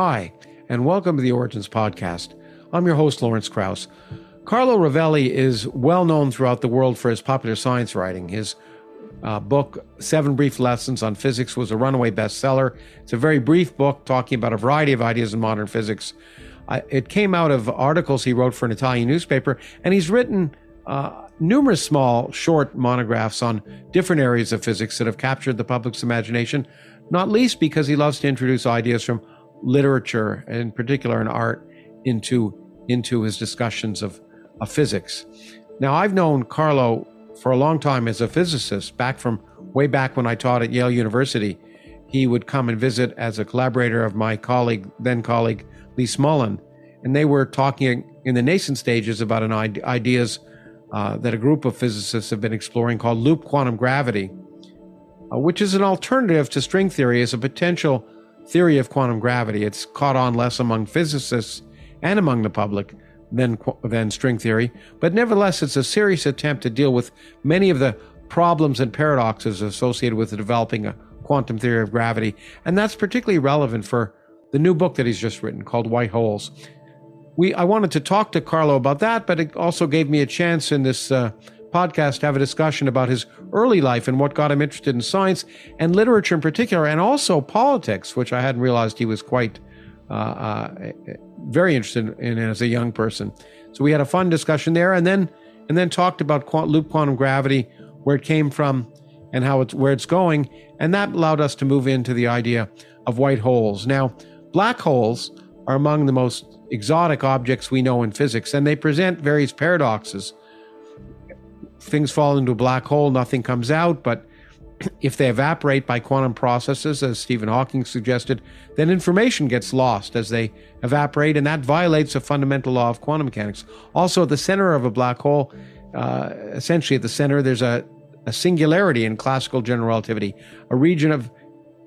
Hi, and welcome to the Origins Podcast. I'm your host, Lawrence Krauss. Carlo Rovelli is well known throughout the world for his popular science writing. His uh, book, Seven Brief Lessons on Physics, was a runaway bestseller. It's a very brief book talking about a variety of ideas in modern physics. Uh, it came out of articles he wrote for an Italian newspaper, and he's written uh, numerous small, short monographs on different areas of physics that have captured the public's imagination, not least because he loves to introduce ideas from literature, and in particular in art, into, into his discussions of, of physics. Now, I've known Carlo for a long time as a physicist, back from way back when I taught at Yale University. He would come and visit as a collaborator of my colleague, then colleague, Lee Smolin. And they were talking in the nascent stages about an ideas uh, that a group of physicists have been exploring called loop quantum gravity, uh, which is an alternative to string theory as a potential theory of quantum gravity. It's caught on less among physicists and among the public than, than string theory, but nevertheless, it's a serious attempt to deal with many of the problems and paradoxes associated with developing a quantum theory of gravity. And that's particularly relevant for the new book that he's just written called White Holes. We, I wanted to talk to Carlo about that, but it also gave me a chance in this uh, podcast have a discussion about his early life and what got him interested in science and literature in particular, and also politics, which I hadn't realized he was quite uh, uh, very interested in as a young person. So we had a fun discussion there, and then and then talked about loop quantum gravity, where it came from, and how it's where it's going, and that allowed us to move into the idea of white holes. Now, black holes are among the most exotic objects we know in physics, and they present various paradoxes. Things fall into a black hole, nothing comes out, but if they evaporate by quantum processes, as Stephen Hawking suggested, then information gets lost as they evaporate, and that violates a fundamental law of quantum mechanics. Also, at the center of a black hole, uh, essentially at the center, there's a, a singularity in classical general relativity, a region of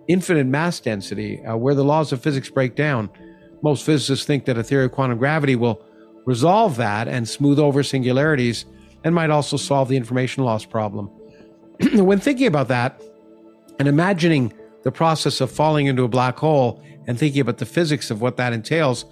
infinite mass density uh, where the laws of physics break down. Most physicists think that a theory of quantum gravity will resolve that and smooth over singularities and might also solve the information loss problem. when thinking about that and imagining the process of falling into a black hole and thinking about the physics of what that entails,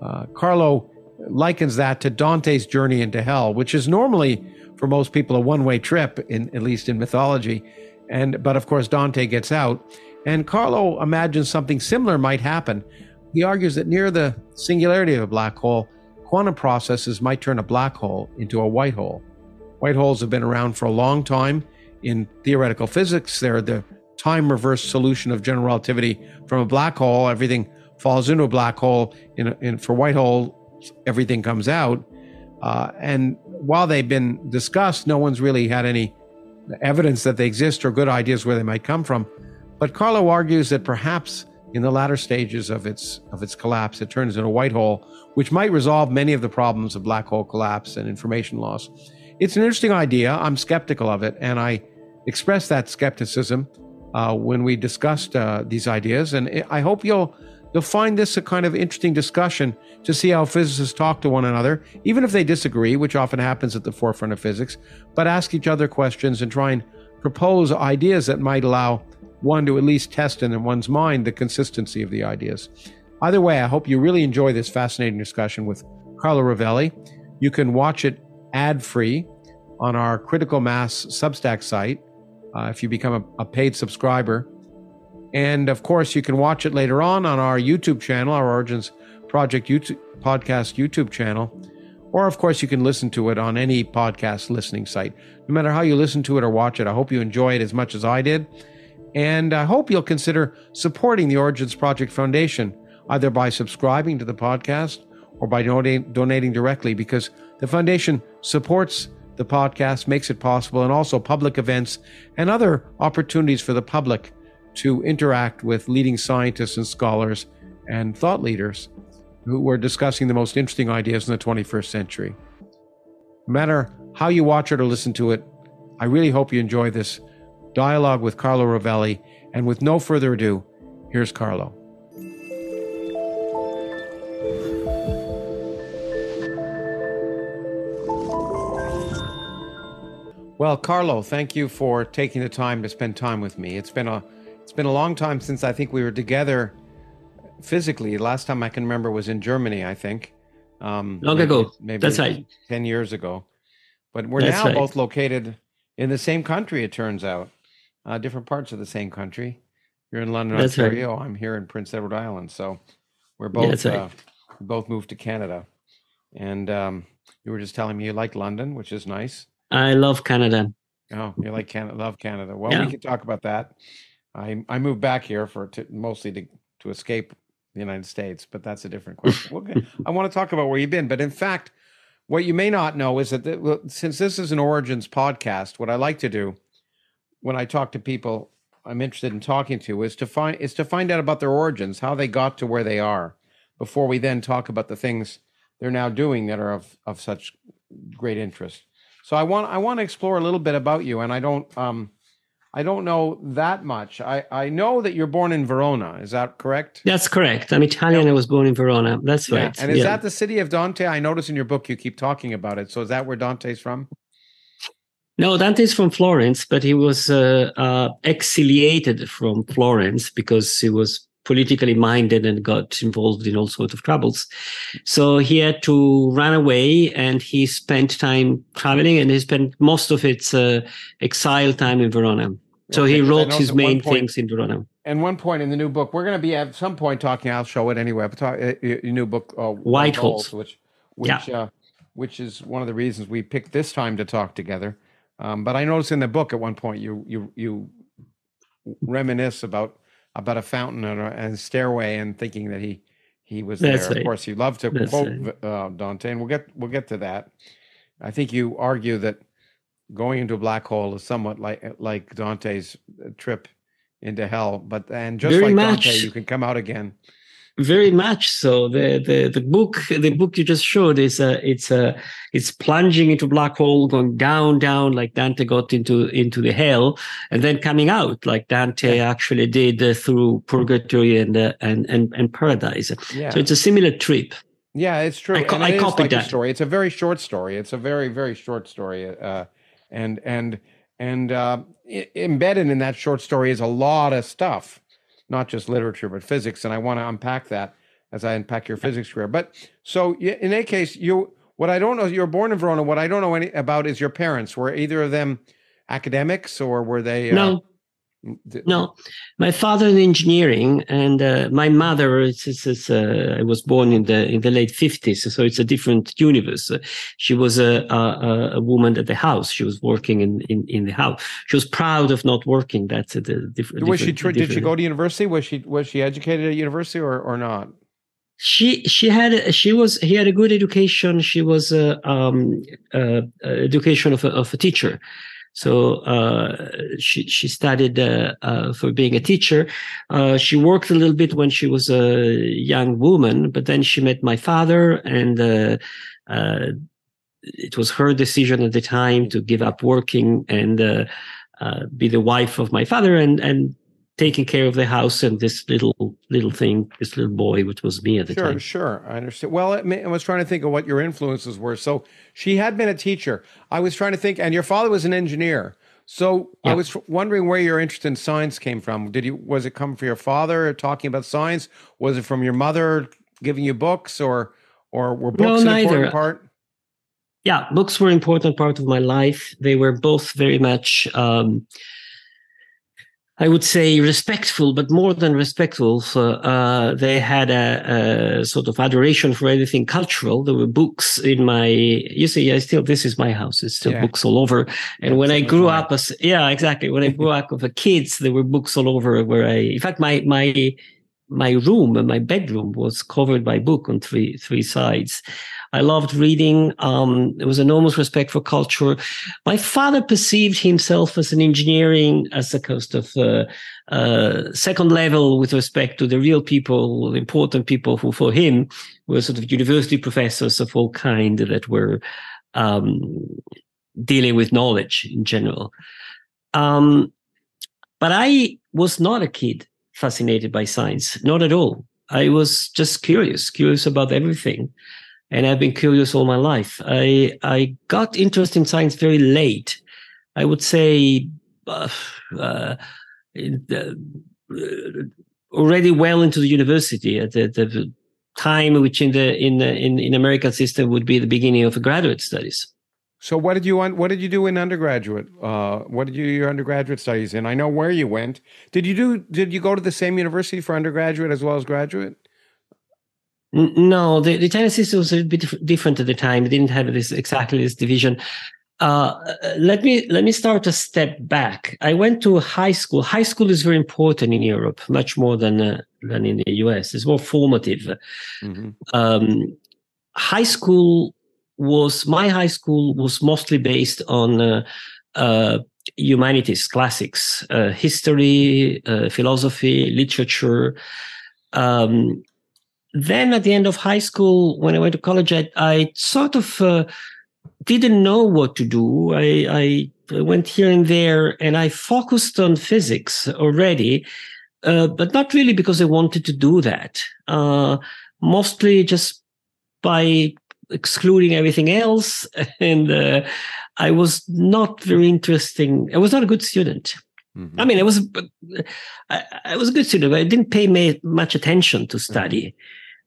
uh, Carlo likens that to Dante's journey into hell, which is normally for most people a one-way trip, in at least in mythology. And but of course Dante gets out, and Carlo imagines something similar might happen. He argues that near the singularity of a black hole, quantum processes might turn a black hole into a white hole. White holes have been around for a long time in theoretical physics. They're the time reversed solution of general relativity from a black hole. Everything falls into a black hole. In, in for white hole, everything comes out. Uh, and while they've been discussed, no one's really had any evidence that they exist or good ideas where they might come from. But Carlo argues that perhaps in the latter stages of its of its collapse, it turns into a white hole, which might resolve many of the problems of black hole collapse and information loss. It's an interesting idea. I'm skeptical of it, and I expressed that skepticism uh, when we discussed uh, these ideas. And I hope you'll you'll find this a kind of interesting discussion to see how physicists talk to one another, even if they disagree, which often happens at the forefront of physics. But ask each other questions and try and propose ideas that might allow one to at least test in one's mind the consistency of the ideas. Either way, I hope you really enjoy this fascinating discussion with Carlo Rovelli. You can watch it ad free on our Critical Mass Substack site uh, if you become a, a, paid subscriber. And of course, you can watch it later on on our YouTube channel, our Origins Project YouTube podcast YouTube channel. Or, of course, you can listen to it on any podcast listening site. No matter how you listen to it or watch it, I hope you enjoy it as much as I did. And I hope you'll consider supporting the Origins Project Foundation, either by subscribing to the podcast or by donating, donating directly, because the foundation supports the podcast makes it possible, and also public events and other opportunities for the public to interact with leading scientists and scholars and thought leaders who are discussing the most interesting ideas in the 21st century. No matter how you watch it or listen to it, I really hope you enjoy this dialogue with Carlo Rovelli. And with no further ado, here's Carlo. Well, Carlo, thank you for taking the time to spend time with me. It's been a it's been a long time since I think we were together physically. Last time I can remember was in Germany, I think. Um, Long maybe, ago. Maybe That's right. 10 years ago. But we're That's now right. both located in the same country, it turns out, uh, different parts of the same country. You're in London, That's Ontario. Right. I'm here in Prince Edward Island. So we're both yeah, uh, we both moved to Canada. And um, you were just telling me you like London, which is nice. I love Canada. Oh, you like Canada? Love Canada. Well, yeah. we can talk about that. I I moved back here for to, mostly to to escape the United States, but that's a different question. okay. I want to talk about where you've been, but in fact, what you may not know is that the, since this is an origins podcast, what I like to do when I talk to people I'm interested in talking to is to find is to find out about their origins, how they got to where they are, before we then talk about the things they're now doing that are of of such great interest. So I want I want to explore a little bit about you, and I don't um I don't know that much. I I know that you're born in Verona. Is that correct? That's correct. I'm Italian. Yeah. I was born in Verona. That's yeah. right. And is yeah. that the city of Dante? I notice in your book you keep talking about it. So is that where Dante's from? No, Dante's from Florence, but he was uh, uh, exiliated from Florence because he was politically minded and got involved in all sorts of troubles. So he had to run away and he spent time traveling and he spent most of its uh, exile time in Verona. So okay, he wrote his main point, things in Verona. And one point in the new book, we're going to be at some point talking. I'll show it anyway. But talk, uh, your new book, uh, White Holes, which which yeah. uh, which is one of the reasons we picked this time to talk together. Um, but I noticed in the book at one point you you you reminisce about about a fountain and a, and a stairway and thinking that he he was That's there. Right. Of course, you love to That's quote right. uh, Dante, and we'll get we'll get to that. I think you argue that going into a black hole is somewhat like like Dante's trip into hell, but and just Very like much. Dante, you can come out again very much so. The the the book the book you just showed is a it's a it's plunging into black hole, going down down like Dante got into into the hell, and then coming out like Dante actually did uh, through purgatory and uh, and and and paradise. Yeah. So it's a similar trip. Yeah, it's true. I, co- I copied like that story. It's a very short story. It's a very very short story, uh, and and and uh, embedded in that short story is a lot of stuff not just literature but physics, and I want to unpack that as I unpack your physics career. But so in any case, you what I don't know, you're born in Verona. What I don't know any about is your parents. Were either of them academics or were they? Uh, no, my father in engineering, and uh, my mother. It's, it's, it's uh, I was born in the in the late fifties, so it's a different universe. She was a, a, a woman at the house. She was working in, in, in the house. She was proud of not working. That's a, different. Was she? did she go to university? Was she was she educated at university or or not? She she had she was he had a good education. She was a um, uh, education of a, of a teacher. So uh, she she studied uh, uh, for being a teacher. Uh, she worked a little bit when she was a young woman, but then she met my father, and uh, uh, it was her decision at the time to give up working and be the wife of my father, and and taking care of the house and this little little thing, this little boy, which was me at the sure, time. Sure, sure, I understand. Well, I was trying to think of what your influences were. So she had been a teacher. I was trying to think, and your father was an engineer. So yeah. I was wondering where your interest in science came from. Did you was it come from your father talking about science? Was it from your mother giving you books, or or were books no, an important part? Yeah, books were an important part of my life. They were both very much. Um, I would say respectful, but more than respectful. So, uh, they had a, a, sort of adoration for anything cultural. There were books in my, you see, I still, this is my house. It's still yeah. books all over. And when I grew up as, yeah, exactly. When I grew up as a kid, there were books all over where I, in fact, my, my, my room, and my bedroom was covered by book on three, three sides. I loved reading. Um, there was enormous respect for culture. My father perceived himself as an engineering, as a kind of uh, uh, second level with respect to the real people, important people who, for him, were sort of university professors of all kind that were um, dealing with knowledge in general. Um, but I was not a kid fascinated by science, not at all. I was just curious, curious about everything and I've been curious all my life. I I got interested in science very late. I would say uh, uh, uh, already well into the university at the, the time which in the in the in, in American system would be the beginning of graduate studies. So what did you? What did you do in undergraduate? Uh, what did you do your undergraduate studies in? I know where you went. Did you do? Did you go to the same university for undergraduate as well as graduate? No, the, the Italian system was a bit different at the time. It didn't have this exactly this division. Uh, let me let me start a step back. I went to high school. High school is very important in Europe, much more than uh, than in the US. It's more formative. Mm-hmm. Um, high school was my high school was mostly based on uh, uh, humanities, classics, uh, history, uh, philosophy, literature. Um, then at the end of high school, when I went to college, I, I sort of uh, didn't know what to do. I, I, went here and there and I focused on physics already, uh, but not really because I wanted to do that. mostly just by excluding everything else. And uh, I was not very interesting. I was not a good student. Mm-hmm. I mean, I was I, I, was a good student, but I didn't pay much attention to study.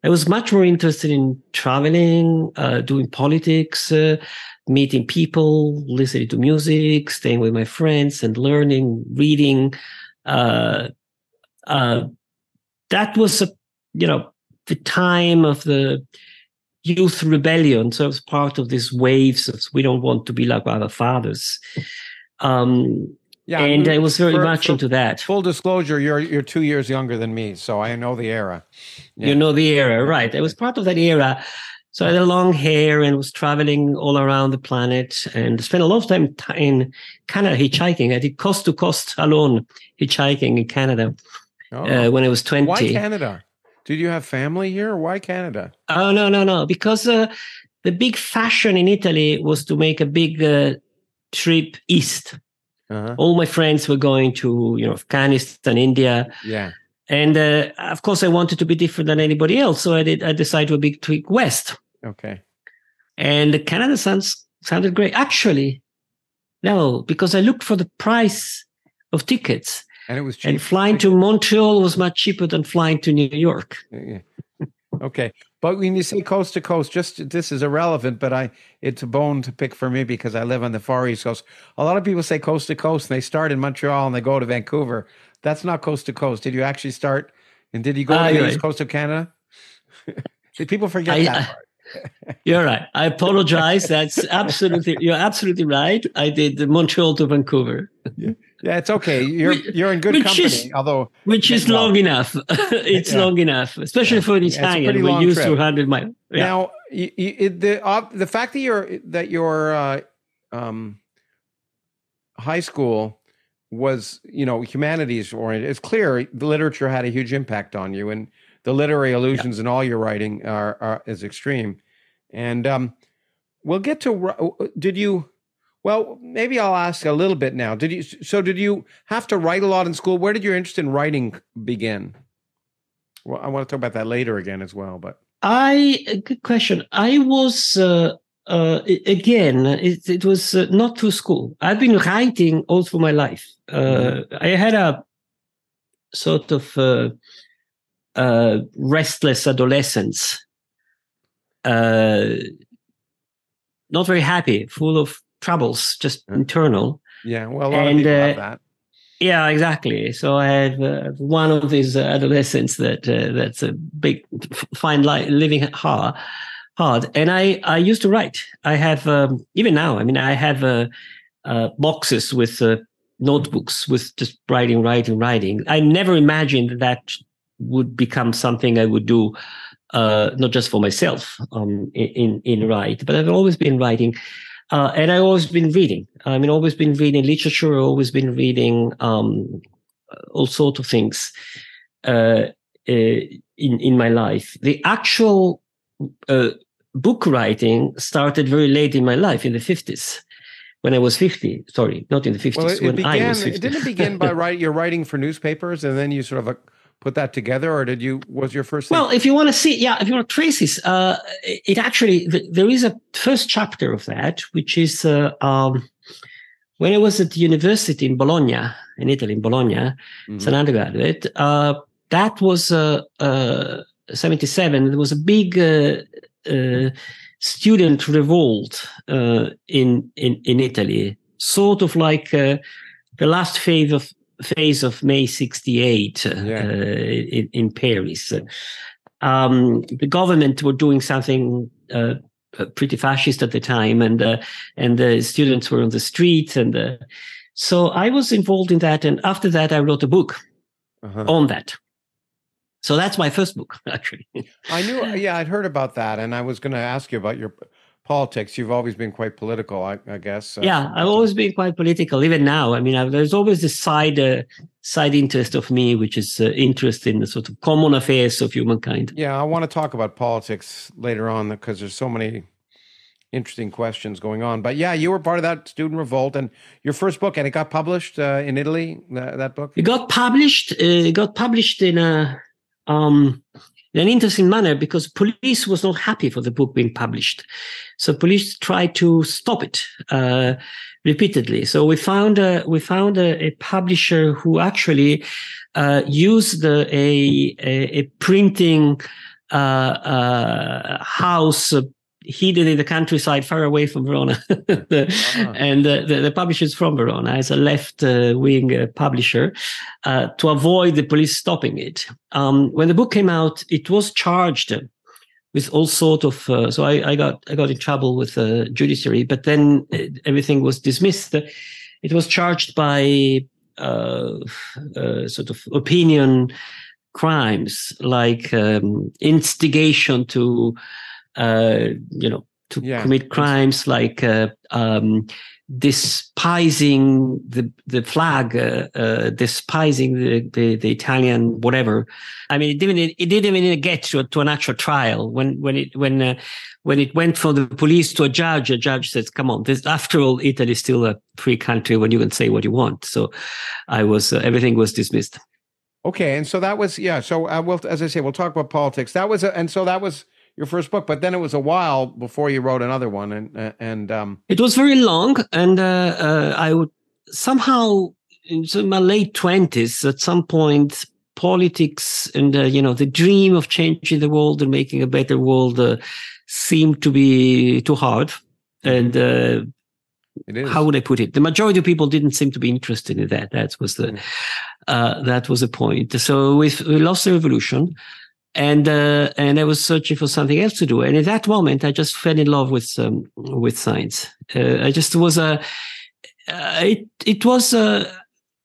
I was much more interested in traveling, uh, doing politics, uh, meeting people, listening to music, staying with my friends, and learning, reading. Uh, uh, that was a, you know, the time of the youth rebellion. So it's part of these waves of we don't want to be like our fathers. Um, yeah, and I was very for, much for into that. Full disclosure, you're you're two years younger than me, so I know the era. Yeah. You know the era, right? I was part of that era. So I had a long hair and was traveling all around the planet and spent a lot of time in Canada hitchhiking. I did coast to coast alone hitchhiking in Canada oh. uh, when I was 20. Why Canada? Did you have family here? Why Canada? Oh no, no, no! Because uh, the big fashion in Italy was to make a big uh, trip east. Uh-huh. All my friends were going to, you know, Afghanistan, India. Yeah. And uh, of course, I wanted to be different than anybody else, so I did. I decided to a big trip west. Okay. And Canada sounds sounded great. Actually, no, because I looked for the price of tickets and it was cheap. And flying to Montreal was much cheaper than flying to New York. Yeah. Okay. But when you say coast to coast, just this is irrelevant, but I it's a bone to pick for me because I live on the far east coast. A lot of people say coast to coast and they start in Montreal and they go to Vancouver. That's not coast to coast. Did you actually start and did you go uh, to the right. east coast of Canada? did people forget I, that part? You're right. I apologize. That's absolutely you're absolutely right. I did Montreal to Vancouver. Yeah. Yeah, it's okay. You're you're in good company. Is, although which is well, long enough. it's yeah. long enough, especially yeah. for an Italian. We're used trip. to 100 miles. Yeah. Now, you, you, the uh, the fact that you're that your uh, um, high school was you know humanities oriented. It's clear the literature had a huge impact on you, and the literary allusions in all your writing are, are is extreme. And um, we'll get to. Uh, did you? Well, maybe I'll ask a little bit now. Did you so did you have to write a lot in school? Where did your interest in writing begin? Well, I want to talk about that later again as well, but I good question. I was uh, uh, again, it, it was uh, not through school. I've been writing all through my life. Uh, mm-hmm. I had a sort of uh, uh, restless adolescence, not very happy, full of troubles, just yeah. internal. Yeah, well, a lot and, of people uh, have that. Yeah, exactly. So I have uh, one of these uh, adolescents that uh, that's a big fine life, living hard, hard. And I I used to write. I have um, even now. I mean, I have uh, uh, boxes with notebooks with just writing, writing, writing. I never imagined that would become something I would do. not just for myself um, in in write, but I've always been writing. Uh, and I've always been reading. I mean, always been reading literature, always been reading um, all sorts of things uh, uh, in in my life. The actual uh, book writing started very late in my life, in the fifties. When I was 50, sorry, not in the 50s, well, it, when began, I was 50. It didn't begin by writing, you're writing for newspapers and then you sort of put that together, or did you? Was your first? Thing? Well, if you want to see, yeah, if you want to trace this, uh, it actually there is a first chapter of that, which is uh, um, when I was at the university in Bologna, in Italy, in Bologna, mm-hmm. as an undergraduate. Uh, that was uh, uh, 77. There was a big uh, uh, student revolt uh, in, in, in Italy, sort of like the last phase of phase of May 68 yeah. in, in Paris. Um, the government were doing something uh, pretty fascist at the time, and uh, and the students were on the street, and uh, so I was involved in that. And after that, I wrote a book uh-huh. on that. So that's my first book, actually. I knew, yeah, I'd heard about that, and I was going to ask you about your politics. You've always been quite political, I, I guess. Uh, yeah, I've always been quite political, even now. I mean, I, there's always this side uh, side interest of me, which is uh, interest in the sort of common affairs of humankind. Yeah, I want to talk about politics later on because there's so many interesting questions going on. But yeah, you were part of that student revolt, and your first book, and it got published uh, in Italy. That, that, book. It got published. Uh, it got published in a. Um, in an interesting manner because police was not happy for the book being published. So police tried to stop it uh, repeatedly. So we found a, we found a, a publisher who actually uh, used a, a, a printing uh, uh house hidden in the countryside far away from Verona. the, uh-huh. And uh, the, the publisher is from Verona as a left uh, wing uh, publisher uh, to avoid the police stopping it. Um, when the book came out, it was charged with all sort of, uh, so I, I, got, I got in trouble with the judiciary, but then uh, everything was dismissed. It was charged by sort of opinion crimes like um, instigation to uh, you know, to yeah. commit crimes like uh, um, despising the the flag, uh, uh, despising the, the, the Italian whatever. I mean, it didn't it didn't even get to, to an actual trial when when it when uh, when it went from the police to a judge. A judge says, "Come on, this after all, Italy is still a free country when you can say what you want." So, I was uh, everything was dismissed. Okay, and so that was yeah. So uh, we'll as I say, we'll talk about politics. That was a, and so that was your first book, but then it was a while before you wrote another one, and and um, it was very long, and uh, uh, I would somehow in my late twenties at some point politics and uh, you know the dream of changing the world and making a better world uh, seemed to be too hard, and uh, how would I put it? The majority of people didn't seem to be interested in that. That was the mm. uh, that was the point. So we, we lost the revolution and uh, and I was searching for something else to do. And in that moment, I just fell in love with um, with science. Uh, I just was a uh, it it was a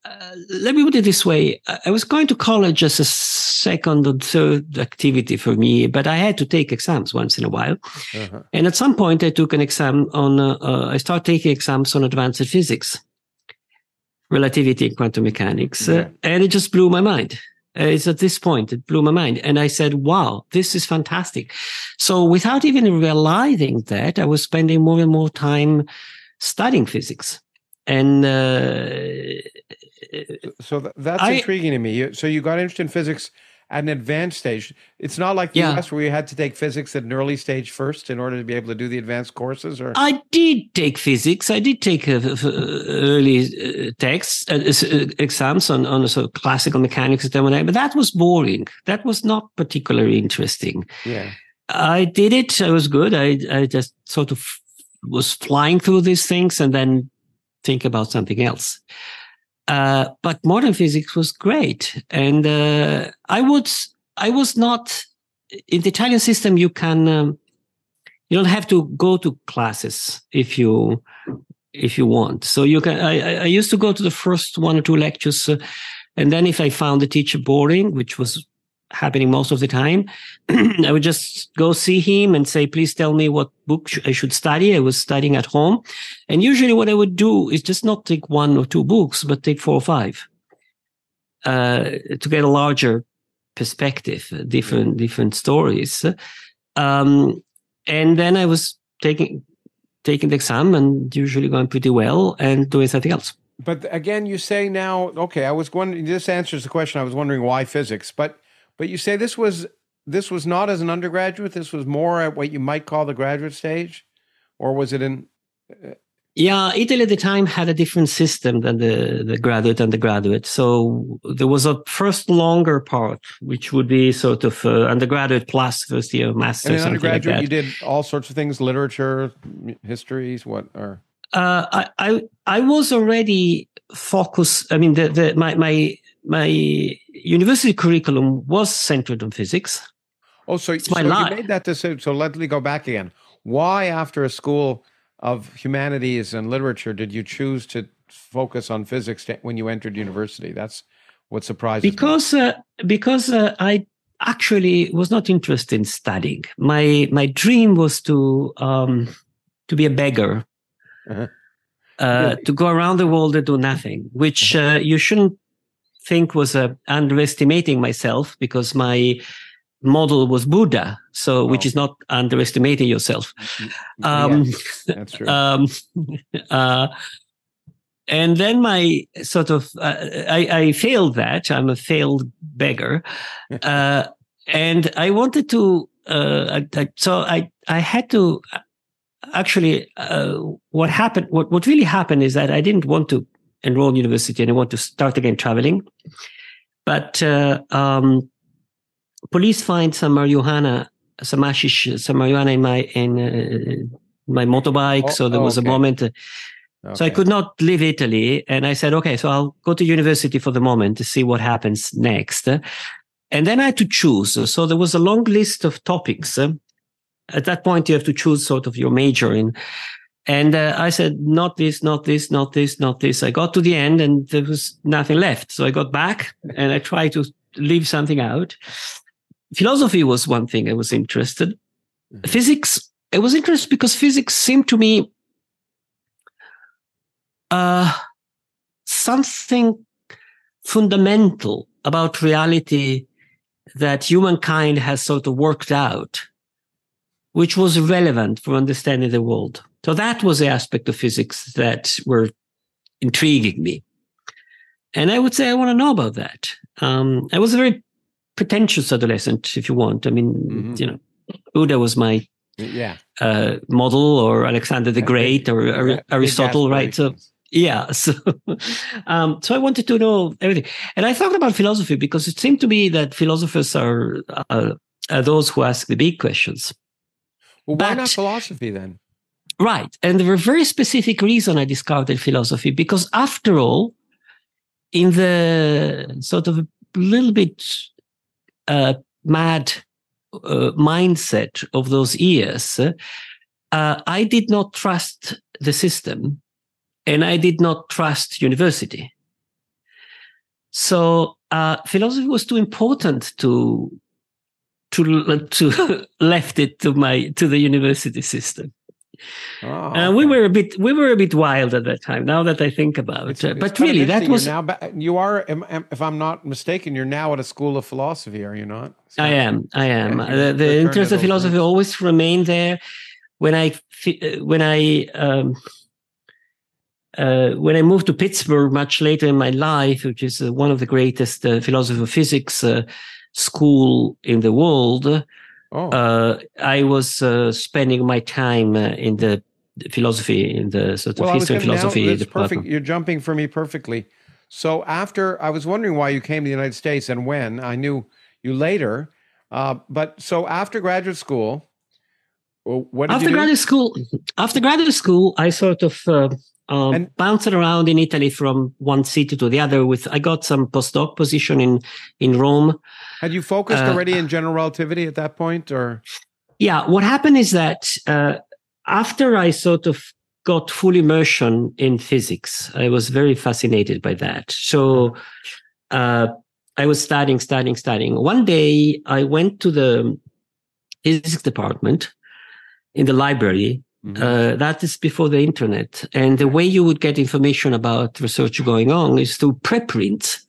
uh, let me put it this way: I was going to college as a second or third activity for me, but I had to take exams once in a while. Uh-huh. And at some point, I took an exam on. Uh, uh, I started taking exams on advanced physics, relativity, and quantum mechanics, yeah. and it just blew my mind. Uh, it's at this point it blew my mind. And i said wow this is fantastic. So without even realizing that i was spending more and more time studying physics. And uh, so that's I, intriguing to me. So you got interested in physics at an advanced stage. It's not like the yeah. US where you had to take physics at an early stage first in order to be able to do the advanced courses. Or I did take physics. I did take uh, early uh, texts uh, uh, exams on on sort of classical mechanics and thermodynamics, but that was boring. That was not particularly interesting. Yeah, I did it. I was good. I I just sort of was flying through these things and then think about something else. Uh, but modern physics was great, and uh, I would I was not in the Italian system. You can um, you don't have to go to classes if you if you want. So you can. I, I used to go to the first one or two lectures, uh, and then if I found the teacher boring, which was happening most of the time, I would just go see him and say, please tell me what book I should study. I was studying at home. And usually what I would do is just not take one or two books, but take four or five, uh, to get a larger perspective, different, different stories. Um, and then I was taking, taking the exam and usually going pretty well and doing something else. But again, you say now, okay, I was wondering, this answers the question. I was wondering why physics, but but you say this was this was not as an undergraduate. This was more at what you might call the graduate stage, or was it in? Uh, Yeah, Italy at the time had a different system than the, the graduate and the graduate. So there was a first longer part, which would be sort of uh, undergraduate plus first year master. And in undergraduate, like you did all sorts of things: literature, histories, what are? Uh, I, I I was already focused. I mean, the, the my my my university curriculum was centered on physics. Oh, so, so you made that decision. So let me go back again. Why, after a school of humanities and literature, did you choose to focus on physics when you entered university? That's what surprised because me. Uh, because uh, I actually was not interested in studying. My my dream was to um, to be a beggar. Uh-huh. Uh, really? To go around the world and do nothing, which uh-huh. uh, you shouldn't think was uh, underestimating myself because my model was Buddha, so oh. which is not underestimating yourself. Um, yeah, that's true. Um, uh, and then my sort of uh, I, I, failed that. I'm a failed beggar, uh, and I wanted to. Uh, I, I, so I I had to actually. Uh, what happened? What what really happened is that I didn't want to enroll in university and I want to start again traveling, but uh, um, police find some marijuana, some hashish, some marijuana in my in uh, my motorbike. Oh, so there was okay. a moment. Uh, okay. So I could not leave Italy, and I said, okay, so I'll go to university for the moment to see what happens next. And then I had to choose. So there was a long list of topics. At that point, you have to choose sort of your major in. And uh, I said, not this, not this, not this, not this. I got to the end and there was nothing left. So I got back and I tried to leave something out philosophy was one thing I was interested. Mm-hmm. Physics, I was interested because physics seemed to me uh, something fundamental about reality that humankind has sort of worked out, which was relevant for understanding the world. So that was the aspect of physics that were intriguing me. And I would say I want to know about that. Um, I was a very pretentious adolescent, if you want. I mean, mm-hmm. you know, Buddha was my yeah uh, model, or Alexander the Great, or, or Aristotle, right? So yeah, so um, so I wanted to know everything, and I thought about philosophy because it seemed to me that philosophers are, uh, are those who ask the big questions. Well, why but, not philosophy then? Right, and there were very specific reason I discovered philosophy because after all, in the sort of a little bit uh, mad uh, mindset of those years, uh, I did not trust the system and I did not trust university. So uh, philosophy was too important to to to left it to my to the university system. Oh, uh, we were a bit we were a bit wild at that time. Now that I think about it's, it, but really, that was now. You are, if I'm not mistaken, you're now at a school of philosophy, are you not? So, I am. I am. Yeah, the, the interest of philosophy things. always remained there. When I when I um, uh, when I moved to Pittsburgh much later in my life, which is uh, one of the greatest uh, philosophy of physics uh, school in the world, Oh. Uh, I was uh, spending my time uh, in the philosophy, in the sort of well, history of philosophy. Now, that's perfect. You're jumping for me perfectly. So after I was wondering why you came to the United States and when I knew you later, uh, but so after graduate school, what after graduate school? After graduate school, I sort of uh, um, and, bounced around in Italy from one city to the other. With I got some postdoc position in in Rome. Had you focused uh, already in general relativity at that point, or? Yeah, what happened is that uh, after I sort of got full immersion in physics, I was very fascinated by that. So uh, I was studying, studying, studying. One day I went to the physics department in the library. Mm-hmm. Uh, that is before the internet. And the way you would get information about research going on is through preprints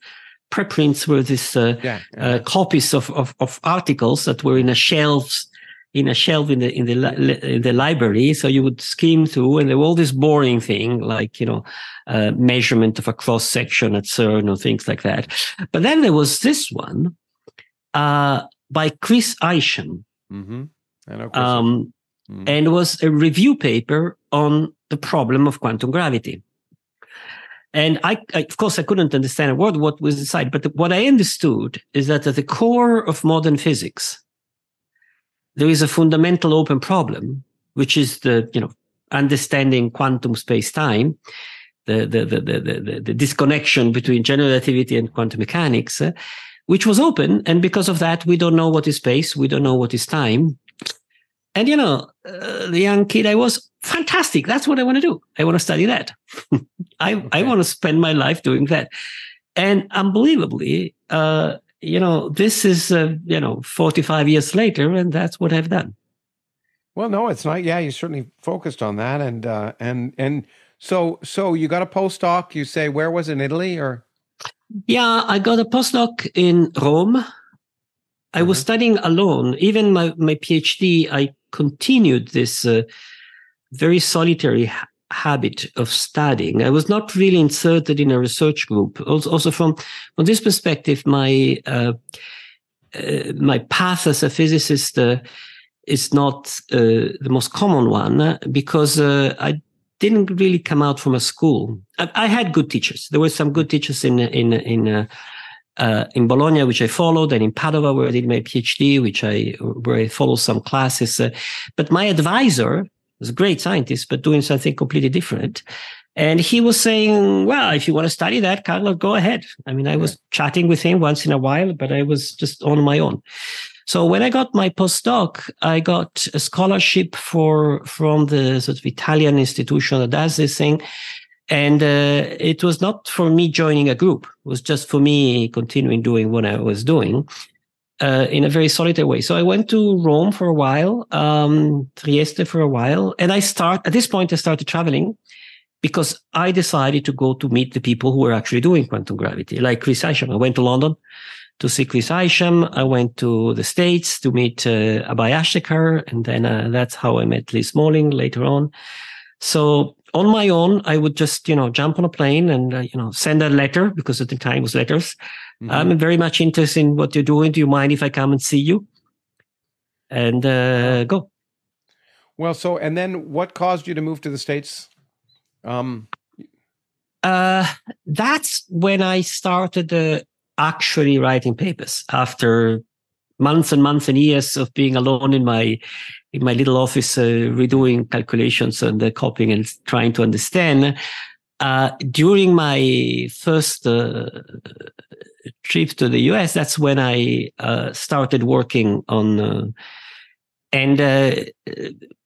preprints were these uh, yeah, yeah. Uh, copies of, of, of, articles that were in a shelves in a shelf in the in the li- in the library. So you would skim through, and there were all this boring thing like you know uh, measurement of a cross section at CERN or things like that. But then there was this one uh, by Chris Isham. Mm-hmm. Um, mm. and was a review paper on the problem of quantum gravity. And I, I, of course, I couldn't understand a word what was inside, but the, what I understood is that at the core of modern physics, there is a fundamental open problem, which is the, you know, understanding quantum space-time, the, the, the, the, the, disconnection between general relativity and quantum mechanics, uh, which was open. And because of that, we don't know what is space. We don't know what is time. And, you know, uh, the young kid I was, fantastic. That's what I want to do. I want to study that. I, okay. I want to spend my life doing that. And unbelievably, uh, you know, this is, uh, you know, 45 years later, and that's what I've done. Well, no, it's not. Yeah, you certainly focused on that. And, uh, and, and so, so you got a postdoc, you say, where was it, in Italy or? Yeah, I got a postdoc in Rome. I mm-hmm. was studying alone. Even my, my PhD, I continued this uh, very solitary ha- habit of studying. I was not really inserted in a research group. Also, also from from this perspective, my uh, uh, my path as a physicist uh, is not uh, the most common one because uh, I didn't really come out from a school. I, I, had good teachers. There were some good teachers in in in uh, in Bologna, which I followed, and in Padova, where I did my PhD, which I where I followed some classes. Uh, but my advisor was a great scientist, but doing something completely different. And he was saying, "Well, if you want to study that, Carlo, go ahead." I mean, I was chatting with him once in a while, but I was just on my own. So when I got my postdoc, I got a scholarship for from the sort of Italian institution that does this thing. And uh, it was not for me joining a group. It was just for me continuing doing what I was doing uh, in a very solitary way. So I went to Rome for a while, um, Trieste for a while. And I start, at this point, I started traveling because I decided to go to meet the people who were actually doing quantum gravity, like Chris Isham. I went to London to see Chris Isham. I went to the States to meet uh, Abhay Ashtekar, and then uh, that's how I met Lee Smolin later on. So on my own, I would just, you know, jump on a plane and, uh, you know, send a letter because at the time it was letters. Mm-hmm. I'm very much interested in what you're doing. Do you mind if I come and see you? And uh, go. Well, so, and then what caused you to move to the States? Um, uh, that's when I started uh, actually writing papers after months and months and years of being alone in my in my little office uh, redoing calculations and uh, copying and trying to understand. Uh, during my first uh, trip to the US that's when I uh, started working on uh, and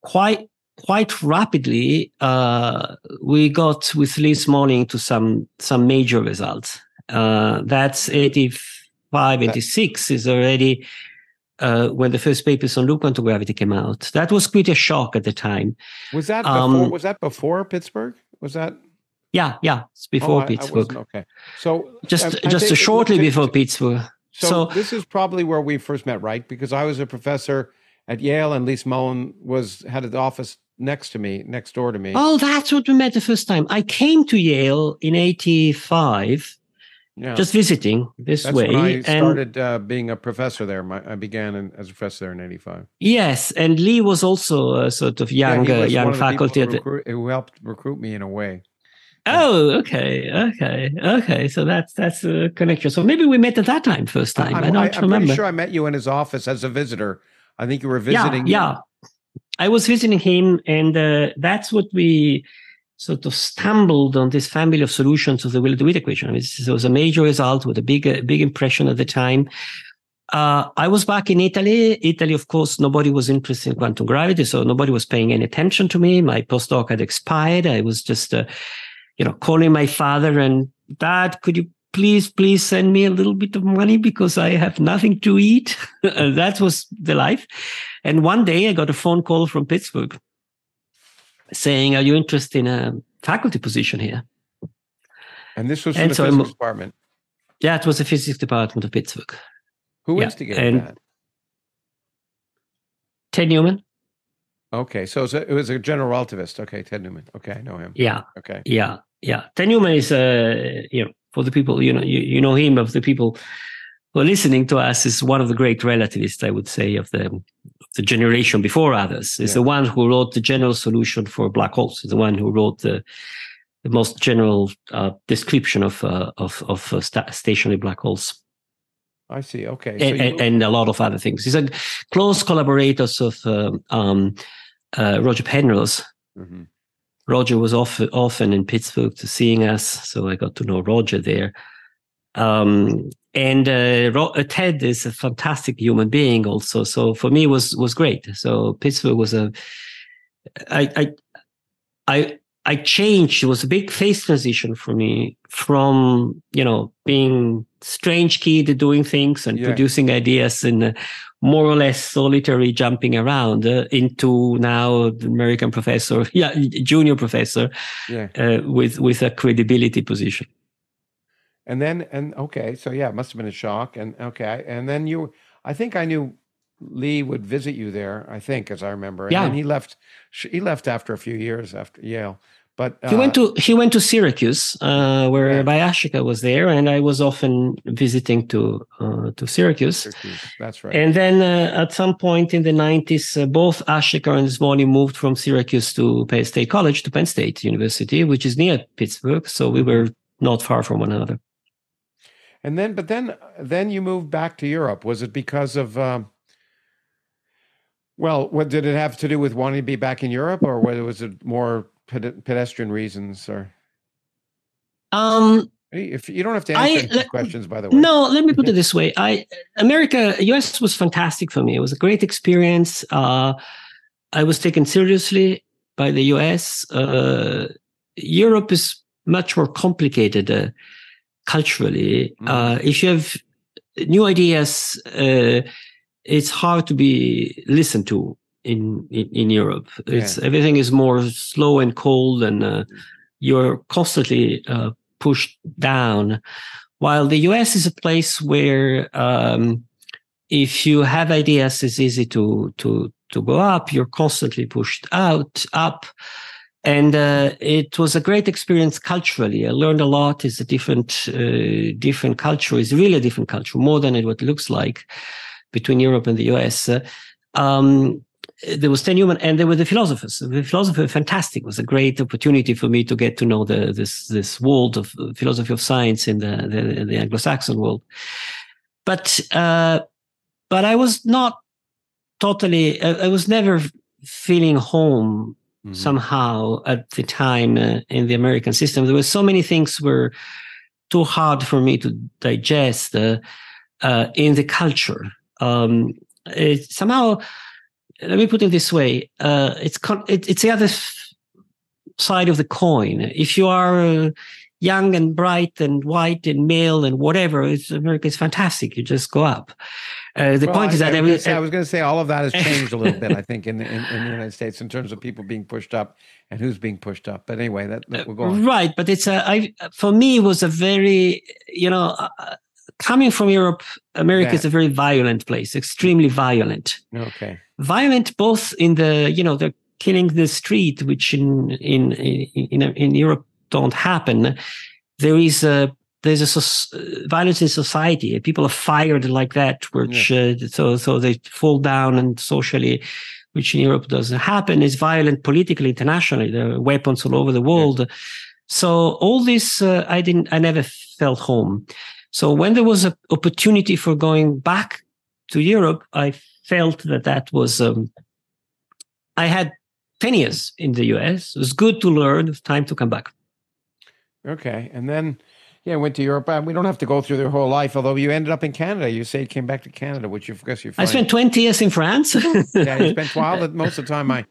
quite quite rapidly we got with Lee Smolin to some some major results. That's 85, 86 is already uh, when the first papers on loop quantum gravity came out. That was quite a shock at the time. Was that before, um, was that before Pittsburgh? Was that? Yeah, yeah, it's before oh, Pittsburgh. I okay, so just I, just I shortly before Pittsburgh. So, so, this is probably where we first met, right? Because I was a professor at Yale, and Lee Smolin was had an office next to me, next door to me. Oh, that's what we met the first time. I came to Yale in '85 yeah. just visiting this That's way. When I started uh, being a professor there. My, I began in, as a professor there in '85. Yes, and Lee was also a sort of young yeah, uh, young faculty who, recruit, who helped recruit me in a way. Oh, okay, okay, okay. So that's that's a connection. So maybe we met at that time, first time. I, I don't I, I'm pretty sure I met you in his office as a visitor. I think you were visiting. Yeah, yeah. I was visiting him, and uh, that's what we sort of stumbled on this family of solutions of the Wheeler-DeWitt equation. I mean, it was a major result with a big, uh, big impression at the time. Uh, I was back in Italy. Italy, of course, nobody was interested in quantum gravity, so nobody was paying any attention to me. My postdoc had expired. I was just, uh, you know, calling my father and dad, could you please, please send me a little bit of money because I have nothing to eat. that was the life. And one day I got a phone call from Pittsburgh saying, "Are you interested in a faculty position here?" And this was from and the so physics department. Yeah, it was the physics department of Pittsburgh. Who yeah. instigated and that? Ted Newman. Okay, so it was, a, it was a general relativist. Okay, Ted Newman. Okay, I know him. Yeah. Okay. Yeah, yeah. Ted Newman is, uh, you know, for the people, you know, you, you know him of the people who are listening to us is one of the great relativists, I would say, of the the generation before others. Is yeah. the one who wrote the general solution for black holes. Is the one who wrote the the most general uh, description of uh, of of uh, sta- stationary black holes. I see. Okay, so and, you... and, a lot of other things. He's a close collaborator of um, um, uh, Roger Penrose. Mm-hmm. Roger was often often in Pittsburgh to seeing us, so I got to know Roger there. Um, and uh, uh, Ted is a fantastic human being, also. So for me, was was great. So Pittsburgh was a, I I I I changed. It was a big phase transition for me from you know being strange kid doing things and yeah. producing ideas and more or less solitary jumping around uh, into now the American professor, yeah, junior professor, yeah. Uh, with with a credibility position. And then and okay, so yeah, it must have been a shock. And okay, and then you, I think I knew Lee would visit you there. I think, as I remember. And yeah. he left. He left after a few years after Yale. But uh, he went to he went to Syracuse, uh, where yeah. Abhay Ashtekar was there, and I was often visiting to uh, to Syracuse. Syracuse. That's right. And then uh, at some point in the nineties, uh, both Ashtekar and Smolin moved from Syracuse to Penn State College to Penn State University, which is near Pittsburgh. So we were not far from one another. And then, but then, then you moved back to Europe. Was it because of? Um, well, what did it have to do with wanting to be back in Europe, or was it more pedestrian reasons or? Um if you don't have to answer I, questions by the way. No let me put it this way. I america us was fantastic for me. It was a great experience. Uh i was taken seriously by the us uh europe is much more complicated. Uh, culturally mm. uh if you have new ideas uh it's hard to be listened to in in, in Europe. It's everything is more slow and cold, and uh, you're constantly uh, pushed down. While the US is a place where um, if you have ideas, it's easy to to to go up. You're constantly pushed out up. And uh, it was a great experience culturally. I learned a lot. It's a different, uh, different culture. It's really a different culture, more than it what it looks like between Europe and the US. Um, there was Stan Newman and there were the philosophers. The philosopher, fantastic, it was a great opportunity for me to get to know the, this this world of philosophy of science in the the, the Anglo-Saxon world. But uh, but I was not totally. I, I was never feeling home mm-hmm. somehow at the time uh, in the American system. There were so many things were too hard for me to digest uh, uh in the culture. Um, it, somehow let me put it this way: uh, it's it, it's the other side of the coin. If you are uh, young and bright and white and male and whatever, it's, America is fantastic. You just go up. Uh, the well, point I, is that I, every, say, I was going to say all of that has changed a little bit. I think in, in, in the United States in terms of people being pushed up and who's being pushed up. But anyway, that, that we'll go on. Right, but it's a I for me it was a very you know. Uh, coming from Europe, America is a very violent place, extremely violent. Okay violent both in the you know the killing the street which in in in in Europe don't happen there is a there's a violence in society people are fired like that which yeah. uh, so so they fall down and socially which in Europe doesn't happen is violent politically internationally there are weapons all over the world yeah. so all this uh, I didn't I never felt home so when there was an opportunity for going back to Europe I felt that that was um, I had 10 years in the US. It was good to learn. Time to come back. Okay. And then, yeah, went to Europe. Uh, we don't have to go through their whole life, although you ended up in Canada. You say you came back to Canada, which you guess you I spent 20 years in France. yeah, you spent 12. Most of the time I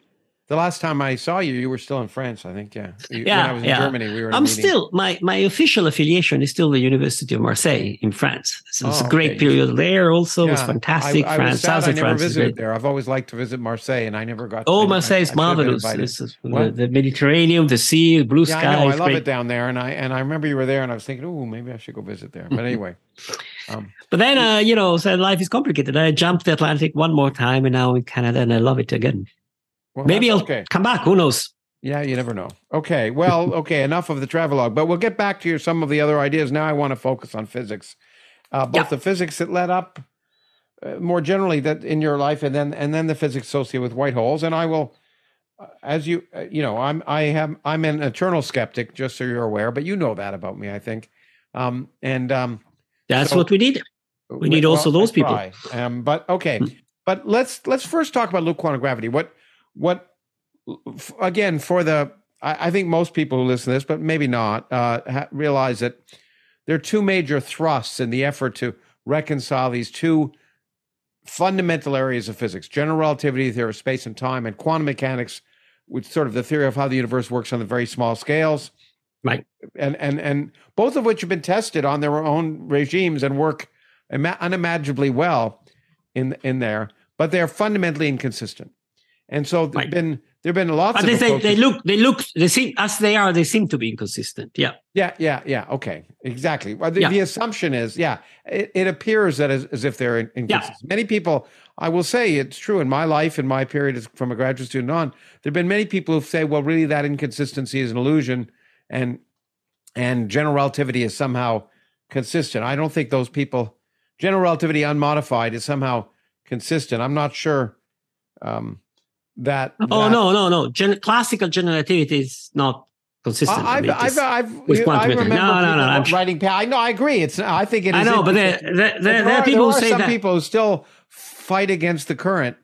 the last time I saw you, you were still in France, I think. Yeah. You, yeah. When I was in yeah. Germany, we were. I'm still my my official affiliation is still the University of Marseille in France. So it's oh, a great okay. period there. Also, yeah. it was fantastic. I, I France, sad I never France visited there. I've always liked to visit Marseille, and I never got. Oh, Marseille is marvelous. The, the, Mediterranean, the sea, the blue yeah, sky. I, know, I love great. it down there, and I and I remember you were there, and I was thinking, oh, maybe I should go visit there. But anyway. Um, but then, uh, you know, so life is complicated. I jumped the Atlantic one more time, and now in Canada, and I love it again. Well, Maybe I'll okay. come back. Who knows? Yeah, you never know. Okay, well, okay, enough of the travelogue, but we'll get back to your, some of the other ideas. Now I want to focus on physics, uh, both yeah. the physics that led up uh, more generally that in your life, and then and then the physics associated with white holes. And I will, uh, as you uh, you know, I'm I have I'm an eternal skeptic, just so you're aware. But you know that about me, I think. Um, and um, that's so, what we need. We need well, also those people. Um, but okay, hmm. but let's let's first talk about loop quantum gravity. What what again for the I, I think most people who listen to this, but maybe not, uh, ha- realize that there are two major thrusts in the effort to reconcile these two fundamental areas of physics general relativity theory of space and time and quantum mechanics which sort of the theory of how the universe works on the very small scales. Right. And and and both of which have been tested on their own regimes and work unimaginably well in in there but they're fundamentally inconsistent and so there've right. been there've been lots but of they, they look they look they seem as they are they seem to be inconsistent. Yeah. Yeah yeah yeah. Okay. Exactly. Well, the, yeah. the assumption is yeah it, it appears that as, as if they're inconsistent yeah. many people i will say it's true in my life in my period as from a graduate student on there have been many people who say well really that inconsistency is an illusion and and general relativity is somehow consistent. I don't think those people general relativity unmodified is somehow consistent. I'm not sure um, that. Oh that, no, no, no! Gen- classical general relativity is not consistent. I've, I've, I've, with quantum I remember no, no, no, no. writing. I know, I agree. It's. I think it is. I know, but there, there, there, there, are people there are say some that. people who still fight against the current.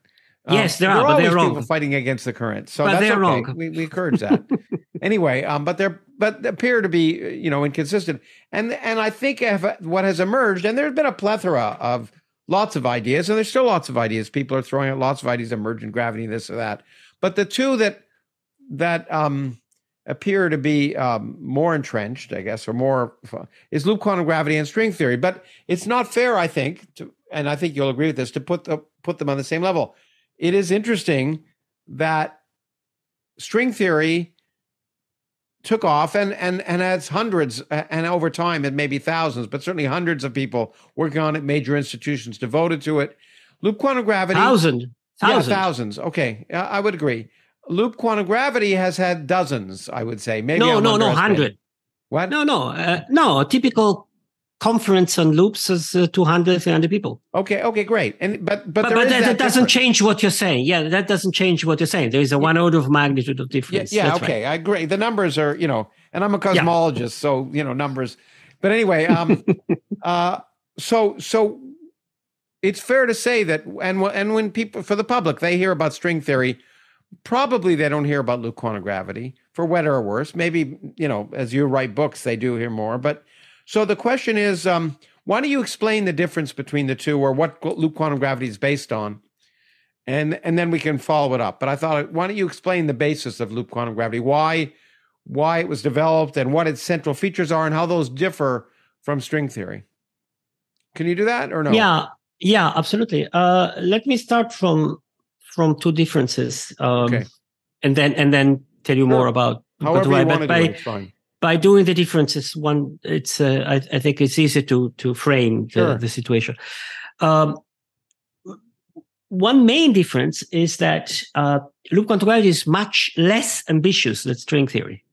Yes, there, um, are, but they're wrong. People fighting against the current, so but that's they're okay. wrong. We, we encourage that. anyway, um, but they're but appear to be you know inconsistent, and and I think what has emerged, and there's been a plethora of lots of ideas, and there's still lots of ideas. People are throwing out lots of ideas, emergent gravity, this or that. But the two that that um, appear to be um, more entrenched, I guess, or more is loop quantum gravity and string theory. But it's not fair, I think, to, and I think you'll agree with this, to put the put them on the same level. It is interesting that string theory took off and and and has hundreds and over time it may be thousands but certainly hundreds of people working on it major institutions devoted to it loop quantum gravity thousand Thousands. Yeah, thousands. Okay, I would agree. Loop quantum gravity has had dozens. I would say maybe. No, I'm no, no, hundred. What? No, no, uh, no. A typical conference on loops is uh, 200 300 people. Okay okay great. And but but, but, but that, that, doesn't change what you're saying. Yeah that doesn't change what you're saying. There is a one order of magnitude of difference. Yeah, yeah okay right. i agree. The numbers are you know and i'm a cosmologist yeah. so you know numbers. But anyway um uh so so it's fair to say that and and when people for the public they hear about string theory probably they don't hear about loop quantum gravity for better or worse. Maybe you know as you write books they do hear more but so the question is um, why don't you explain the difference between the two or what loop quantum gravity is based on and and then we can follow it up but i thought why don't you explain the basis of loop quantum gravity why why it was developed and what its central features are and how those differ from string theory can you do that or no yeah yeah, absolutely. Uh, let me start from from two differences, um, okay. and then and then tell you more about. However you want to do it, fine. By doing the differences, one, it's uh, I, I, think it's easy to to frame the, sure. the situation. Um, one main difference is that uh, loop quantum gravity is much less ambitious than string theory.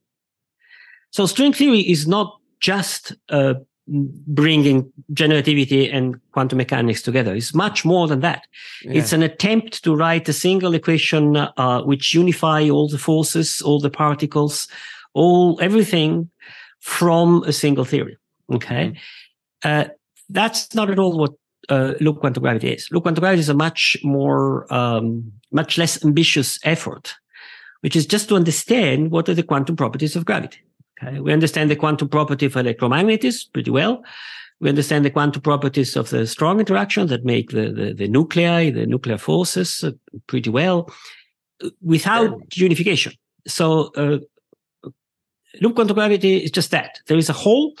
So string theory is not just a bringing general relativity and quantum mechanics together. It's much more than that. Yeah. It's an attempt to write a single equation uh, which unify all the forces, all the particles, all everything from a single theory. Okay, mm-hmm. uh, that's not at all what uh, loop quantum gravity is. Loop quantum gravity is a much more, um, much less ambitious effort, which is just to understand what are the quantum properties of gravity. Okay? We understand the quantum property of electromagnetism pretty well. We understand the quantum properties of the strong interaction that make the, the, the nuclei, the nuclear forces uh, pretty well without unification. So, uh, loop quantum gravity is just that. There is a hole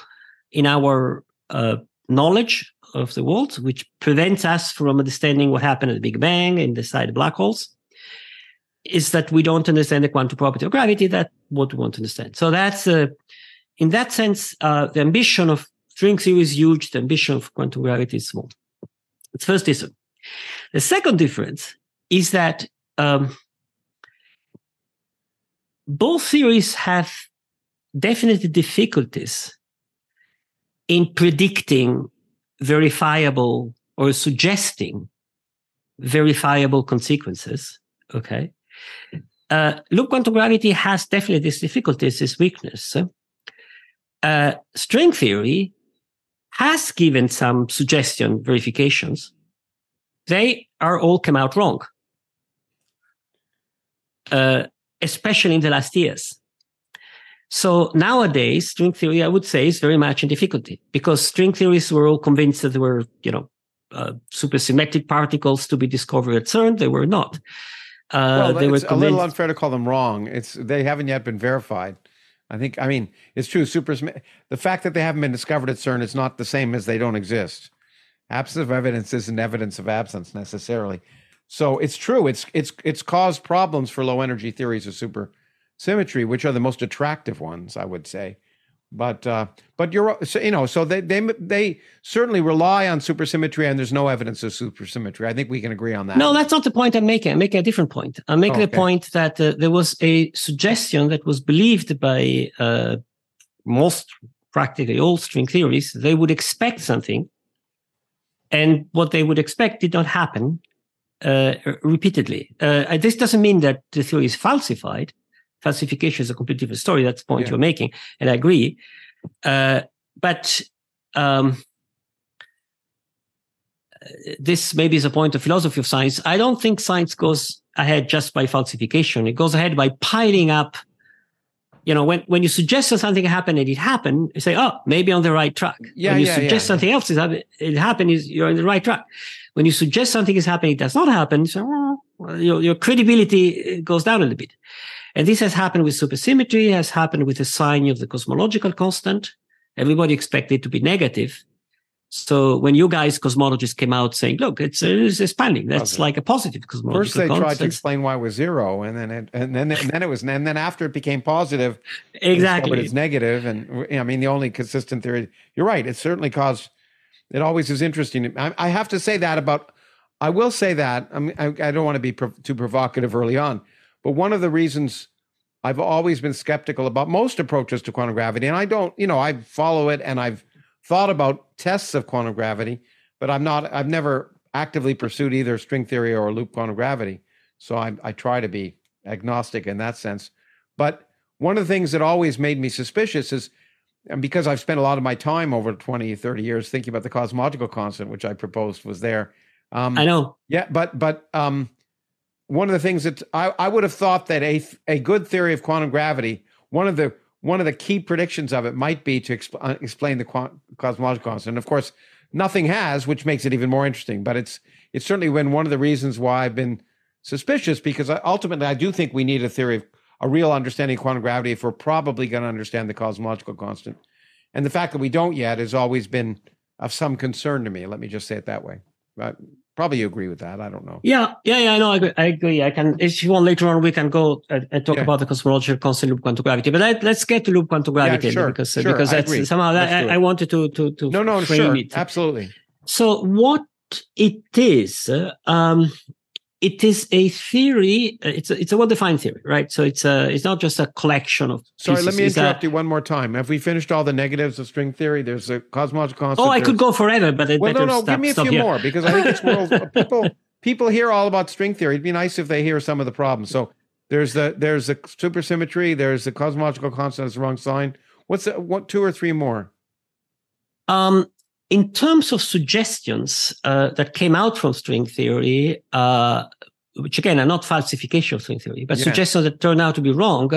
in our uh, knowledge of the world, which prevents us from understanding what happened at the Big Bang and the side of black holes is that we don't understand the quantum property of gravity. That's what we want to understand. So that's, uh, in that sense, uh, the ambition of string theory is huge. The ambition of quantum gravity is small. It's first difference. The second difference is that um, both theories have definite difficulties in predicting verifiable or suggesting verifiable consequences. Okay. Uh, loop quantum gravity has definitely these difficulties, this weakness. Uh, string theory has given some suggestion verifications. They are all come out wrong, uh, especially in the last years. So nowadays, string theory, I would say, is very much in difficulty because string theorists were all convinced that there were, you know, uh, supersymmetric particles to be discovered at CERN. They were not. Uh, well, they it's were a little unfair to call them wrong. It's they haven't yet been verified. I think. I mean, it's true. Super. The fact that they haven't been discovered at CERN is not the same as they don't exist. Absence of evidence isn't evidence of absence necessarily. So it's true. It's it's it's caused problems for low energy theories of supersymmetry, which are the most attractive ones, I would say. But uh, but you're so, you know so they they they certainly rely on supersymmetry and there's no evidence of supersymmetry. I think we can agree on that. No, that's not the point I'm making. I'm making a different point. I'm making oh, okay. the point that uh, there was a suggestion that was believed by uh, most practically all string theories. They would expect something, and what they would expect did not happen uh, repeatedly. Uh, this doesn't mean that the theory is falsified falsification is a completely different story. That's the point yeah. you're making, and I agree. Uh, but um, this maybe is a point of philosophy of science. I don't think science goes ahead just by falsification. It goes ahead by piling up. You know, when, when you suggest that something happened and it happened, you say, "Oh, maybe on the right track." Yeah, when you yeah, suggest yeah. something else is it happened, is you're on the right track. When you suggest something is happening, it does not happen. So well, your your credibility goes down a little bit. And this has happened with supersymmetry, has happened with the sign of the cosmological constant. Everybody expected it to be negative. So when you guys cosmologists came out saying, "Look, it's, uh, it's expanding," that's like a positive cosmological. First, they constant. tried to explain why it was zero, and then it, and then and then it was and then after it became positive, exactly, but it's negative. And I mean, the only consistent theory. You're right. It certainly caused. It always is interesting. I, I have to say that about. I will say that. I mean, I, I don't want to be pro- too provocative early on, but one of the reasons I've always been skeptical about most approaches to quantum gravity, and I don't, you know, I follow it and I've thought about tests of quantum gravity, but I'm not, I've never actively pursued either string theory or loop quantum gravity. So I, I try to be agnostic in that sense. But one of the things that always made me suspicious is, and because I've spent a lot of my time over 20, 30 years thinking about the cosmological constant, which I proposed was there. Um, I know. Yeah, but but um, one of the things that I, I would have thought that a a good theory of quantum gravity, one of the one of the key predictions of it might be to exp- uh, explain the quant- cosmological constant. And of course, nothing has, which makes it even more interesting. But it's it's certainly been one of the reasons why I've been suspicious because I, ultimately I do think we need a theory of a real understanding of quantum gravity if we're probably going to understand the cosmological constant. And the fact that we don't yet has always been of some concern to me. Let me just say it that way. But Probably you agree with that. I don't know. Yeah, yeah, yeah. No, I agree. I agree. I can. If you want later on, we can go and, and talk yeah. about the cosmological constant loop quantum gravity. But let, us get to loop quantum gravity yeah, sure, because sure, because that's somehow that, I, I, wanted to to to no no frame sure, it. absolutely. So what it is, um, it is a theory. Uh, it's a, it's a well-defined theory, right? So it's a it's not just a collection of. Sorry, pieces. let me interrupt a, you one more time. Have we finished all the negatives of string theory? There's a cosmological constant. Oh, I could go forever, but well, no, no. Stop, give me a few here. more because I think it's world people people hear all about string theory. It'd be nice if they hear some of the problems. So there's the there's the supersymmetry. There's the cosmological constant. It's the wrong sign. What's the, what two or three more? Um, in terms of suggestions uh, that came out from string theory, uh, which again are not falsification of string theory, but yeah. suggestions that turn out to be wrong.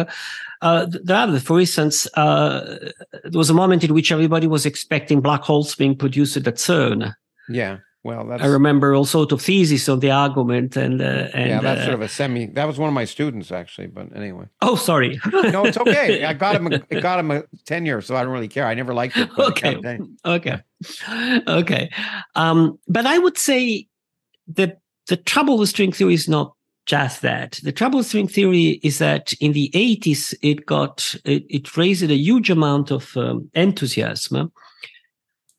Uh, there are, for instance, uh, there was a moment in which everybody was expecting black holes being produced at CERN. Yeah. Well, that's, I remember all sort of theses on the argument, and, uh, and yeah, that's uh, sort of a semi. That was one of my students actually, but anyway. Oh, sorry. no, it's okay. I got him. I got him a tenure, so I don't really care. I never liked it. Okay. Okay. Okay. Um, but I would say the the trouble with string theory is not just that. The trouble with string theory is that in the 80s, it got, it, it raised a huge amount of um, enthusiasm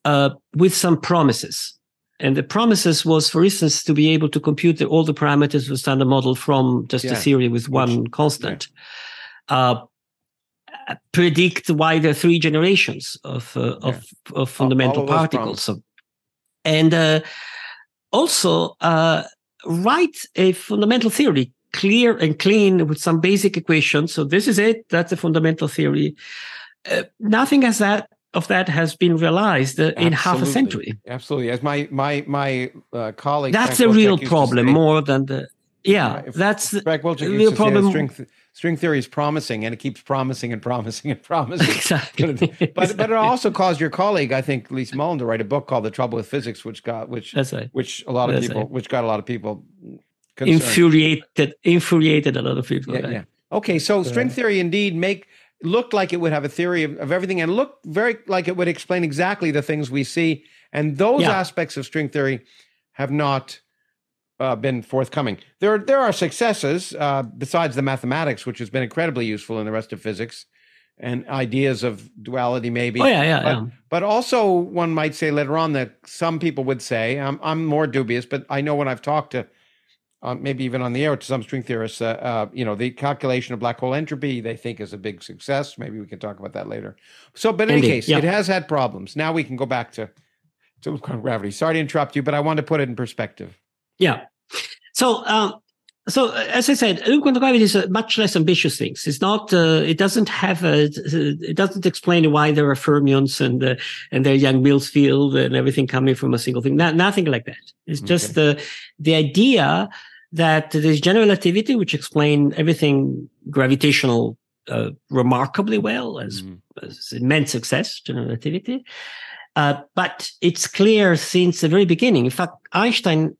uh, with some promises. And the promises was, for instance, to be able to compute the, all the parameters of the standard model from just yeah. a theory with one Which, constant. Yeah. Uh, predict why there are three generations of uh, yeah. of, of fundamental particles. So, and uh, also uh, write a fundamental theory, clear and clean with some basic equations. So this is it. That's a fundamental theory. Uh, nothing as that of that has been realized uh, in half a century. Absolutely, as my my my uh, colleague. That's a real problem, more than the yeah. If, that's Frank the real problem. String, th- string theory is promising, and it keeps promising and promising and promising. Exactly. but but it also caused your colleague, I think, Lee Smolin, to write a book called "The Trouble with Physics," which got which right. which a lot of that's people right. which got a lot of people concerned. infuriated infuriated a lot of people. Yeah, right? yeah. Okay, so string theory indeed make looked like it would have a theory of, of everything and looked very like it would explain exactly the things we see. And those yeah. aspects of string theory have not uh, been forthcoming. There, there are successes uh, besides the mathematics, which has been incredibly useful in the rest of physics, and ideas of duality, maybe. Oh yeah, yeah, but, yeah. But also, one might say later on that some people would say, I'm, I'm more dubious, but I know when I've talked to uh, maybe even on the air to some string theorists, uh, uh, you know, the calculation of black hole entropy they think is a big success. Maybe we can talk about that later. So, but in Indeed. any case, yeah. it has had problems. Now we can go back to to gravity. Sorry to interrupt you, but I want to put it in perspective. Yeah. So, um, so as I said, quantum gravity is a much less ambitious thing. It's not. Uh, it doesn't have a. It doesn't explain why there are fermions and uh, and their Yang-Mills field and everything coming from a single thing. Not, nothing like that. It's just the the idea that there's general relativity, which explain everything gravitational uh, remarkably well as, mm. as, immense success, general relativity. Uh, but it's clear since the very beginning. In fact, Einstein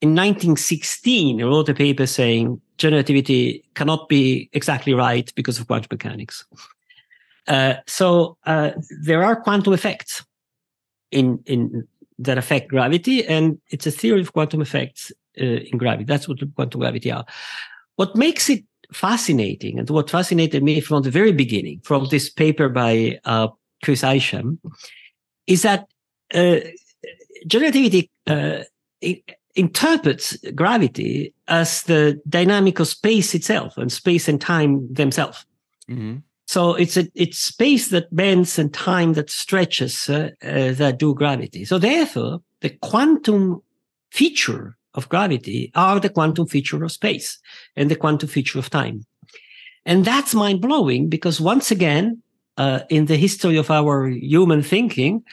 in 1916 wrote a paper saying general relativity cannot be exactly right because of quantum mechanics. Uh, so uh, there are quantum effects in in that affect gravity, and it's a theory of quantum effects in gravity. That's what quantum gravity are. What makes it fascinating, and what fascinated me from the very beginning, from this paper by uh, Chris Isham, is that uh, general relativity uh, interprets gravity as the dynamic of space itself and space and time themselves. Mm-hmm. So it's a it's space that bends and time that stretches uh, uh, that do gravity. So therefore, the quantum feature of gravity are the quantum feature of space and the quantum feature of time. And that's mind blowing because once again, uh, in the history of our human thinking,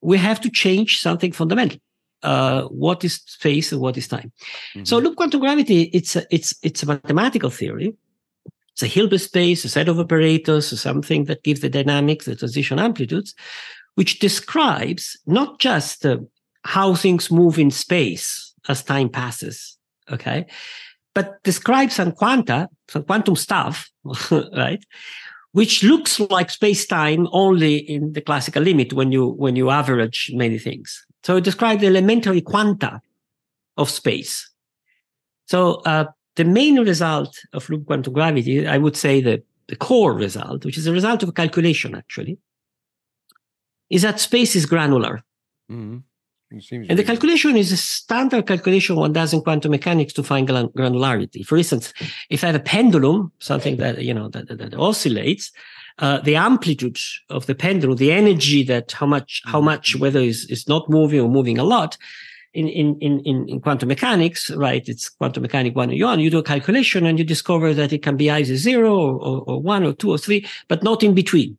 we have to change something fundamental. Uh, what is space and what is time? Mm-hmm. So loop quantum gravity, it's a, it's, it's a mathematical theory. It's a Hilbert space, a set of operators, something that gives the dynamics, the transition amplitudes, which describes not just uh, how things move in space, as time passes. Okay. But describe some quanta, some quantum stuff, right? Which looks like space-time only in the classical limit when you, when you average many things. So it describes the elementary quanta of space. So, uh, the main result of loop quantum gravity, I would say the, the core result, which is a result of a calculation actually, is that space is granular. Mm-hmm and the calculation is a standard calculation one does in quantum mechanics to find granularity. For instance, if I have a pendulum, something that you know that, that, that oscillates, uh, the amplitude of the pendulum, the energy that how much how mm-hmm. much whether is is not moving or moving a lot. In, in, in, in quantum mechanics, right? It's quantum mechanic one on You do a calculation and you discover that it can be either zero or, or, or one or two or three, but not in between.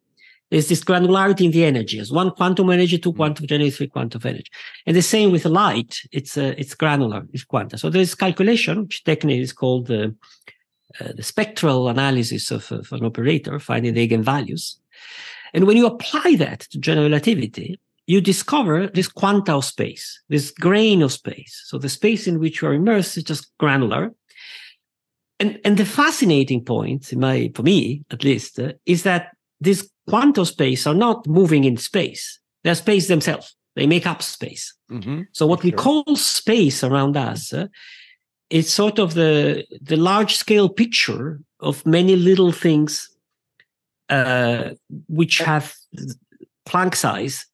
There's this granularity in the energy as one quantum energy, two mm. quantum energy, three quantum energy. And the same with light. It's uh, it's granular, it's quantum. So there's calculation, which technically is called the, uh, the spectral analysis of, of, an operator, finding the eigenvalues. And when you apply that to general relativity, you discover this quanta of space, this grain of space. So the space in which you are immersed is just granular. And, and the fascinating point, in my, for me at least, uh, is that this quantum space are not moving in space. They're space themselves. They make up space. Mm-hmm. So what sure. we call space around us uh, is sort of the the large scale picture of many little things uh, which have Planck size,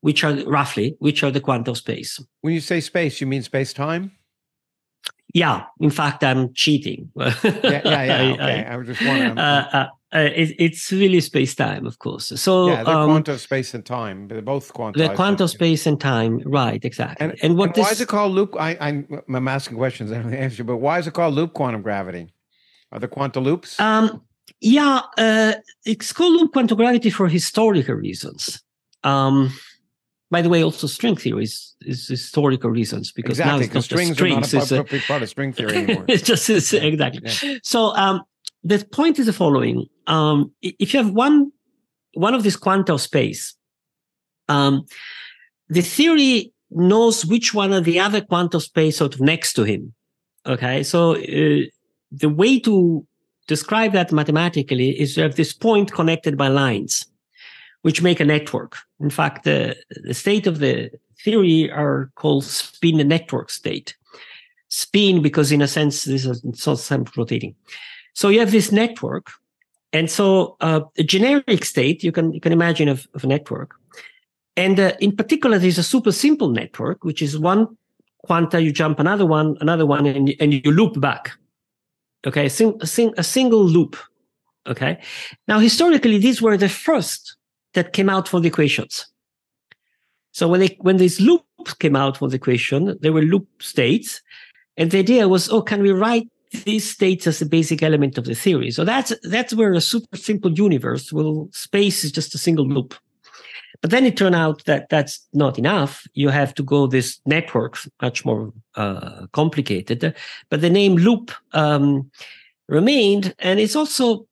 which are roughly which are the quantum space. When you say space, you mean space time? Yeah, in fact, I'm cheating. yeah, yeah, yeah. Okay, I, I, I was just wondering. Uh, uh, uh, it, it's really space time, of course. So yeah, they're um, quantum space and time. They're both quantum. the quantum space and time, right? Exactly. And, And, what and this why is it called loop? I, I'm, I'm asking questions. I don't answer, but why is it called loop quantum gravity? Are there quantum loops? Um, yeah, uh, it's called loop quantum gravity for historical reasons. Um, by the way, also string theory is, is historical reasons because now exactly, it's not just strings, strings. are not a- a big part of string theory anymore. it's just it's, exactly. So um, the point is the following: um, if you have one one of these quanta of space, um, the theory knows which one of the other quanta space sort of next to him. Okay, so uh, the way to describe that mathematically is you have this point connected by lines, which make a network. In fact, the, the state of the theory are called spin network state spin because in a sense this is so self-rotating so you have this network and so uh, a generic state you can you can imagine of, of a network. And uh, in particular there's a super simple network which is one quanta you jump another one another one and, and you loop back. Okay? A, sing, a, sing, a single loop. Okay? Now historically these were the first that came out for the equations. So when they when these loops came out for the equation they were loop states and the idea was, oh, can we write these states as a basic element of the theory? So that's that's where a super simple universe will space is just a single loop. But then it turned out that that's not enough. You have to go this network, much more uh, complicated. But the name loop um, remained, and it's also.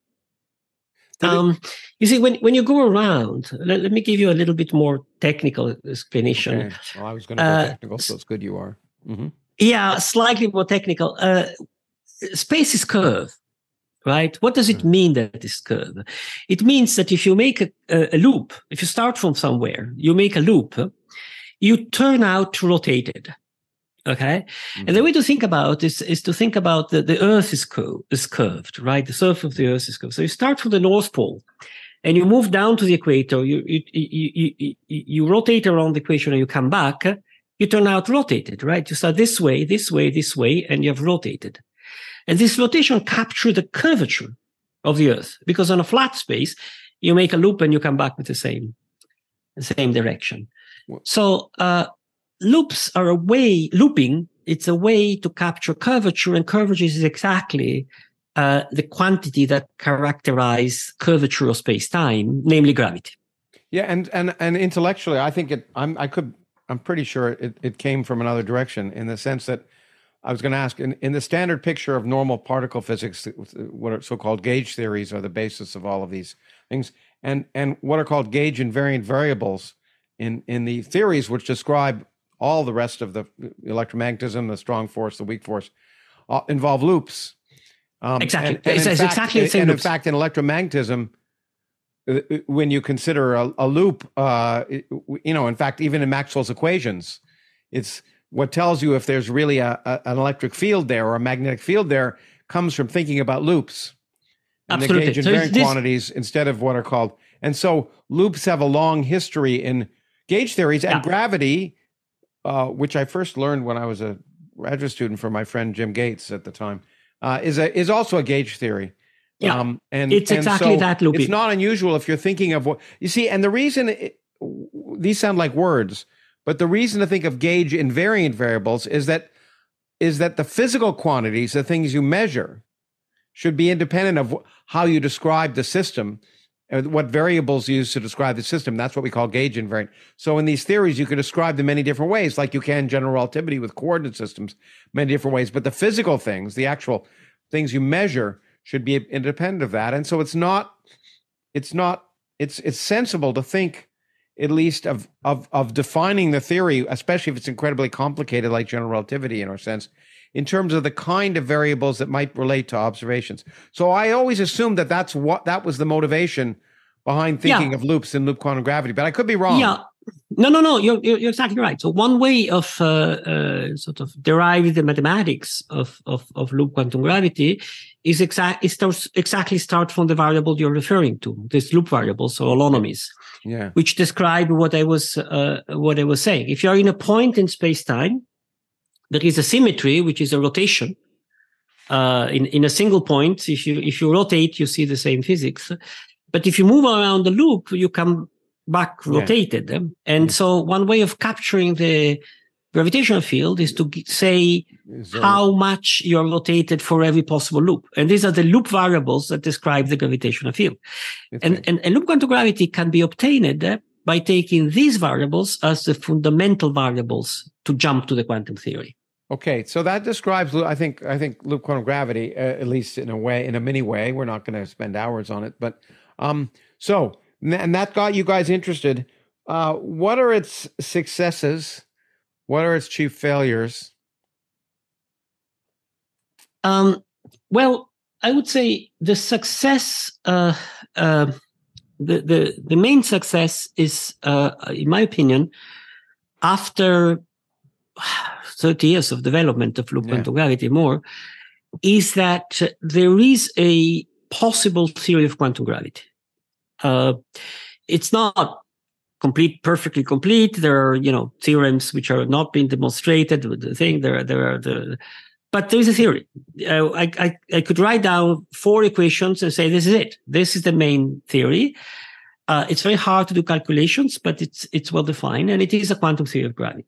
Um, you see, when, when you go around, let, let me give you a little bit more technical explanation. Okay. Well, I was going to go Uh, technical, so it's good you are. hmm Yeah, slightly more technical. Uh, space is curved, right? What does it Hmm. mean that it's curved? It means that if you make a, a, loop, if you start from somewhere, you make a loop, you turn out rotated. Okay. And the Mm-hmm. way to think about this is to think about the, the earth is, co- is curved, right? The surface of the earth is curved. So you start from the North Pole and you move down to the equator. You, you, you, you, you, you rotate around the equator and you come back. You turn out rotated, right? You start this way, this way, this way, and you have rotated. And this rotation captures the curvature of the earth because on a flat space, you make a loop and you come back with the same, the same direction. Wha- So, uh, loops are a way, looping, it's a way to capture curvature and curvature is exactly uh, the quantity that characterize curvature of space-time, namely gravity. Yeah, and and and intellectually, I think it. I'm. I could. I'm pretty sure it, it came from another direction in the sense that I was going to ask in, in the standard picture of normal particle physics, what are so-called gauge theories are the basis of all of these things, and and what are called gauge invariant variables in in the theories which describe all the rest of the electromagnetism, the strong force, the weak force, uh, involve loops. Um, Exactly. and- and It's- it's fact- exactly the same And in fact, in electromagnetism, uh, when you consider a, a loop, uh, you know, in fact, even in Maxwell's equations, it's what tells you if there's really a, a- an electric field there or a magnetic field there comes from thinking about loops and Absolutely. the gauge So invariant this- quantities instead of what are called. And so loops have a long history in gauge theories and Yeah. gravity, uh, which I first learned when I was a graduate student from my friend Jim Gates at the time, uh, is a is also a gauge theory. Yeah. Um, and It's and exactly so that, looping. It's not unusual if you're thinking of what you see, and the reason it, these sound like words, but the reason to think of gauge invariant variables is that is that the physical quantities, the things you measure, should be independent of how you describe the system, and what variables you use to describe the system. That's what we call gauge invariant. So in these theories, you can describe them many different ways, like you can general relativity with coordinate systems, many different ways. But the physical things, the actual things you measure, should be independent of that. And so it's not, it's not, it's it's sensible to think at least of of of defining the theory, especially if it's incredibly complicated, like general relativity in our sense, in terms of the kind of variables that might relate to observations. So I always assumed that that's what that was the motivation behind Yeah. thinking of loops in loop quantum gravity, but I could be wrong. Yeah. No, no, no. You're, you're you're exactly right. So one way of uh, uh, sort of derive the mathematics of, of, of loop quantum gravity is exact is starts exactly start from the variable you're referring to, this loop variables or holonomies, Yeah. which describe what I was uh, what I was saying. If you're in a point in space time, there is a symmetry, which is a rotation uh, in in a single point. If you if you rotate, you see the same physics. But if you move around the loop, you come back rotated. Yeah. And so one way of capturing the gravitational field is to say how much you're rotated for every possible loop. And these are the loop variables that describe the gravitational field. And, and, and, loop quantum gravity can be obtained by taking these variables as the fundamental variables to jump to the quantum theory. Okay, so that describes, I think, I think loop quantum gravity, uh, at least in a way, in a mini way. We're not going to spend hours on it, but um, so and that got you guys interested. Uh, what are its successes? What are its chief failures? Um, well, I would say the success, uh, uh, the, the the main success is, uh, in my opinion, after 30 years of development of loop quantum yeah. gravity more, is that there is a possible theory of quantum gravity. Uh, it's not complete, perfectly complete. There are, you know, theorems which are not being demonstrated. The thing there, there are the, but there is a theory. Uh, I, I, I could write down four equations and say this is it. This is the main theory. Uh, it's very hard to do calculations, but it's it's well defined, and it is a quantum theory of gravity.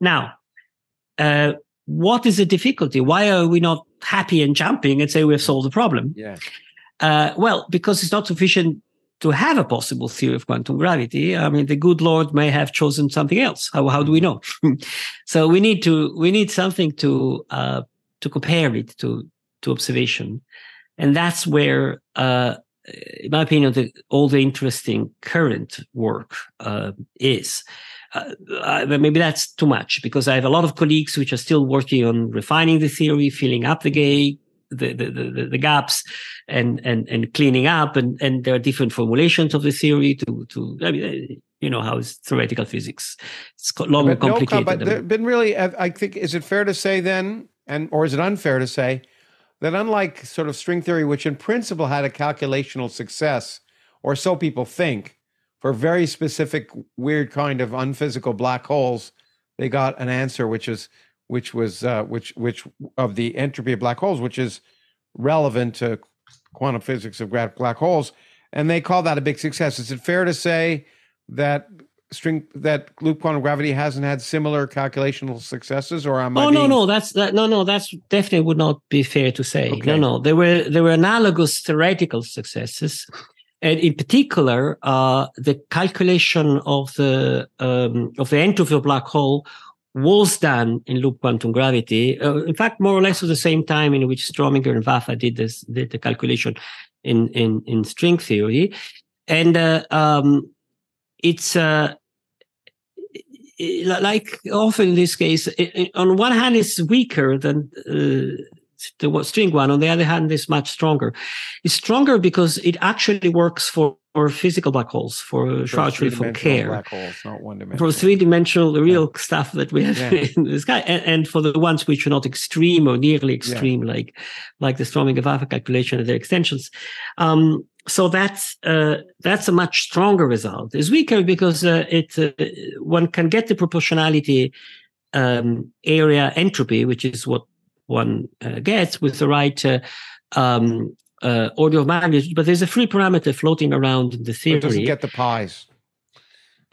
Now, uh, what is the difficulty? Why are we not happy and jumping and say we have solved the problem? Yeah. Uh, well, because it's not sufficient to have a possible theory of quantum gravity. I mean, the good Lord may have chosen something else. How, how do we know? so we need to, we need something to, uh, to compare it to, to observation. And that's where, uh, in my opinion, the, all the interesting current work, uh, is. Uh, uh, maybe that's too much because I have a lot of colleagues which are still working on refining the theory, filling up the gate, the, the, the, the, gaps and, and, and cleaning up. And, and there are different formulations of the theory to, to, I mean, you know, how is theoretical physics. It's long and complicated. No, but there been really, I think, is it fair to say then, and, or is it unfair to say that unlike sort of string theory, which in principle had a calculational success, or so people think, for very specific, weird kind of unphysical black holes, they got an answer which is which was uh, which which of the entropy of black holes, which is relevant to quantum physics of black holes, and they call that a big success. Is it fair to say that string that loop quantum gravity hasn't had similar calculational successes, or am I? Oh being... no, no, that's that. No, no, that's definitely would not be fair to say. Okay. No, no, there were there were analogous theoretical successes. And in particular, uh, the calculation of the um, of the entropy of a black hole was done in loop quantum gravity. Uh, in fact, more or less at the same time in which Strominger and Vafa did this, did the calculation in, in, in string theory. And, uh, um, it's, uh, like often in this case, it, on one hand, it's weaker than, uh, the string one. On the other hand, is much stronger. It's stronger because it actually works for for physical black holes, for Schwarzschild Kerr. Black holes, not one dimensional. For three dimensional, real yeah. stuff that we have yeah. in the sky, and, and, for the ones which are not extreme or nearly extreme, yeah. like like the Strominger-Vafa calculation and their extensions. Um, so that's uh, that's a much stronger result. It's weaker because uh, it uh, one can get the proportionality um, area entropy, which is what one uh, gets with the right uh, um, uh, order of magnitude, but there's a free parameter floating around in the theory. It doesn't get the pies.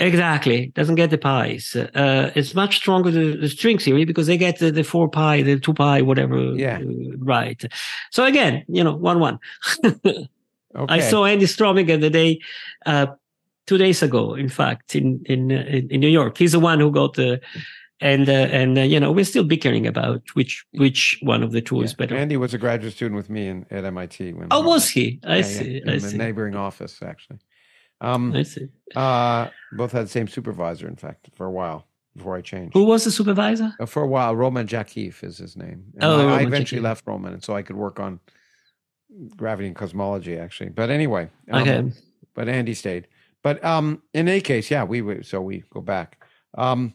Exactly, doesn't get the pies. Uh, it's much stronger the, the string theory because they get the, the four pi, the two pi, whatever. Yeah. Uh, right. So again, you know, one one. okay. I saw Andy Strominger the day, uh, two days ago, in fact, in in in, in New York. He's the one who got the and uh, and uh, you know we're still bickering about which which one of the two yeah. is better. Andy was a graduate student with me in, at MIT. When oh, was he? I yeah, see. Yeah, I in see. the neighboring office, actually. Um, I see. Uh, both had the same supervisor, in fact, for a while before I changed. Who was the supervisor? Uh, for a while, Roman Jackiw is his name. And oh, I, I eventually left Roman, and so I could work on gravity and cosmology, actually. But anyway, um, okay. But Andy stayed. But um, in any case, yeah, we so we go back. Um,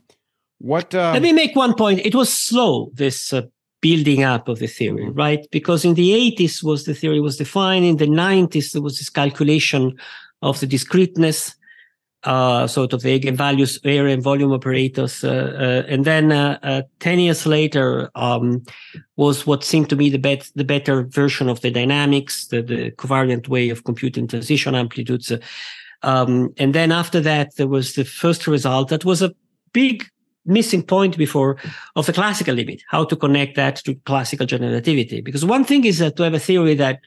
what? Uh... Let me make one point. It was slow this uh, building up of the theory, mm-hmm. right? Because in the 80s was the theory was defined. In the 90s there was this calculation of the discreteness. uh, sort of the eigenvalues, area and volume operators. Uh, uh, and then uh, uh, 10 years later um, was what seemed to me the, bet- the better version of the dynamics, the, the covariant way of computing transition amplitudes. Um, and then after that, there was the first result that was a big missing point before of the classical limit, how to connect that to classical general relativity. Because one thing is that to have a theory that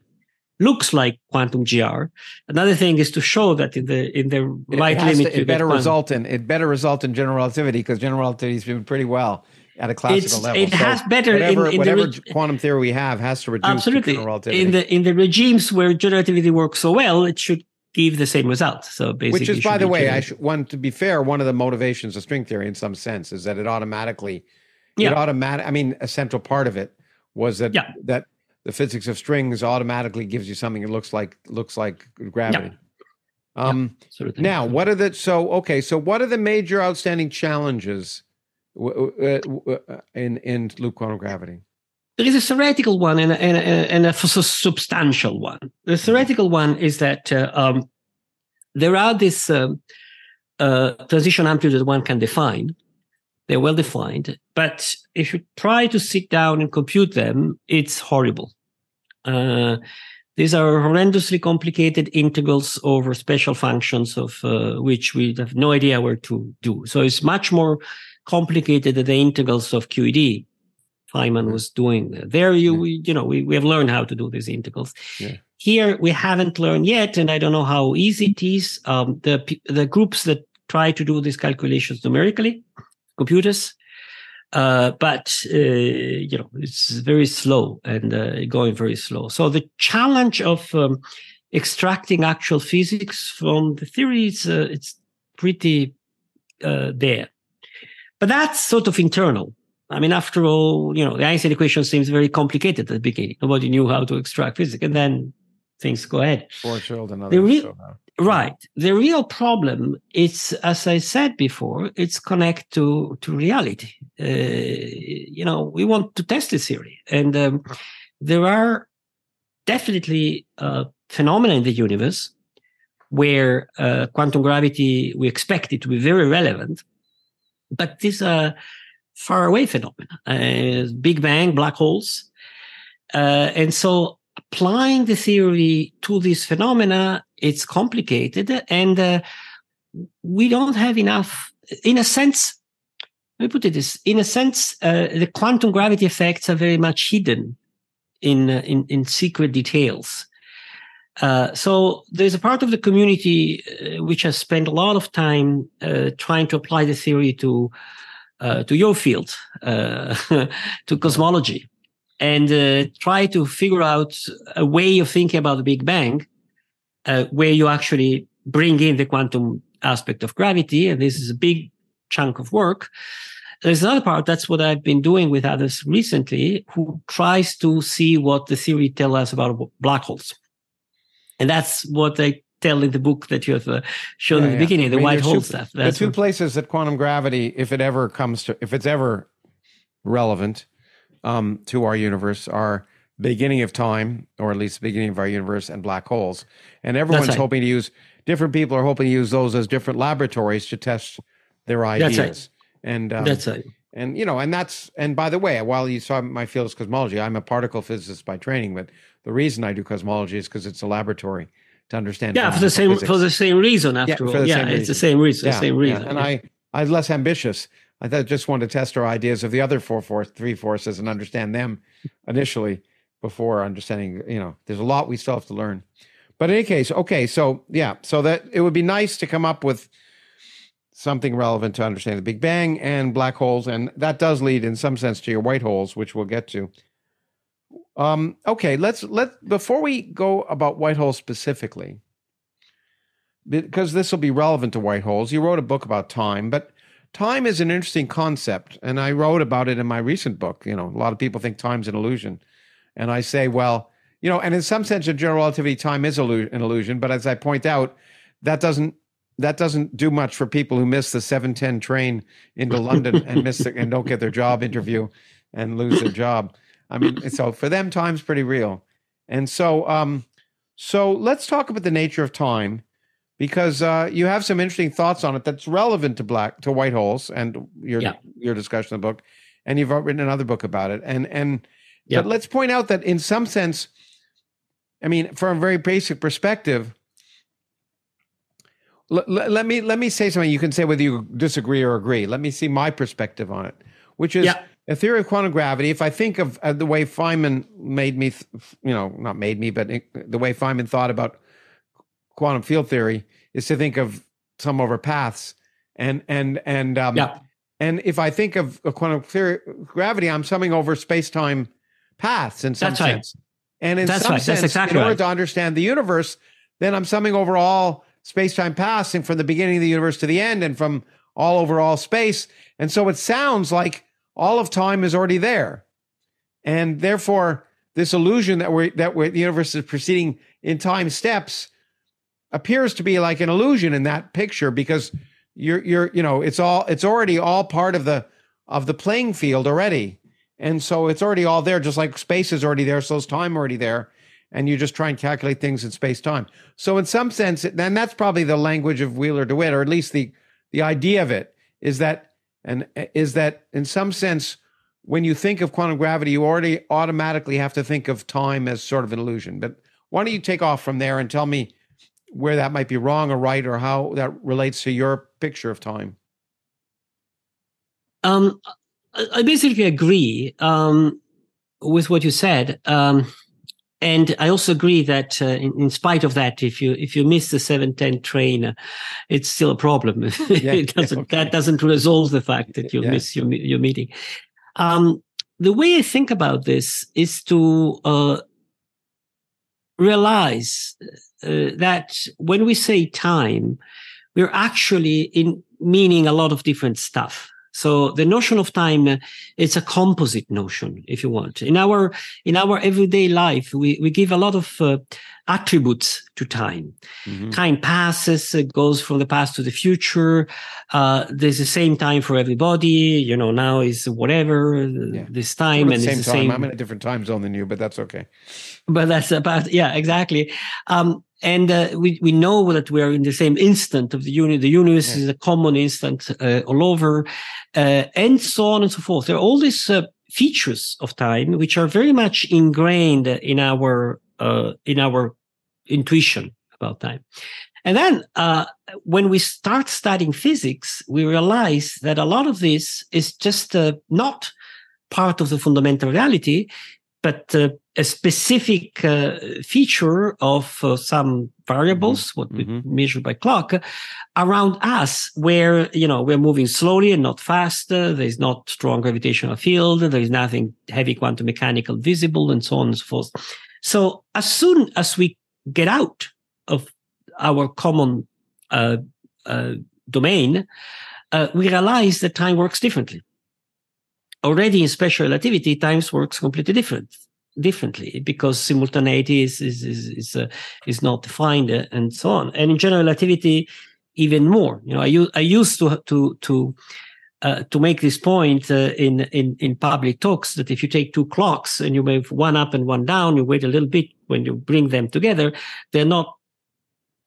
looks like quantum GR. Another thing is to show that in the in the right limit, to, it better result in it better result in general relativity because general relativity is doing pretty well at a classical it's, level. It so has better whatever, in, in whatever the, quantum theory we have has to reduce absolutely general relativity. in the in the regimes where general relativity works so well. It should give the same result. So basically, which is by the way, I should, one to be fair, one of the motivations of string theory in some sense is that it automatically, yeah. it automatic. I mean, a central part of it was that yeah. that the physics of strings automatically gives you something that looks like looks like gravity. Yeah. Um, yeah, sort of now, what are the so okay? So, what are the major outstanding challenges uh, in in loop quantum gravity? There is a theoretical one and a, and a, and a substantial one. The mm-hmm. theoretical one is that uh, um, there are these uh, uh, transition amplitudes that one can define, they're well defined, but if you try to sit down and compute them, it's horrible. Uh, these are horrendously complicated integrals over special functions of uh, which we have no idea where to do. So it's much more complicated than the integrals of QED. Feynman mm-hmm. was doing there. You yeah. you know we, we have learned how to do these integrals. Yeah. Here we haven't learned yet, and I don't know how easy it is. Um, the the groups that try to do these calculations numerically, computers, uh, but uh, you know it's very slow and uh, going very slow. So the challenge of um, extracting actual physics from the theory is uh, it's pretty uh, there, but that's sort of internal. I mean, after all, you know, the Einstein equation seems very complicated at the beginning. Nobody knew how to extract physics, and then things go ahead. And others. Re- right. The real problem is, as I said before, it's connect to to reality. Uh, you know, we want to test this theory, and um, there are definitely uh, phenomena in the universe where uh, quantum gravity we expect it to be very relevant, but these are far away phenomena, uh, Big Bang, black holes, uh, and so applying the theory to these phenomena, it's complicated and uh, we don't have enough, in a sense, let me put it this, in a sense, uh, the quantum gravity effects are very much hidden in, uh, in, in secret details. Uh, so there's a part of the community uh, which has spent a lot of time uh, trying to apply the theory to uh, to your field, to cosmology and uh, try to figure out a way of thinking about the Big Bang uh, where you actually bring in the quantum aspect of gravity. And this is a big chunk of work. There's another part. That's what I've been doing with others recently who tries to see what the theory tell us about black holes. And that's what I tell in the book that you have uh, shown yeah, in the yeah. beginning, the I mean, white hole two, stuff. That's the two what, places that quantum gravity, if it ever comes to, if it's ever relevant, um, to our universe are beginning of time, or at least the beginning of our universe, and black holes. And everyone's right. hoping to use different people are hoping to use those as different laboratories to test their ideas. That's right. And um, that's right. And you know, and that's and by the way, while you saw my field is cosmology, I'm a particle physicist by training, but the reason I do cosmology is because it's a laboratory to understand. Yeah, for the same physics. for the same reason. After yeah, all, yeah, it's the same reason. Yeah, same reason. Yeah. And I I'm less ambitious. I just want to test our ideas of the other four force, three forces and understand them initially before understanding, you know, there's a lot we still have to learn. But in any case, okay, so yeah, so that it would be nice to come up with something relevant to understand the Big Bang and black holes, and that does lead in some sense to your white holes, which we'll get to. Um, okay, let's let before we go about white holes specifically, because this will be relevant to white holes. You wrote a book about time, but time is an interesting concept, and I wrote about it in my recent book. You know, a lot of people think time's an illusion, and I say, well, you know, and in some sense, in general relativity, time is an illusion. But as I point out, that doesn't that doesn't do much for people who miss the seven ten train into London and miss the, and don't get their job interview and lose their job. I mean, so for them, time's pretty real. And so, um, so let's talk about the nature of time because uh, you have some interesting thoughts on it that's relevant to black to white holes and your Yeah. your discussion of the book, and you've written another book about it. And and Yeah. but let's point out that in some sense, I mean, from a very basic perspective. l- l- let me let me say something. You can say whether you disagree or agree. Let me see my perspective on it, which is Yeah. A theory of quantum gravity. If I think of uh, the way Feynman made me, th- you know, not made me, but the way Feynman thought about quantum field theory is to think of sum over paths, and and and um, Yeah. and if I think of a quantum theory, gravity, I'm summing over space time paths in some That's right. sense. And in That's some right. Sense, exactly in order right. to understand the universe, then I'm summing over all space time passing from the beginning of the universe to the end and from all over all space. And so it sounds like all of time is already there. And therefore, this illusion that we're that we're, the universe is proceeding in time steps appears to be like an illusion in that picture because you're you're you know it's all it's already all part of the of the playing field already. And so it's already all there just like space is already there so is time already there. And you just try and calculate things in space time so in some sense then that's probably the language of Wheeler-DeWitt or at least the the idea of it is that and is that in some sense when you think of quantum gravity you already automatically have to think of time as sort of an illusion. But why don't you take off from there and tell me where that might be wrong or right or how that relates to your picture of time? Um, I I basically agree um, with what you said, um, and I also agree that uh, in, in spite of that, if you if you miss the seven ten train, uh, it's still a problem. it doesn't okay. that doesn't resolve the fact that you Yeah. miss your your meeting. Um, the way I think about this is to uh, realize uh, that when we say time, we're actually in meaning a lot of different stuff. So the notion of time uh, it's a composite notion, if you want. In our in our everyday life, we we give a lot of uh, attributes to time. Mhm. Time passes, it goes from the past to the future. Uh, there's the same time for everybody. You know, now is whatever uh, Yeah. this time, and the it's same the time same i'm in a different time zone than you but that's okay but that's about yeah exactly um and uh, we we know that we are in the same instant of the unit the universe Yeah. is a common instant uh, all over uh, and so on and so forth. There are all these uh, features of time which are very much ingrained in our uh, in our intuition about time. And then uh, when we start studying physics we realize that a lot of this is just uh, not part of the fundamental reality but uh, a specific uh, feature of uh, some variables, what we Mhm. measure by clock, around us, where you know we're moving slowly and not fast. uh, there's not strong gravitational field. There is nothing heavy quantum mechanical visible, and so on and so forth. So as soon as we get out of our common uh, uh, domain, uh, we realize that time works differently already in special relativity, times works completely different, differently because simultaneity is is is is, uh, is not defined uh, and so on. And in general relativity, even more. You know, I I used to to to uh, to make this point uh, in in in public talks that if you take two clocks and you move one up and one down, you wait a little bit when you bring them together, they're not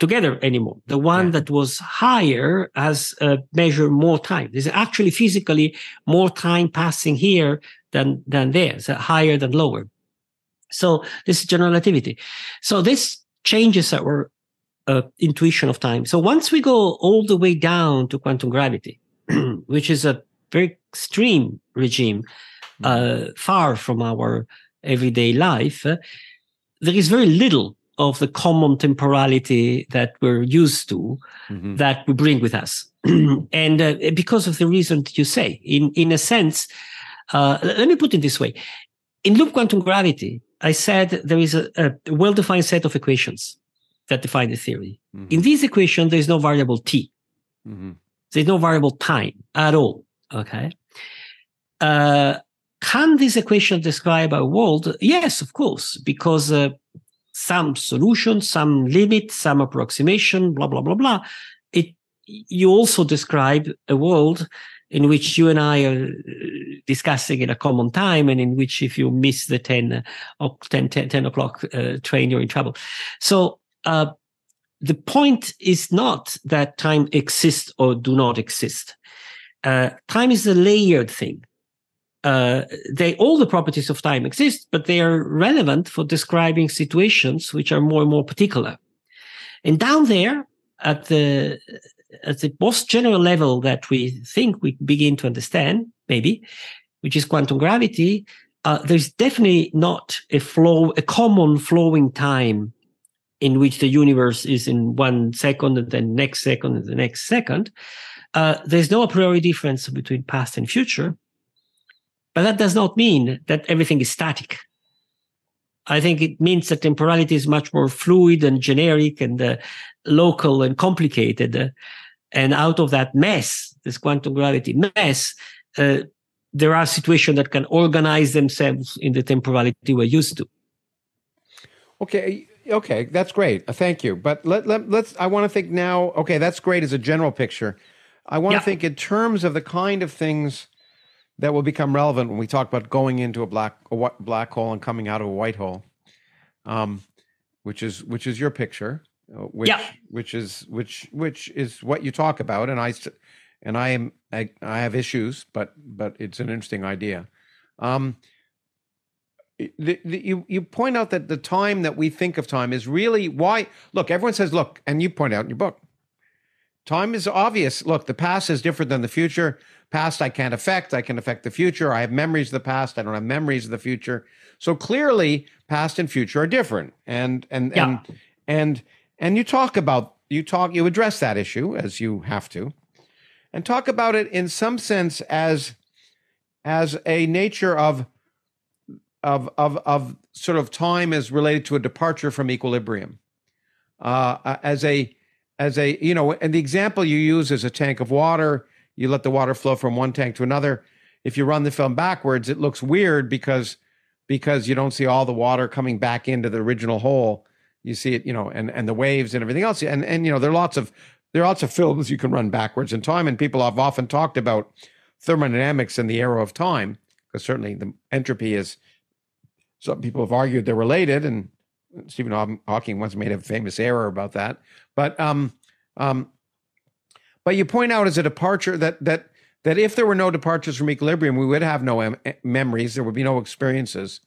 together anymore. The one Yeah. that was higher has uh, measured more time. There's actually physically more time passing here than than there, so higher than lower. So this is general relativity. So this changes our uh, intuition of time. So once we go all the way down to quantum gravity, which is a very extreme regime, uh, far from our everyday life, uh, there is very little of the common temporality that we're used to Mhm. that we bring with us. and uh, because of the reason that you say, in, in a sense, uh, let me put it this way. In loop quantum gravity, I said there is a, a well-defined set of equations that define the theory. Mhm. In these equations, there's no variable t. Mhm. There's no variable time at all. Okay. Uh, can this equation describe our world? Yes, of course, because uh, some solution, some limit, some approximation, blah blah blah blah. It you also describe a world in which you and I are uh, discussing in a common time, and in which if you miss the 10, uh, 10, 10, 10 o'clock uh, train, you're in trouble. So uh, the point is not that time exists or do not exist. Uh, time is a layered thing. Uh, they all the properties of time exist, but they are relevant for describing situations which are more and more particular. And down there, at the at the most general level that we think we begin to understand, maybe, which is quantum gravity, uh, there's definitely not a flow, a common flowing time in which the universe is in one second and then next second and the next second. Uh, there's no a priori difference between past and future, but that does not mean that everything is static. I think it means that temporality is much more fluid and generic and uh, local and complicated. And out of that mess, this quantum gravity mess, uh, there are situations that can organize themselves in the temporality we're used to. Okay, okay, that's great. Uh, thank you. But let, let let's. I want to think now. Okay, that's great as a general picture. I want to think in terms of the kind of things that will become relevant when we talk about going into a black a black hole and coming out of a white hole, um, which is which is your picture, uh, which yeah. which is which which is what you talk about, and I and I am I, I have issues, but but it's an interesting idea. Um, the, the, you you point out that the time that we think of time is really why. Look, everyone says, look, and you point out in your book, time is obvious. Look, the past is different than the future. Past I can't affect. I can affect the future. I have memories of the past. I don't have memories of the future. So clearly, past and future are different. And and yeah. and and and you talk about you talk you address that issue as you have to, and talk about it in some sense as as a nature of of of of sort of time is related to a departure from equilibrium, uh, as a as a you know, and the example you use is a tank of water you let the water flow from one tank to another. If you run the film backwards, it looks weird because because you don't see all the water coming back into the original hole. You see it, you know, and and the waves and everything else. And and you know, there are lots of there are lots of films you can run backwards in time, and people have often talked about thermodynamics and the arrow of time because certainly the entropy is. Some people have argued they're related, and Stephen Hawking once made a famous error about that. But um, um, but you point out as a departure that that that if there were no departures from equilibrium, we would have no em- memories. There would be no experiences.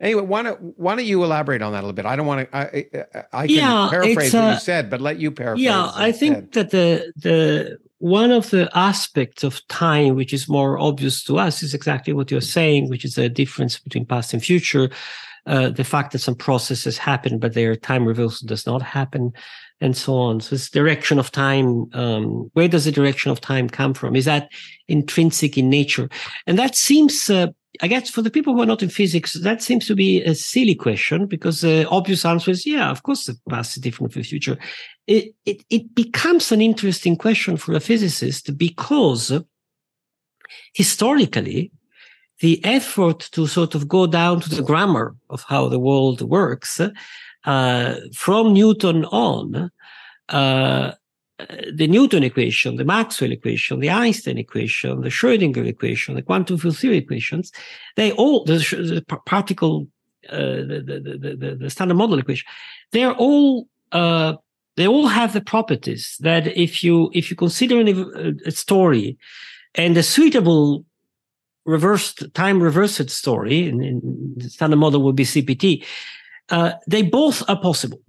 Anyway, why don't why don't you elaborate on that a little bit? I don't want to. I, I can yeah, paraphrase what uh, you said, but let you paraphrase. Yeah, I think that the the one of the aspects of time which is more obvious to us is exactly what you're saying, which is the difference between past and future. Uh, the fact that some processes happen, but their time reversal does not happen and so on. So this direction of time, um, where does the direction of time come from? Is that intrinsic in nature? And that seems, uh, I guess, for the people who are not in physics, that seems to be a silly question because the obvious answer is, yeah, of course, the past is different from the future. It, it, it becomes an interesting question for a physicist because historically, the effort to sort of go down to the grammar of how the world works uh, from Newton on, uh, the Newton equation, the Maxwell equation, the Einstein equation, the Schrodinger equation, the quantum field theory equations, they all, the, the particle, uh, the, the, the, the, standard model equation, they're all, uh, they all have the properties that if you, if you consider a, a story and a suitable reversed time reversed story, in, in the standard model would be CPT, uh, they both are possible.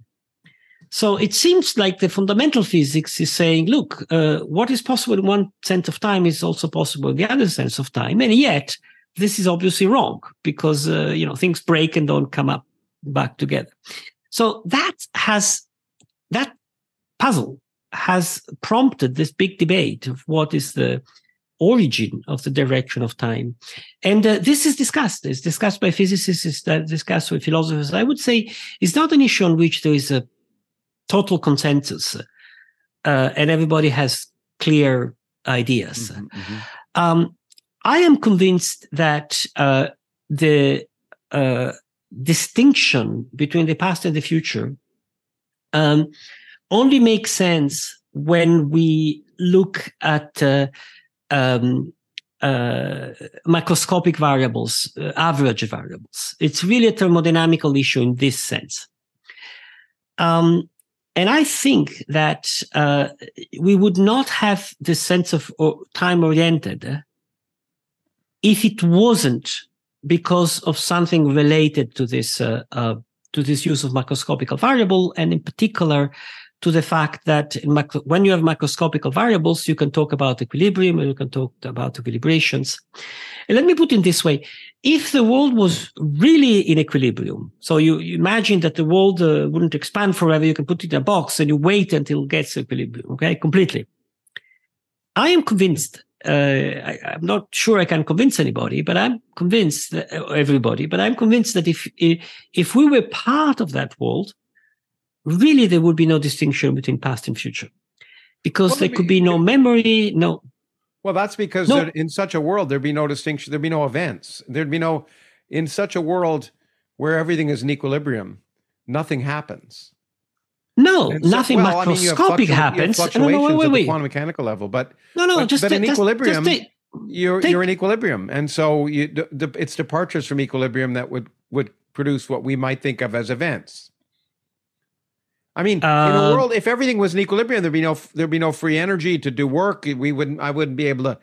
So it seems like the fundamental physics is saying, look, uh, what is possible in one sense of time is also possible in the other sense of time. And yet, this is obviously wrong because, uh, you know, things break and don't come up back together. So that has, that puzzle has prompted this big debate of what is the origin of the direction of time. And uh, this is discussed. It's discussed by physicists, it's discussed with philosophers. I would say it's not an issue on which there is a total consensus uh, and everybody has clear ideas. Mm-hmm, mm-hmm. Um, I am convinced that uh, the uh, distinction between the past and the future um, only makes sense when we look at uh, um, uh, microscopic variables, uh, average variables. It's really a thermodynamical issue in this sense. Um, and I think that uh, we would not have the sense of time oriented if it wasn't because of something related to this uh, uh, to this use of macroscopical variable, and in particular to the fact that macro- when you have macroscopical variables, you can talk about equilibrium and you can talk about equilibrations. And let me put it in this way. If the world was really in equilibrium, so you, you imagine that the world uh, wouldn't expand forever, you can put it in a box and you wait until it gets equilibrium, okay, completely. I am convinced uh, I, am not sure I can convince anybody, but I'm convinced that uh, everybody. But I'm convinced that if if we were part of that world, really there would be no distinction between past and future because well, there could be no memory no well that's because no. in such a world there'd be no distinction there'd be no events there'd be no in such a world where everything is in equilibrium nothing happens no, so, nothing well, macroscopic I mean, happens. no, no, wait, wait, wait. at the quantum mechanical level, but no, no, but, just but in just, equilibrium, just you're take, you're in equilibrium, and so you, the, it's departures from equilibrium that would would produce what we might think of as events. I mean, uh, in a uh, world, if everything was in equilibrium, there'd be no there'd be no free energy to do work. We wouldn't. I wouldn't be able to.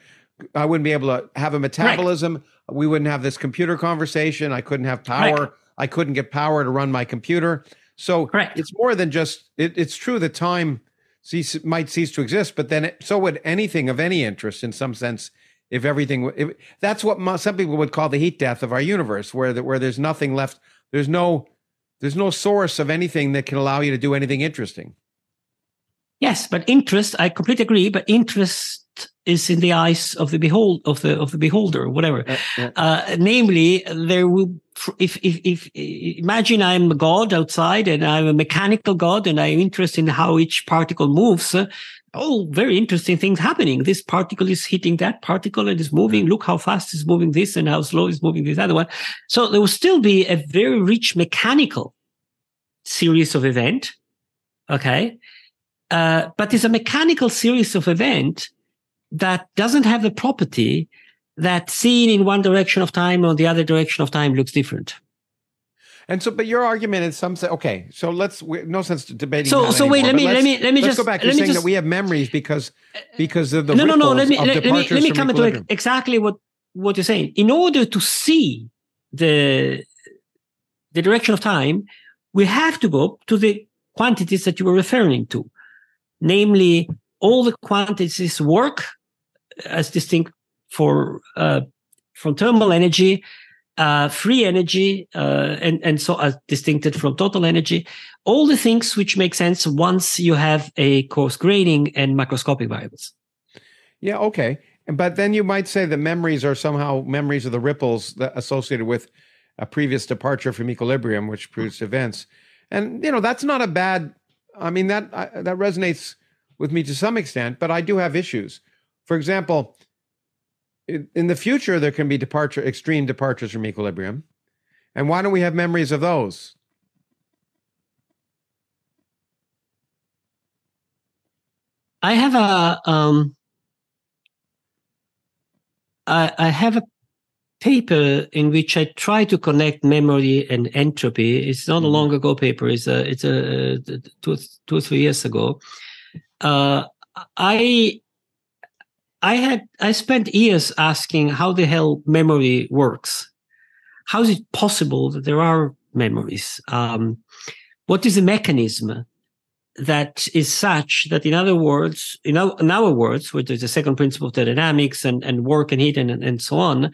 I wouldn't be able to have a metabolism. Right. We wouldn't have this computer conversation. I couldn't have power. Right. I couldn't get power to run my computer. So it's more than just. It, it's true that time cease, might cease to exist, but then it, so would anything of any interest in some sense. If everything, if, that's what some people would call the heat death of our universe, where the, where there's nothing left. There's no there's no source of anything that can allow you to do anything interesting. Yes, but interest, I completely agree, but interest is in the eyes of the behold of the of the beholder, whatever. Uh, yeah. uh, namely, there will if, if if imagine I'm a god outside and I'm a mechanical god and I'm interested in how each particle moves. Uh, oh, very interesting things happening. This particle is hitting that particle and is moving. Look how fast it's moving this and how slow it's moving this other one. So there will still be a very rich mechanical series of event. Okay. Uh, but it's a mechanical series of event that doesn't have the property that seen in one direction of time or the other direction of time looks different. And so, but your argument is some say, okay, so let's, no sense debating. So, so anymore, wait, let me, let me, let me just go back. You're saying just, that we have memories because, because of the no, no, no. Let me, let, let me, let me come to exactly what, what you're saying. In order to see the, the direction of time, we have to go to the quantities that you were referring to, namely all the quantities work as distinct for uh, from thermal energy, uh, free energy, uh, and and so as distincted from total energy. All the things which make sense once you have a coarse graining and macroscopic variables. Yeah. Okay. But then you might say that memories are somehow memories of the ripples associated with a previous departure from equilibrium, which produced events. And you know that's not a bad. I mean that that resonates with me to some extent, but I do have issues. For example, in the future there can be departure, extreme departures from equilibrium, and why don't we have memories of those? I have a um, I, I have a paper in which I try to connect memory and entropy. It's not a mm-hmm. long ago paper. It's a it's a, two two or three years ago. Uh, I I had I spent years asking how the hell memory works. How is it possible that there are memories? Um, what is the mechanism that is such that, in other words, in our, in our words, where there's a second principle of thermodynamics and, and work and heat and, and so on,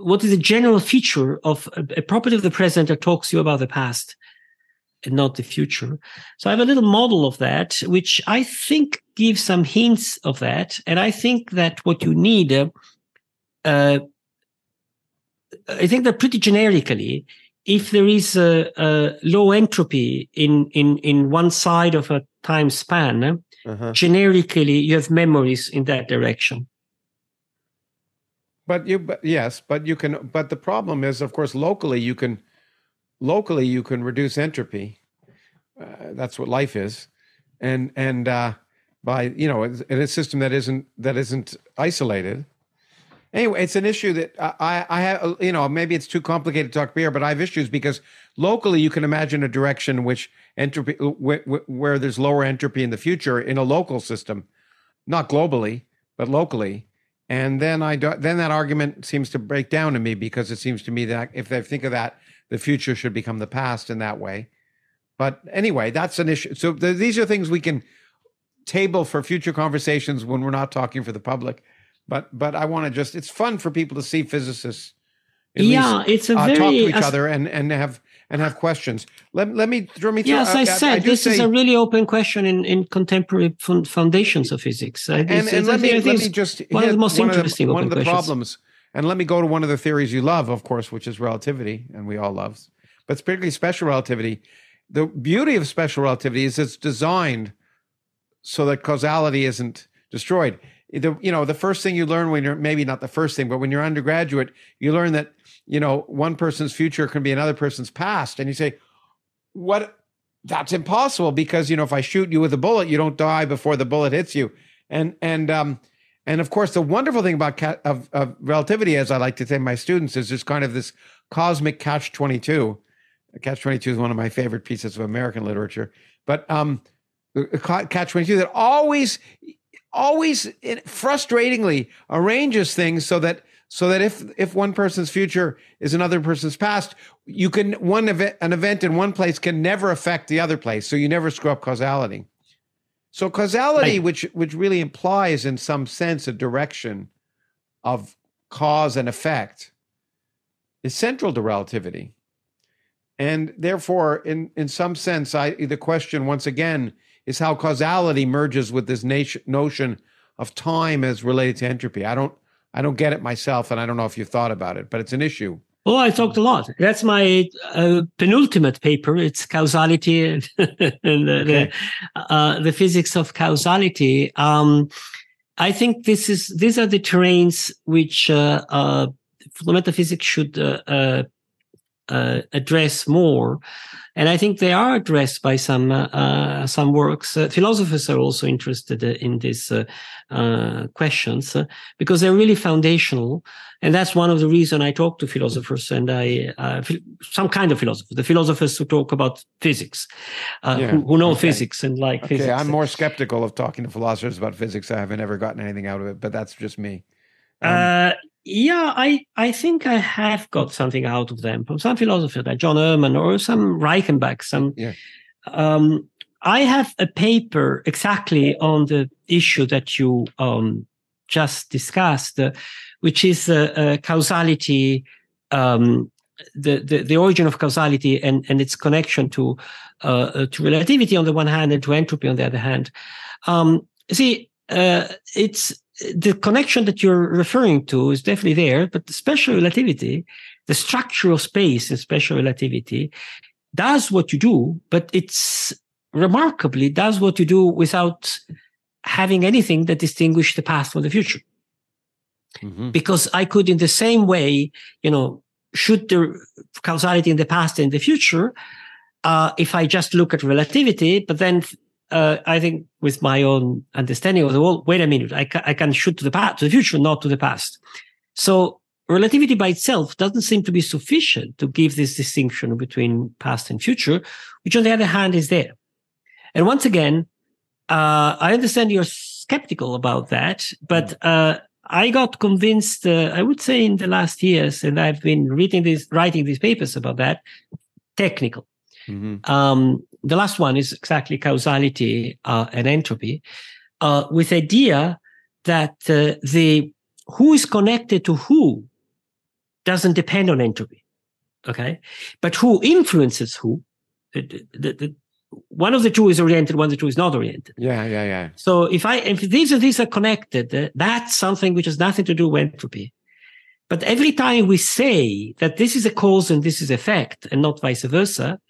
what is the general feature of a, a property of the present that talks to you about the past and not the future. So I have a little model of that, which I think gives some hints of that. And I think that what you need, uh, uh, I think that pretty generically, if there is a, a, low entropy in, in, in one side of a time span, uh-huh. generically you have memories in that direction. But you, but yes, but you can. But the problem is, of course, locally you can, locally you can reduce entropy. Uh, that's what life is, and and uh, by you know in a system that isn't that isn't isolated. Anyway, it's an issue that I I have you know maybe it's too complicated to talk here, but I have issues because locally you can imagine a direction which entropy where, where there's lower entropy in the future in a local system, not globally but locally. And then I do, then that argument seems to break down to me because it seems to me that if they think of that, the future should become the past in that way. But anyway, that's an issue. So the, these are things we can table for future conversations when we're not talking for the public. But but I want to just it's fun for people to see physicists. yeah, least, it's a uh, very talk to each other and and have and have questions. Let, let me throw me. Yes, I, I said I this say, is a really open question in, in contemporary foundations of physics. And, and, and let, me, let me just one of the most one interesting of the, one of the questions. problems. And let me go to one of the theories you love, of course, which is relativity, and we all love, but particularly special relativity. The beauty of special relativity is it's designed so that causality isn't destroyed. The, you know, the first thing you learn when you're maybe not the first thing, but when you're undergraduate, you learn that you know, one person's future can be another person's past. And you say, what? That's impossible because, you know, if I shoot you with a bullet, you don't die before the bullet hits you. And, and, um, and of course, the wonderful thing about ca- of, of relativity, as I like to say my students, is just kind of this cosmic catch 22. Catch 22 is one of my favorite pieces of American literature. But um, catch 22 that always, always frustratingly arranges things so that so that if if one person's future is another person's past, you can one event an event in one place can never affect the other place. So you never screw up causality. So causality, right. which which really implies in some sense a direction of cause and effect, is central to relativity. And therefore, in, in some sense, I, the question once again is how causality merges with this nation, notion of time as related to entropy. I don't I don't get it myself, and I don't know if you've thought about it, but it's an issue. Oh, I talked a lot. That's my uh, penultimate paper. It's causality and, and the, okay. the, uh, the, physics of causality. Um, I think this is these are the terrains which uh, uh fundamental physics should uh, uh, uh, address more. And I think they are addressed by some uh, uh some works. Uh, philosophers are also interested in these uh, questions because they're really foundational, and that's one of the reasons I talk to philosophers and I some kind of philosophers, the philosophers who talk about physics, yeah. who, who, know okay. physics and like okay, physics. I'm more skeptical of talking to philosophers about physics. I haven't ever gotten anything out of it, but that's just me. Um, yeah, I, I think I have got something out of them from some philosopher, like John Earman or some Reichenbach. Some, yeah. um, I have a paper exactly on the issue that you um, just discussed, uh, which is uh, uh, causality, um, the, the, the origin of causality and and its connection to uh, uh, to relativity on the one hand and to entropy on the other hand. Um, see, uh, it's the connection that you're referring to is definitely there, but the special relativity, the structure of space in special relativity does what you do, but it's remarkably does what you do without having anything that distinguish the past from the future. Mm-hmm. Because I could, in the same way, you know, should the causality in the past and the future, uh, if I just look at relativity, but then uh, I think with my own understanding of the world, wait a minute, I, ca- I can shoot to the past, to the future, not to the past. So relativity by itself doesn't seem to be sufficient to give this distinction between past and future, which on the other hand is there. And once again, uh, I understand you're skeptical about that, but uh, I got convinced, uh, I would say in the last years, and I've been reading these, writing these papers about that, technical. Mm-hmm. Um, the last one is exactly causality uh, and entropy, uh, with idea that uh, the who is connected to who doesn't depend on entropy, okay, but who influences who. The, the, the, one of the two is oriented, one of the two is not oriented. Yeah, yeah, yeah. So if I if these are these are connected, uh, that's something which has nothing to do with entropy. But every time we say that this is a cause and this is effect, and not vice versa,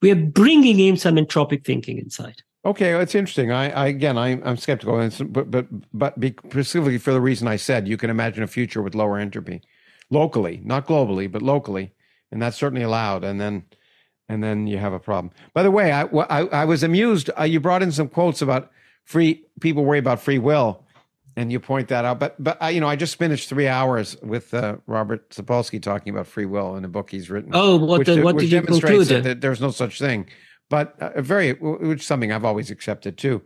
we are bringing in some entropic thinking inside. Okay, it's interesting. I, I again, I, am skeptical, but but but be, specifically for the reason I said, you can imagine a future with lower entropy, locally, not globally, but locally, and that's certainly allowed. And then, and then you have a problem. By the way, I I, I was amused. Uh, you brought in some quotes about free people worry about free will, and you point that out. But but uh, you know, I just finished three hours with uh, Robert Sapolsky talking about free will in a book he's written. Oh, what the, what did you conclude? That, that there's no such thing, but uh, very which is something I've always accepted too.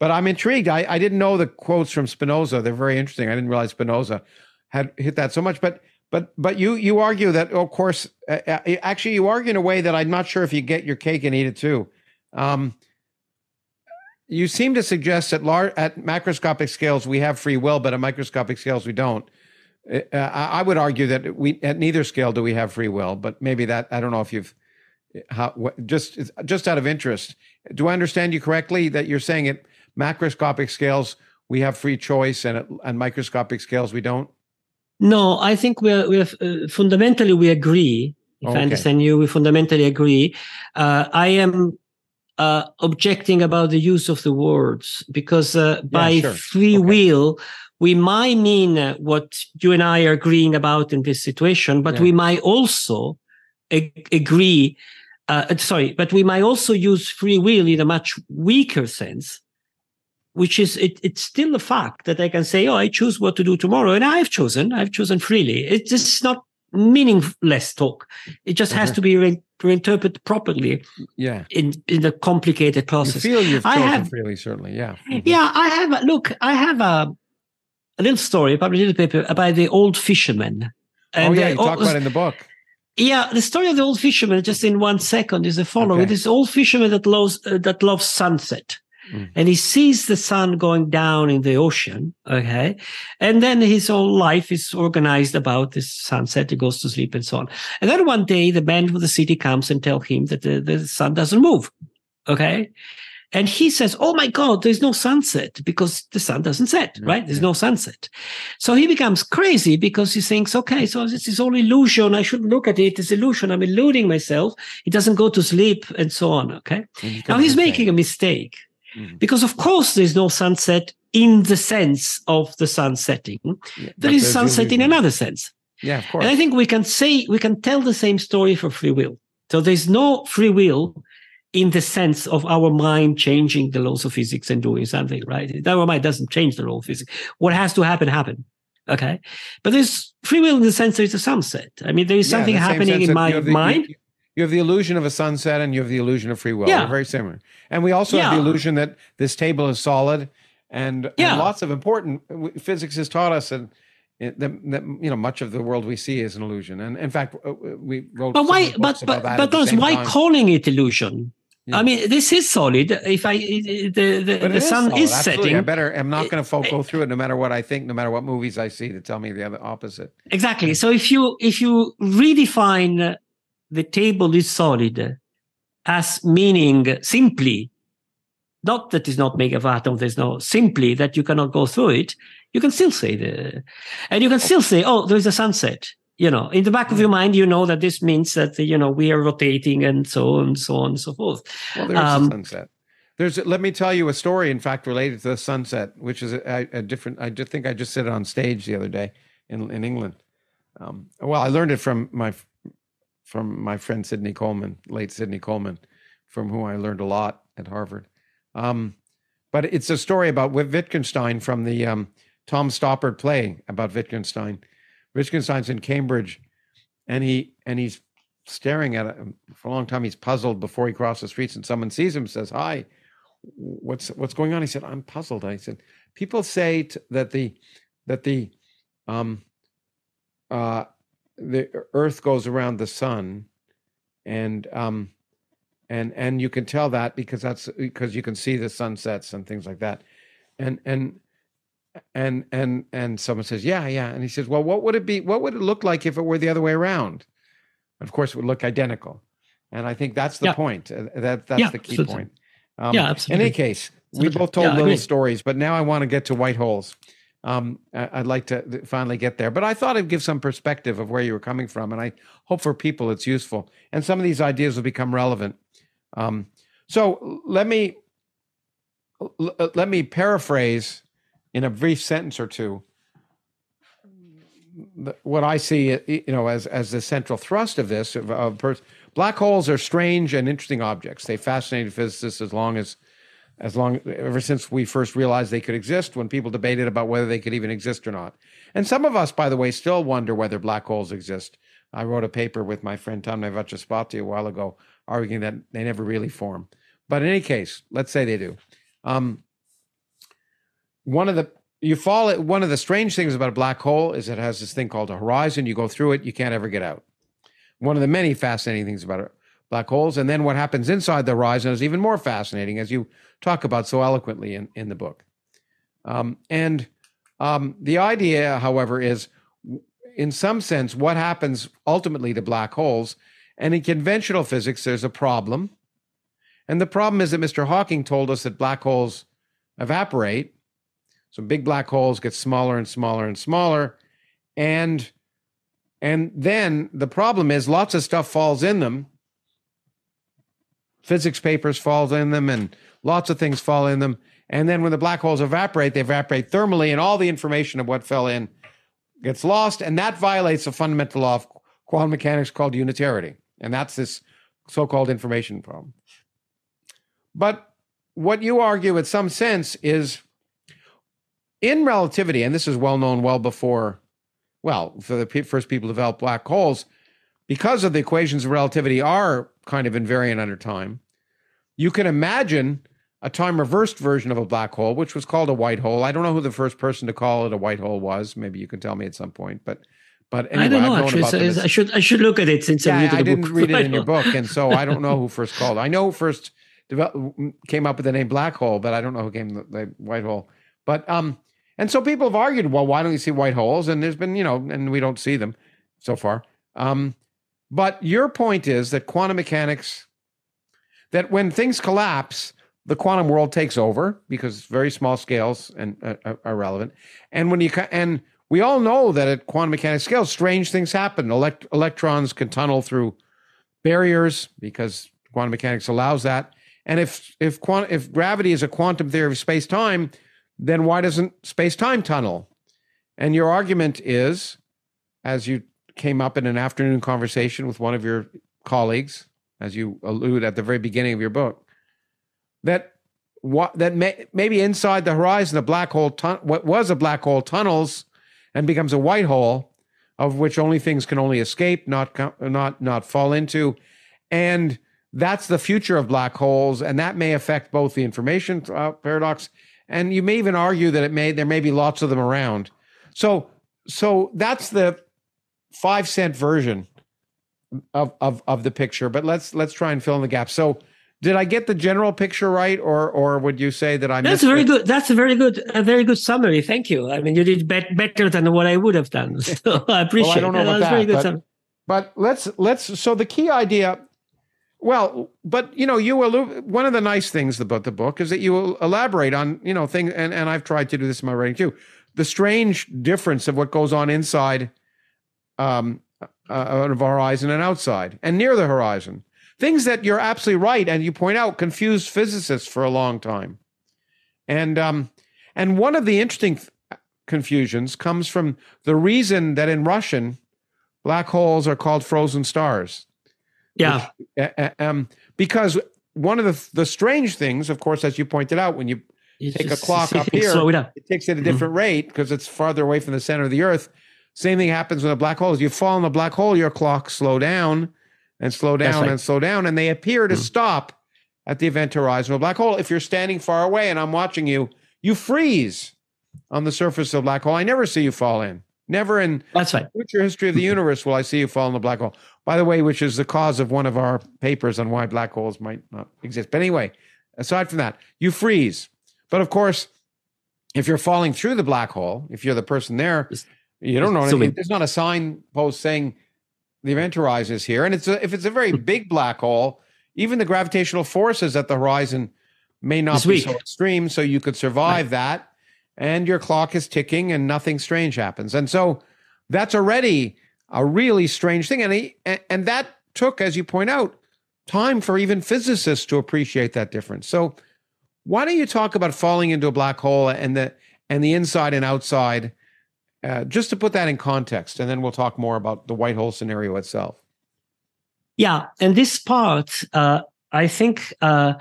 But I'm intrigued. I, I didn't know the quotes from Spinoza. They're very interesting. I didn't realize Spinoza had hit that so much. But but but you you argue that of course uh, uh actually you argue in a way that I'm not sure if you get your cake and eat it too. Um, you seem to suggest that large, at macroscopic scales we have free will, but at microscopic scales we don't. Uh, I would argue that we at neither scale do we have free will, but maybe that I don't know if you've how what, just just out of interest. Do I understand you correctly that you're saying at macroscopic scales we have free choice and at and microscopic scales we don't? No, I think we're we uh, fundamentally we agree. If okay. I understand you, we fundamentally agree. Uh, I am uh, objecting about the use of the words because uh, by yeah, sure. free okay. will we might mean uh, what you and I are agreeing about in this situation, but yeah. we might also ag- agree. Uh, sorry, but we might also use free will in a much weaker sense, which is it, it's still a fact that I can say, "Oh, I choose what to do tomorrow," and I've chosen. I've chosen freely. It's just not meaningless talk. It just has to be re- reinterpreted properly. Yeah. In in a complicated process. You feel you've I have, freely, certainly. Yeah. Mm-hmm. Yeah, I have. Look, I have a a little story, probably a little paper about the old fisherman. And oh yeah, you talk about it in the book. Yeah, the story of the old fisherman, just in one second, is the following: okay. this old fisherman that loves uh, that loves sunset. Mm. And he sees the sun going down in the ocean. Okay. And then his whole life is organized about this sunset. He goes to sleep and so on. And then one day the man from the city comes and tell him that the, the sun doesn't move. Okay. And he says, Oh my God, there's no sunset because the sun doesn't set, right? There's no sunset. So he becomes crazy because he thinks, okay, so this is all illusion. I shouldn't look at it. It's illusion. I'm eluding myself. He doesn't go to sleep and so on. Okay. Now he's making a mistake. Mm-hmm. Because of course there's no sunset in the sense of the sun setting. Yeah, there is sunset in another sense. Yeah, of course. And I think we can say we can tell the same story for free will. So there's no free will in the sense of our mind changing the laws of physics and doing something, right? Our mind doesn't change the law of physics. What has to happen, happen. Okay. But there's free will in the sense there's a sunset. I mean, there is something yeah, happening in my the, mind. You, you have the illusion of a sunset and you have the illusion of free will. Yeah. They're very similar. And we also yeah. have the illusion that this table is solid and, yeah. and lots of important physics has taught us and that, that, you know much of the world we see is an illusion. And in fact, uh, we wrote. But why? But but but those, why time. calling it illusion? Yeah. I mean, this is solid. If I the the, the sun is, is setting, I better. I'm not going to go through it, no matter what I think, no matter what movies I see, to tell me the other opposite. Exactly. So if you if you redefine the table is solid as meaning simply, not that it's not made of atom, there's no simply that you cannot go through it, you can still say the, and you can still say, oh, there's a sunset. You know, in the back of your mind, you know that this means that, you know, we are rotating and so on, and so on and so forth. Well, there's um, a sunset. There's, let me tell you a story, in fact, related to the sunset, which is a, a different, I just think I just said it on stage the other day in, in England. Um, well, I learned it from my from my friend Sidney Coleman, late Sidney Coleman, from whom I learned a lot at Harvard. Um, but it's a story about Wittgenstein from the um, Tom Stoppard play about Wittgenstein. Wittgenstein's in Cambridge, and he and he's staring at it for a long time. He's puzzled before he crosses the streets, and someone sees him, says, "Hi, what's what's going on?" He said, "I'm puzzled." I said, "People say t- that the that the um, uh, the Earth goes around the sun, and um, and and you can tell that because that's because you can see the sunsets and things like that, and and and and and someone says, yeah, yeah, and he says, well, what would it be? What would it look like if it were the other way around? Of course, it would look identical, and I think that's the yeah. point. Uh, that that's yeah, the key absolutely. point. Um, yeah, absolutely. In any case, we both told yeah, little stories, but now I want to get to white holes um, I'd like to finally get there. But I thought I'd give some perspective of where you were coming from, and I hope for people it's useful. And some of these ideas will become relevant. Um, so let me let me paraphrase in a brief sentence or two what I see, you know, as as the central thrust of this. Of, of black holes are strange and interesting objects. They fascinated physicists as long as as long ever since we first realized they could exist when people debated about whether they could even exist or not. And some of us, by the way, still wonder whether black holes exist. I wrote a paper with my friend Tom Vachaspati a while ago arguing that they never really form. But in any case, let's say they do. Um, one of the you fall one of the strange things about a black hole is it has this thing called a horizon. You go through it, you can't ever get out. One of the many fascinating things about black holes. And then what happens inside the horizon is even more fascinating, as you talk about so eloquently in, in the book. Um, and um, the idea, however, is in some sense what happens ultimately to black holes. And in conventional physics, there's a problem. And the problem is that Mr. Hawking told us that black holes evaporate. So big black holes get smaller and smaller and smaller. And and then the problem is lots of stuff falls in them. Physics papers fall in them and lots of things fall in them. And then when the black holes evaporate, they evaporate thermally, and all the information of what fell in gets lost. And that violates a fundamental law of quantum mechanics called unitarity. And that's this so called information problem. But what you argue, in some sense, is in relativity, and this is well known well before, well, for the first people to develop black holes, because of the equations of relativity are kind of invariant under time, you can imagine a time reversed version of a black hole, which was called a white hole. I don't know who the first person to call it a white hole was. Maybe you can tell me at some point, but but anyway, I don't know. Actually, so I should I should look at it since yeah, I, I didn't book. read it in your book, and so I don't know who first called. It. I know who first developed, came up with the name black hole, but I don't know who came the, the white hole. But um, and so people have argued, well, why don't you see white holes? And there's been, you know, and we don't see them so far. Um, but your point is that quantum mechanics, that when things collapse, the quantum world takes over because very small scales and uh, are relevant. And when you and we all know that at quantum mechanics scales, strange things happen. Elect- electrons can tunnel through barriers because quantum mechanics allows that. And if if quant- if gravity is a quantum theory of space time, then why doesn't space time tunnel? And your argument is, as you came up in an afternoon conversation with one of your colleagues, as you allude at the very beginning of your book, that what that may, maybe inside the horizon, a black hole, tun- what was a black hole, tunnels and becomes a white hole, of which only things can only escape, not not not fall into, and that's the future of black holes, and that may affect both the information uh, paradox, and you may even argue that it may there may be lots of them around. So so that's the five cent version of, of, of the picture, but let's let's try and fill in the gaps. So did I get the general picture right, or or would you say that I? That's very it? good. That's a very good, a very good summary. Thank you. I mean, you did be- better than what I would have done. So I appreciate. well, I don't know that. about that, but, but, let's let's. So the key idea, well, but you know, you allude, one of the nice things about the book is that you elaborate on you know things, and and I've tried to do this in my writing too. The strange difference of what goes on inside um, uh, of horizon and outside and near the horizon. Things that you're absolutely right, and you point out confused physicists for a long time. And um, and one of the interesting confusions comes from the reason that in Russian black holes are called frozen stars. Yeah. Which, uh, um, because one of the the strange things, of course, as you pointed out, when you you take a clock up here, it, it, takes at a different mm-hmm. rate because it's farther away from the center of the Earth. Same thing happens with a black hole. As you fall in a black hole, your clock slow down and slow down and slow down, and they appear to mm. stop at the event horizon of a black hole. If you're standing far away and I'm watching you, you freeze on the surface of a black hole. I never see you fall in. Never in That's right. future history of the universe will I see you fall in the black hole. By the way, which is the cause of one of our papers on why black holes might not exist. But anyway, aside from that, you freeze. But of course, if you're falling through the black hole, if you're the person there, you don't know anything. There's not a signpost saying the event horizon is here. And it's a, if it's a very hmm. big black hole, even the gravitational forces at the horizon may not be so extreme. So you could survive right. that. And your clock is ticking and nothing strange happens. And so that's already a really strange thing. And, he, and that took, as you point out, time for even physicists to appreciate that difference. So why don't you talk about falling into a black hole and the and the inside and outside uh, just to put that in context, and then we'll talk more about the white hole scenario itself. Yeah, and this part, uh, I think, uh,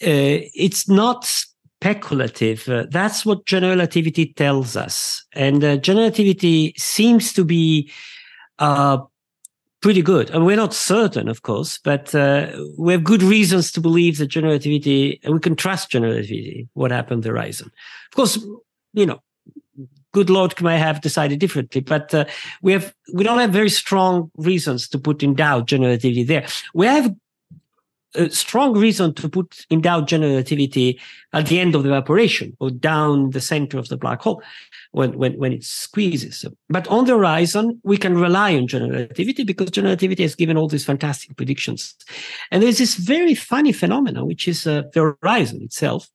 it's not speculative. Uh, that's what general relativity tells us. And uh, general relativity seems to be uh, pretty good. And we're not certain, of course, but uh, we have good reasons to believe that general relativity, and we can trust general relativity, what happened on the horizon. Of course, you know, good Lord may have decided differently, but uh, we have we don't have very strong reasons to put in doubt general relativity there. We have a strong reason to put in doubt general relativity at the end of the evaporation or down the center of the black hole when, when, when it squeezes. But on the horizon, we can rely on general relativity because general relativity has given all these fantastic predictions. And there's this very funny phenomenon, which is uh, the horizon itself,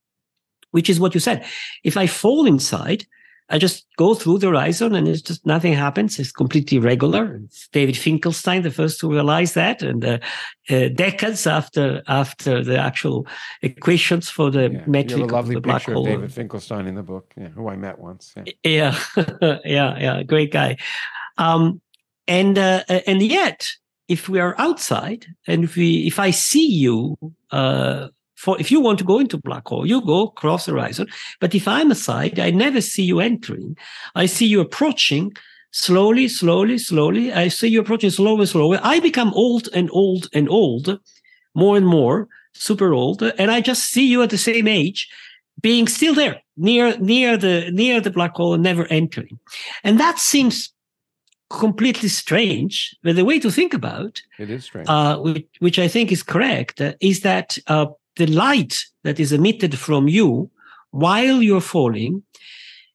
which is what you said. If I fall inside, I just go through the horizon and it's just nothing happens. It's completely regular. It's David Finkelstein, the first to realize that. And uh, uh, decades after after the actual equations for the Yeah, metric you have a lovely of the black picture hole. of David Finkelstein in the book, yeah, who I met once. Yeah. Yeah, yeah, yeah. Great guy. Um, and uh, and yet, if we are outside, and if we, if I see you, uh, for if you want to go into black hole, you go cross horizon. But if I'm aside, I never see you entering. I see you approaching slowly, slowly, slowly. I see you approaching slower and slower. I become old and old and old, more and more, super old, and I just see you at the same age being still there near near the near the black hole and never entering and that seems completely strange but the way to think about It is strange. uh, which, which i think is correct uh, is that uh, the light that is emitted from you while you're falling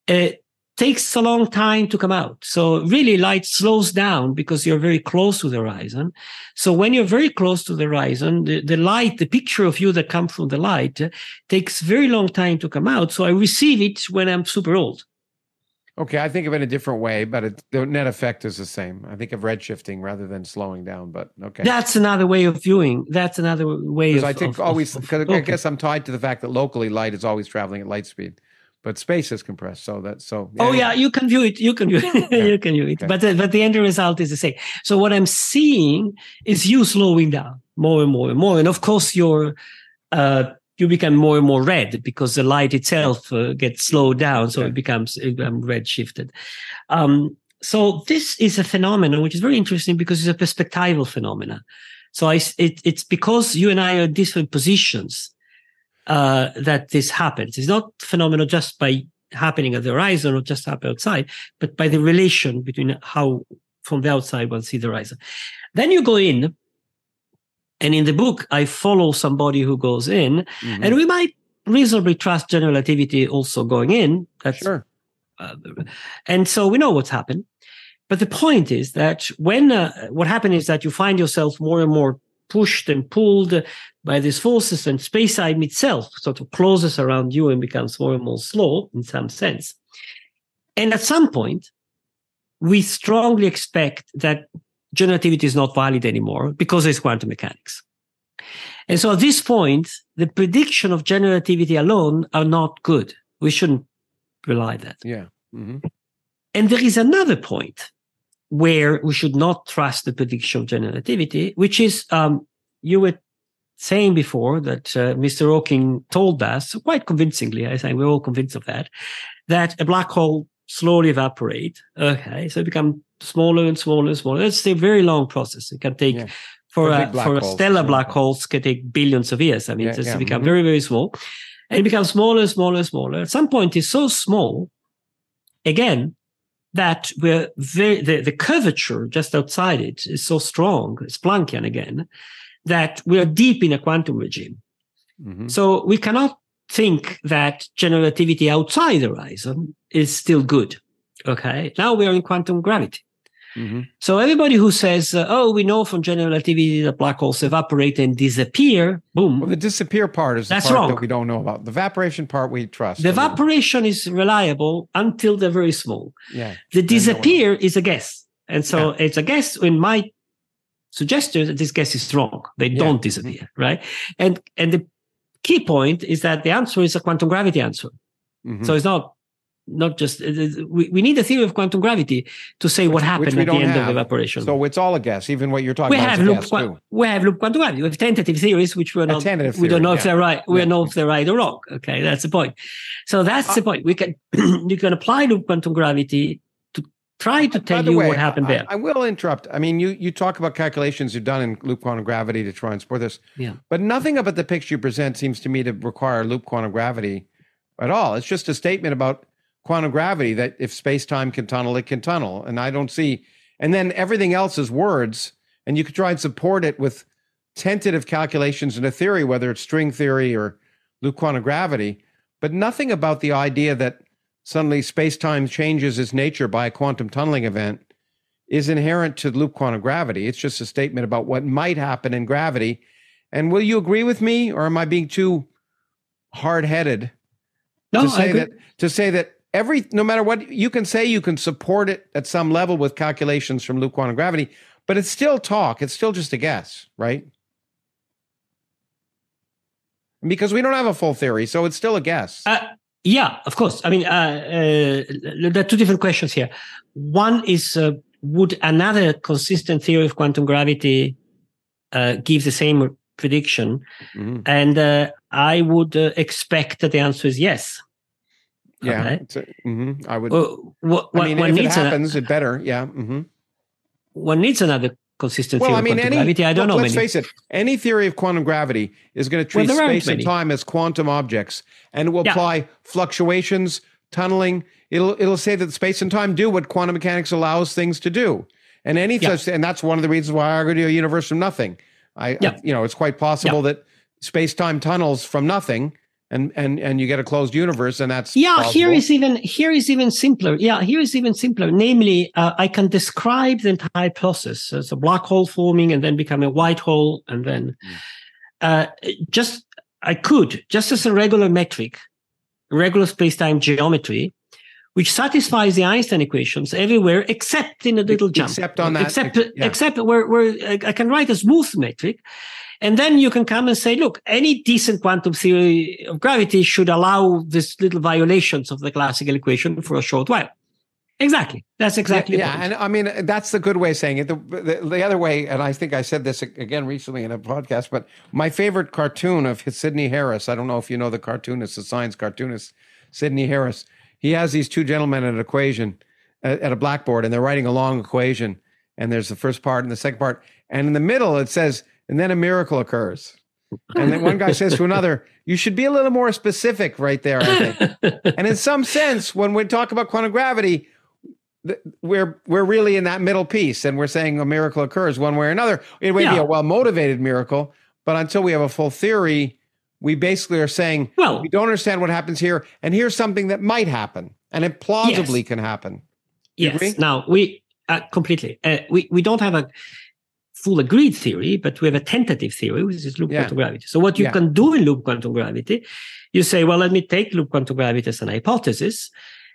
uh, takes a long time to come out. So really light slows down because you're very close to the horizon. So when you're very close to the horizon the, the light the picture of you that comes from the light uh, takes very long time to come out. So i receive it when i'm super old okay, I think of it in a different way, but it, the net effect is the same. I think of redshifting rather than slowing down, but okay. that's another way of viewing that's another way of Because I think of- always, because I guess I'm tied to the fact that locally light is always traveling at light speed, but space is compressed. So that's so. Oh yeah, you can view it. You can view it. Yeah. you can view it. Okay. But the, but the end result is the same. So what I'm seeing is you slowing down more and more and more, and of course you're uh, you become more and more red because the light itself uh, gets slowed down, so Okay. it becomes becomes red shifted. Um, so this is a phenomenon which is very interesting because it's a perspectival phenomenon. So I, it, it's because you and I are in different positions uh, that this happens. It's not phenomenal just by happening at the horizon or just happen outside, but by the relation between how from the outside one see the horizon. Then you go in, and in the book I follow somebody who goes in, Mhm. and we might reasonably trust general relativity also going in. That's sure. uh, and so we know what's happened. But the point is that when uh, what happened is that you find yourself more and more pushed and pulled by these forces, and space time itself sort of closes around you and becomes more and more slow in some sense. And at some point, we strongly expect that general relativity is not valid anymore because it's quantum mechanics. And so at this point, the prediction of general relativity alone are not good. We shouldn't rely that. Yeah. hmm And there is another point where we should not trust the prediction of general relativity, which is um, you were saying before that uh, Mr. Hawking told us quite convincingly. I think we're all convinced of that that a black hole slowly evaporate. Okay, so it become smaller and smaller and smaller. It's a very long process. It can take Yeah. for, For a, for a stellar black holes can take billions of years. I mean, Yeah, it's yeah, become mhm. very very small, and it becomes smaller and smaller and smaller. At some point, it's so small again that we're very the, the curvature just outside it is so strong it's planckian again that we are deep in a quantum regime hmm so we cannot think that general relativity outside the horizon is still good okay now we are in quantum gravity hmm so everybody who says uh, oh we know from general relativity that black holes evaporate and disappear boom Well, the disappear part is the That's part wrong. that we don't know about. The evaporation part we trust. the evaporation is reliable until they're very small Yeah. The disappear is a guess. And so it's a guess in my suggestion that this guess is wrong. They Yeah. don't disappear, right? And and the key point is that the answer is a quantum gravity answer. Mhm. So it's not not just we, we need a theory of quantum gravity to say what happened at the end have. of evaporation. So it's all a guess. Even what you're talking we about have is a loop, too. we have loop quantum gravity. We have tentative theories, which we're not. tentative we don't know yeah. if they're right. We Yeah. know if they're right or wrong. Okay, that's the point. So that's Uh, the point. We can you can apply loop quantum gravity to try to tell you way, what happened I, there. I will interrupt. I mean, you you talk about calculations you've done in loop quantum gravity to try and support this. Yeah. But nothing about the picture you present seems to me to require loop quantum gravity at all. It's just a statement about quantum gravity that if space time can tunnel, it can tunnel. And I don't see. And then everything else is words, and you could try and support it with tentative calculations in a theory, whether it's string theory or loop quantum gravity, but nothing about the idea that suddenly space time changes its nature by a quantum tunneling event is inherent to loop quantum gravity. It's just a statement about what might happen in gravity. And will you agree with me, or am I being too hard headed No, to say that to say that every no matter what you can say you can support it at some level with calculations from loop quantum gravity, but it's still talk. It's still just a guess, right? Because we don't have a full theory, so it's still a guess. Uh, yeah, of course. I mean, uh, uh, there are two different questions here. One is uh, would another consistent theory of quantum gravity uh, give the same prediction? Mhm. And uh, I would uh, expect that the answer is yes. Yeah, it's a- mhm, I would. Well, what, I mean, if it needs an- happens, it better. Yeah. hmm one needs another consistent Well, theory I mean, of quantum any. gravity. I don't look, know let's many. face it. Any theory of quantum gravity is going to treat aren't space and time as quantum objects, and it will Yeah. apply fluctuations, tunneling. It'll it'll say that space and time do what quantum mechanics allows things to do, and any Yeah. such. And that's one of the reasons why I argue a universe from nothing. I, Yeah. you know, it's quite possible that space time tunnels from nothing, and and and you get a closed universe, and that's Yeah, plausible. here is even here is even simpler. Yeah, here is even simpler. Namely, uh, I can describe the entire process as a black hole forming and then become a white hole, and then Mm. uh, just I could just as a regular metric, regular space-time geometry, which satisfies the Einstein equations everywhere except in a little jump. Except on that- except yeah. except where where I can write a smooth metric. And then you can come and say, look, any decent quantum theory of gravity should allow this little violations of the classical equation for a short while. Exactly. That's exactly yeah, yeah, and I mean that's the good way of saying it. The, the the other way, and I think I said this again recently in a podcast, but my favorite cartoon of Sidney Harris. I don't know if you know the cartoonist, the science cartoonist, Sidney Harris. He has these two gentlemen at an equation at, at a blackboard, and they're writing a long equation. And there's the first part and the second part, and in the middle it says, and then a miracle occurs. And then one guy says to another, "You should be a little more specific, right there." I think. and in some sense, when we talk about quantum gravity, we're we're really in that middle piece, and we're saying a miracle occurs one way or another. It may be a well motivated miracle, but until we have a full theory, we basically are saying well, we don't understand what happens here, and here's something that might happen, and it plausibly Yes. can happen. You agree? yes. Now we uh, completely. Uh, we we don't have a full agreed theory, but we have a tentative theory, which is loop Yeah. quantum gravity. So what you Yeah. can do in loop quantum gravity, you say, well, let me take loop quantum gravity as an hypothesis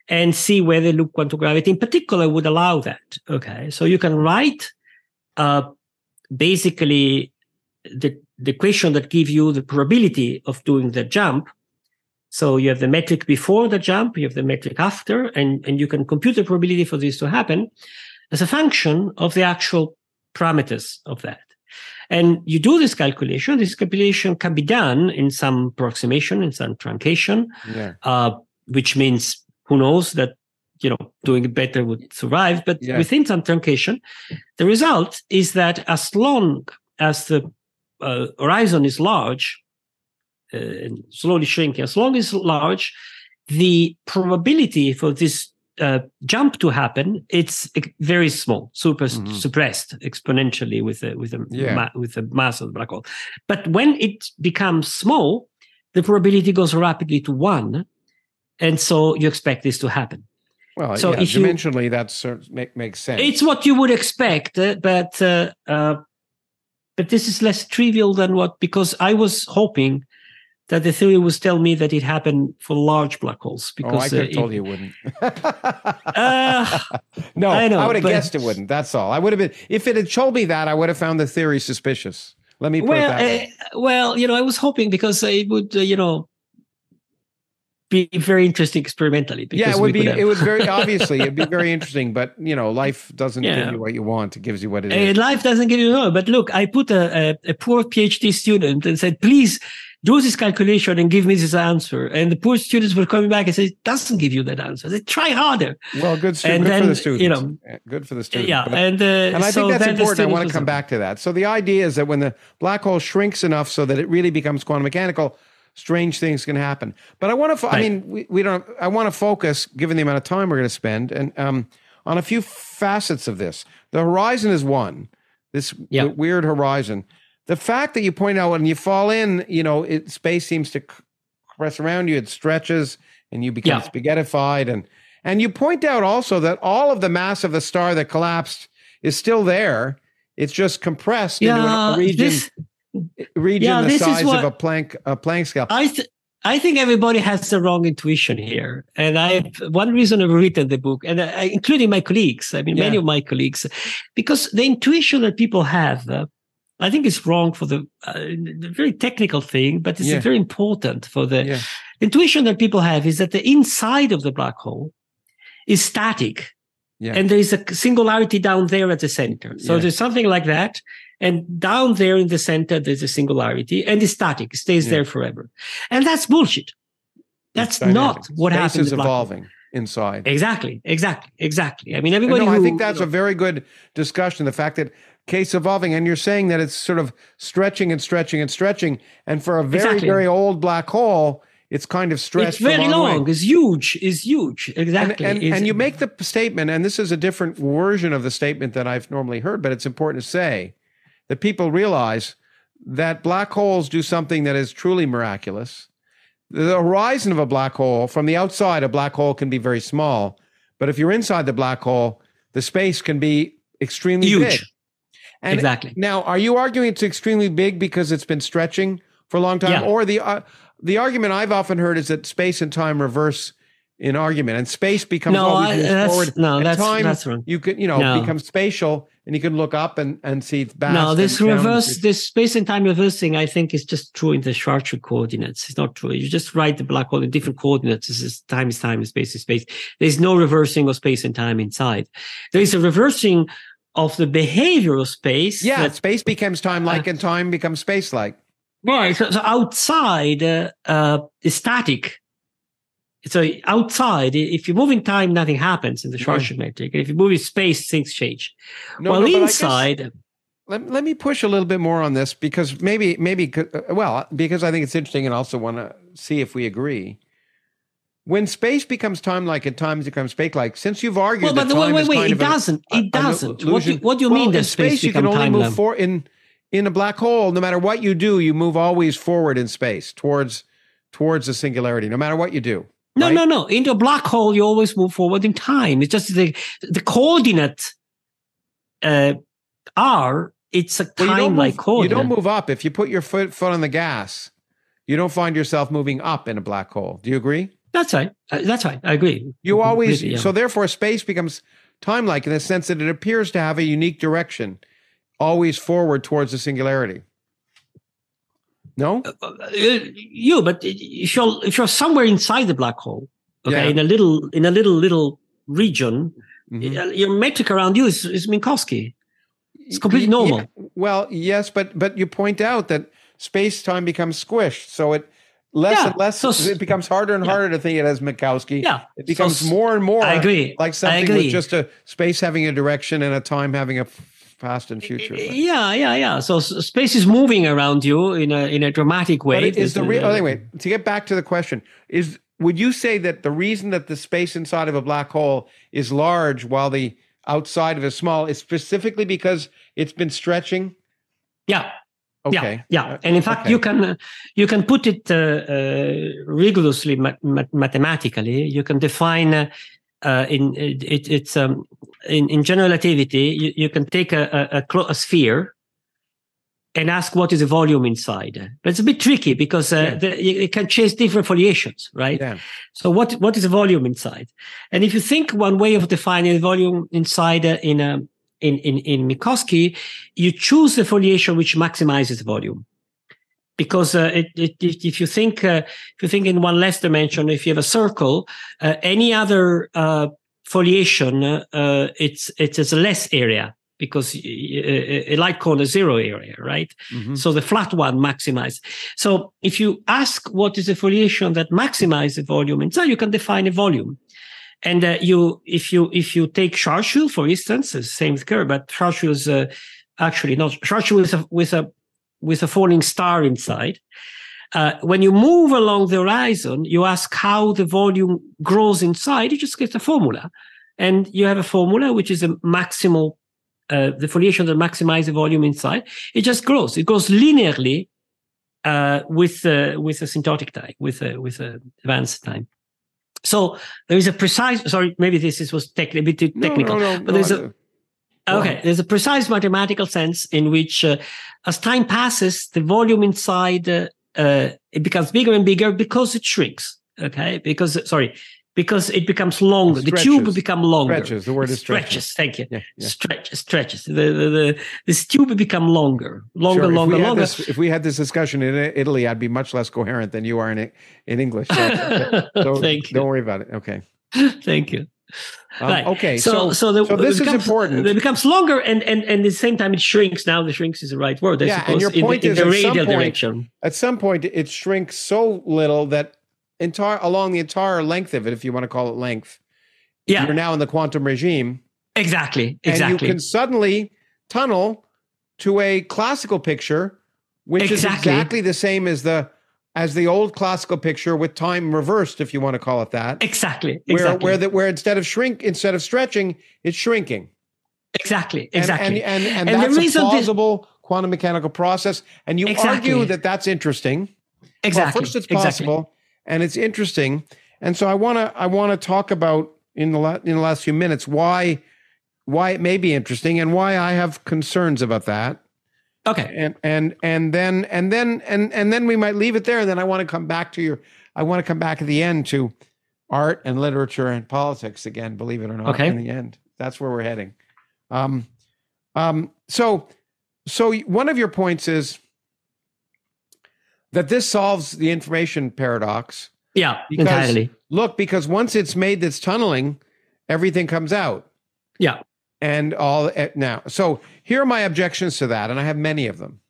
and see whether loop quantum gravity in particular would allow that. Okay. So you can write uh, basically the, the equation that gives you the probability of doing the jump. So you have the metric before the jump, you have the metric after, and, and you can compute the probability for this to happen as a function of the actual parameters of that. And you do this calculation. This calculation can be done in some approximation, in some truncation, Yeah. uh, which means who knows that you know doing it better would survive. But Yeah. within some truncation, the result is that as long as the uh, horizon is large, uh, and slowly shrinking, as long as it's large, the probability for this uh, jump to happen it's very small, super Mhm. suppressed exponentially with the with the Yeah. ma- with the mass of the black hole. But when it becomes small, the probability goes rapidly to one, and so you expect this to happen. Well, So yeah, if dimensionally, that make, makes sense. It's what you would expect, uh, but uh, uh, but this is less trivial than what because I was hoping that the theory would tell me that it happened for large black holes Because oh, I could uh, have told it- you it wouldn't. Uh, no, I know, I, would have guessed it wouldn't. That's all. I would have been if it had told me that. I would have found the theory suspicious. Let me put well, it that way. uh, well, you know, I was hoping because it would, uh, you know, be very interesting experimentally. Yeah, it would be. Have... It would very obviously it'd be very interesting. But you know, life doesn't yeah. give you what you want. It gives you what it is. Life doesn't give you no. But look, I put a, a, a poor PhD student and said, please do this calculation and give me this answer. And the poor students were coming back and say, it doesn't give you that answer. They try harder. Well, good, stu- good then, for the students. You know, good for the students. Yeah. But, and, uh, and I so think that's important. I want to come back to that. So the idea is that when the black hole shrinks enough so that it really becomes quantum mechanical, strange things can happen. But I want to, fo- right. I mean, we, we don't, I want to focus, given the amount of time we're going to spend, and um, on a few facets of this. The horizon is one, this yep. weird horizon the fact that you point out when you fall in, you know, it, space seems to compress around you, it stretches and you become yeah. spaghettified. And, and you point out also that all of the mass of the star that collapsed is still there. It's just compressed yeah, into a region, this, region yeah, the size of a Planck, a Planck scale. I, th- I think everybody has the wrong intuition here. And I, one reason I've written the book, and I, including my colleagues, I mean, yeah. many of my colleagues, because the intuition that people have, uh, I think it's wrong for the, uh, very technical thing, but it's yeah. very important for the yeah. intuition that people have is that the inside of the black hole is static. Yeah. And there is a singularity down there at the center. So there's something like that. And down there in the center, there's a singularity and it's static, it stays there forever. And that's bullshit. That's not what Space happens. is evolving inside. Exactly, exactly, exactly. I mean, everybody. No, who, I think that's you know, a very good discussion. The fact that case evolving and you're saying that it's sort of stretching and stretching and stretching and for a very exactly. very old black hole it's kind of stretched it's very long way. it's huge it's huge exactly and, and, and, you make the statement and this is a different version of the statement that i've normally heard but it's important to say that people realize that black holes do something that is truly miraculous the horizon of a black hole from the outside a black hole can be very small but if you're inside the black hole the space can be extremely huge. big and exactly. Now, are you arguing it's extremely big because it's been stretching for a long time, yeah. or the uh, the argument I've often heard is that space and time reverse in argument, and space becomes no, always I, forward. No, that's time, that's wrong. You could, you know, no. become spatial, and you can look up and and see vast. No, this reverse, this space and time reversing, I think, is just true in the Schwarzschild coordinates. It's not true. You just write the black hole in different coordinates. This is time is time, and space is space. There's no reversing of space and time inside. There is a reversing of the behavioral space. Yeah, that, space becomes time-like uh, and time becomes space-like. Right. So, so outside uh, uh, is static. So outside, if you move in time, nothing happens in the Schwarzschild metric. If you move in space, things change. No, well, no, inside. Guess, let, let me push a little bit more on this because maybe, maybe, uh, well, because I think it's interesting and also want to see if we agree when space becomes time-like and time becomes space-like, since you've argued well, but that time wait, wait, wait, it doesn't. A, it doesn't. What do, what do you well, mean that space, you can only move for in in a black hole? No matter what you do, you move always forward in space towards towards the singularity. No matter what you do. No, right? no, no. In a black hole, you always move forward in time. It's just the the coordinate uh, r. It's a time-like coordinate. You don't move up if you put your foot foot on the gas. You don't find yourself moving up in a black hole. Do you agree? That's right. Uh, that's right. I agree. You always yeah. so therefore space becomes time-like in the sense that it appears to have a unique direction, always forward towards the singularity. No, uh, uh, you. But if you're if you're somewhere inside the black hole, okay, yeah. in a little in a little little region, mm-hmm. your metric around you is, is Minkowski. It's completely normal. Yeah, well, yes, but but you point out that space time becomes squished, so it less yeah, and less. So, it becomes harder and yeah. harder to think it as Minkowski. Yeah, it becomes so, more and more. I agree. Like something with just a space having a direction and a time having a past and future. Yeah, yeah, yeah. So space is moving around you in a in a dramatic way. But is the real? Uh, anyway, to get back to the question, is would you say that the reason that the space inside of a black hole is large while the outside of it is small is specifically because it's been stretching? Yeah, Okay. Yeah, yeah. and in fact, okay. you can you can put it uh, uh, rigorously ma- ma- mathematically. You can define uh, in it, it's um, in in general relativity. You, you can take a, a, a, sphere and ask what is the volume inside. But it's a bit tricky because uh, yeah. the, you, can chase different foliations, right? Yeah. So what what is the volume inside? And if you think one way of defining the volume inside uh, in a in, in, in Minkowski, you choose the foliation which maximizes volume. because uh, it, it, if you think uh, if you think in one less dimension, if you have a circle, uh, any other uh, foliation, uh, it's it is a less area because a light cone is zero area, right? Mm-hmm. So the flat one maximize. So if you ask what is the foliation that maximizes the volume inside, you can define a volume. And uh, you, if you if you take Schwarzschild, for instance, the same curve, but Schwarzschild is uh, actually not Schwarzschild with a with a with a falling star inside. Uh, when you move along the horizon, you ask how the volume grows inside. You just get a formula, and you have a formula which is a maximal uh, the foliation that maximizes the volume inside. It just grows. It grows linearly uh, with uh, with asymptotic time, with uh, with uh, advanced time. So there is a precise. Sorry, maybe this, this was tech, a bit too technical, no, no, no, but there's a okay. There's a precise mathematical sense in which, uh, as time passes, the volume inside uh, uh, it becomes bigger and bigger because it shrinks. Okay, because sorry, because it becomes longer. The tube become longer. Stretches. The word is stretches. stretches. Thank you. Yeah, yeah. Stretches. Stretches. The, the, the this tube become longer, longer, sure. longer, longer. This, if we had this discussion in Italy, I'd be much less coherent than you are in in English. So, so Thank you. Don't worry about it. Okay. Thank you. Um, right. Okay. So, so, so, the, so this becomes, is important. It becomes longer, and and and at the same time, it shrinks. Now, the shrinks is the right word. I yeah, and your point in, is in the radial point, direction. At some point, it shrinks so little that entire along the entire length of it, if you want to call it length. Yeah. You're now in the quantum regime. Exactly. Exactly. And you can suddenly tunnel to a classical picture, which exactly. is exactly the same as the as the old classical picture with time reversed, if you want to call it that. Exactly. Where exactly. where the, where instead of shrink instead of stretching, it's shrinking. Exactly. Exactly. And and, and, and, and that's a plausible this, quantum mechanical process. And you exactly. argue that that's interesting. Exactly. Well, first, it's possible. Exactly and it's interesting. And so I want to I want to talk about in the la- in the last few minutes why why it may be interesting and why I have concerns about that. Okay. And and and then and then and and then we might leave it there. And then I want to come back to your I want to come back at the end to art and literature and politics again, believe it or not. Okay. In the end. That's where we're heading. Um um so so one of your points is that this solves the information paradox. Yeah, because, entirely. Look, because once it's made this tunneling, everything comes out. Yeah. And all eh, now. So here are my objections to that, and I have many of them.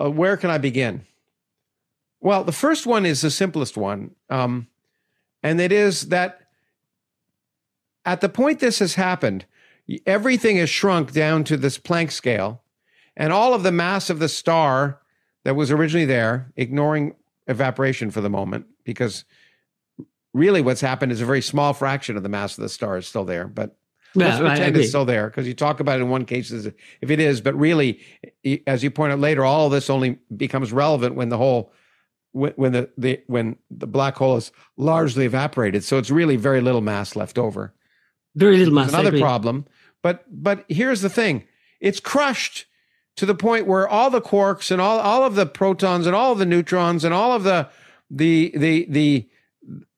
Uh, where can I begin? Well, the first one is the simplest one, um, and it is that at the point this has happened, everything is shrunk down to this Planck scale, and all of the mass of the star that was originally there, ignoring evaporation for the moment, because really what's happened is a very small fraction of the mass of the star is still there. But let's pretend it's still there because you talk about it in one case as if it is, but really, as you point out later, all of this only becomes relevant when the whole when, when the, the when the black hole is largely evaporated. So it's really very little mass left over. Very little mass. Another problem. But but here's the thing: it's crushed to the point where all the quarks and all, all of the protons and all of the neutrons and all of the the the the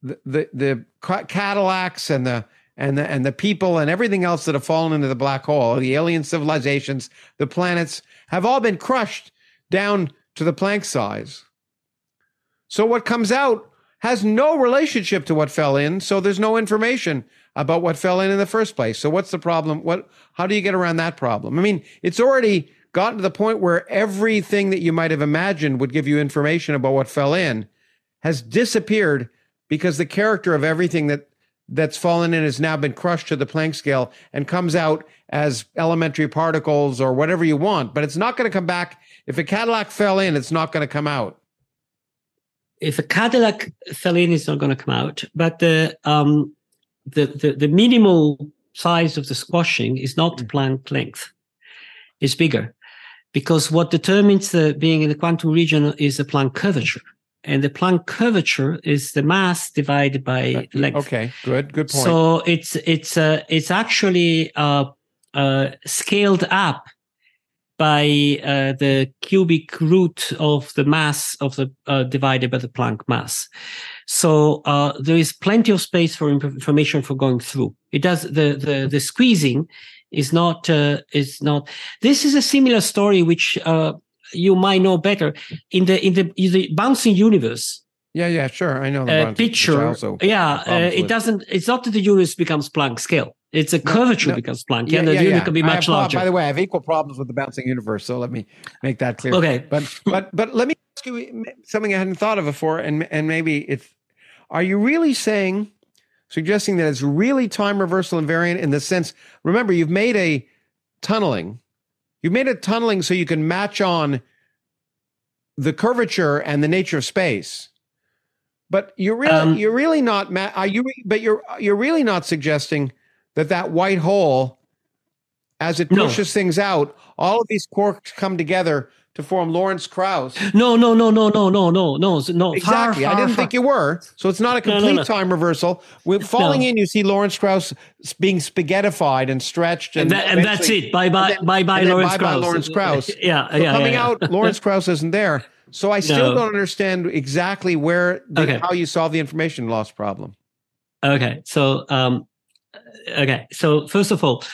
the, the, the Cadillacs and the and the and the people and everything else that have fallen into the black hole, the alien civilizations, the planets have all been crushed down to the Planck size. So what comes out has no relationship to what fell in, so there's no information about what fell in in the first place. So what's the problem? What how do you get around that problem? I mean, it's already gotten to the point where everything that you might have imagined would give you information about what fell in has disappeared because the character of everything that that's fallen in has now been crushed to the Planck scale and comes out as elementary particles or whatever you want, but it's not going to come back. If a Cadillac fell in, it's not going to come out. If a Cadillac fell in, it's not going to come out. But the um, the, the the minimal size of the squashing is not the Planck length; it's bigger because what determines the being in the quantum region is the Planck curvature. And the Planck curvature is the mass divided by length. Okay, good, good point. So it's it's uh, it's actually uh, uh, scaled up by uh, the cubic root of the mass of the uh, divided by the Planck mass. So uh, there is plenty of space for information for going through. It does the the the squeezing is not uh, is not. This is a similar story which uh, you might know better in the in the, in the bouncing universe. Yeah, yeah, sure. I know the uh, picture. Yeah, uh, it doesn't. It's not that the universe becomes Planck scale. It's a curvature no, becomes Planck, yeah, and the yeah, universe yeah. can be much larger. By the way, I have equal problems with the bouncing universe, so let me make that clear. Okay, but but but let me ask you something I hadn't thought of before, and and maybe it's. Are you really saying, suggesting that it's really time reversal invariant in the sense? Remember, you've made a tunneling. You've made a tunneling so you can match on the curvature and the nature of space but you're really um, you're really not are you but you're you're really not suggesting that that white hole as it pushes no. things out, all of these quarks come together to form Lawrence Krauss. No, no, no, no, no, no, no, no, no. Exactly. Far, I didn't far. think you were. So it's not a complete no, no, no. time reversal. With falling in, you see Lawrence Krauss being spaghettified and stretched, and, and, that, and that's it. Bye bye, bye bye, Lawrence Krauss. Bye bye, Lawrence Krauss. yeah, so yeah. Coming yeah, yeah. out, Lawrence Krauss isn't there. So I still don't understand exactly where the, okay. how you solve the information loss problem. Okay, so um, okay, so first of all,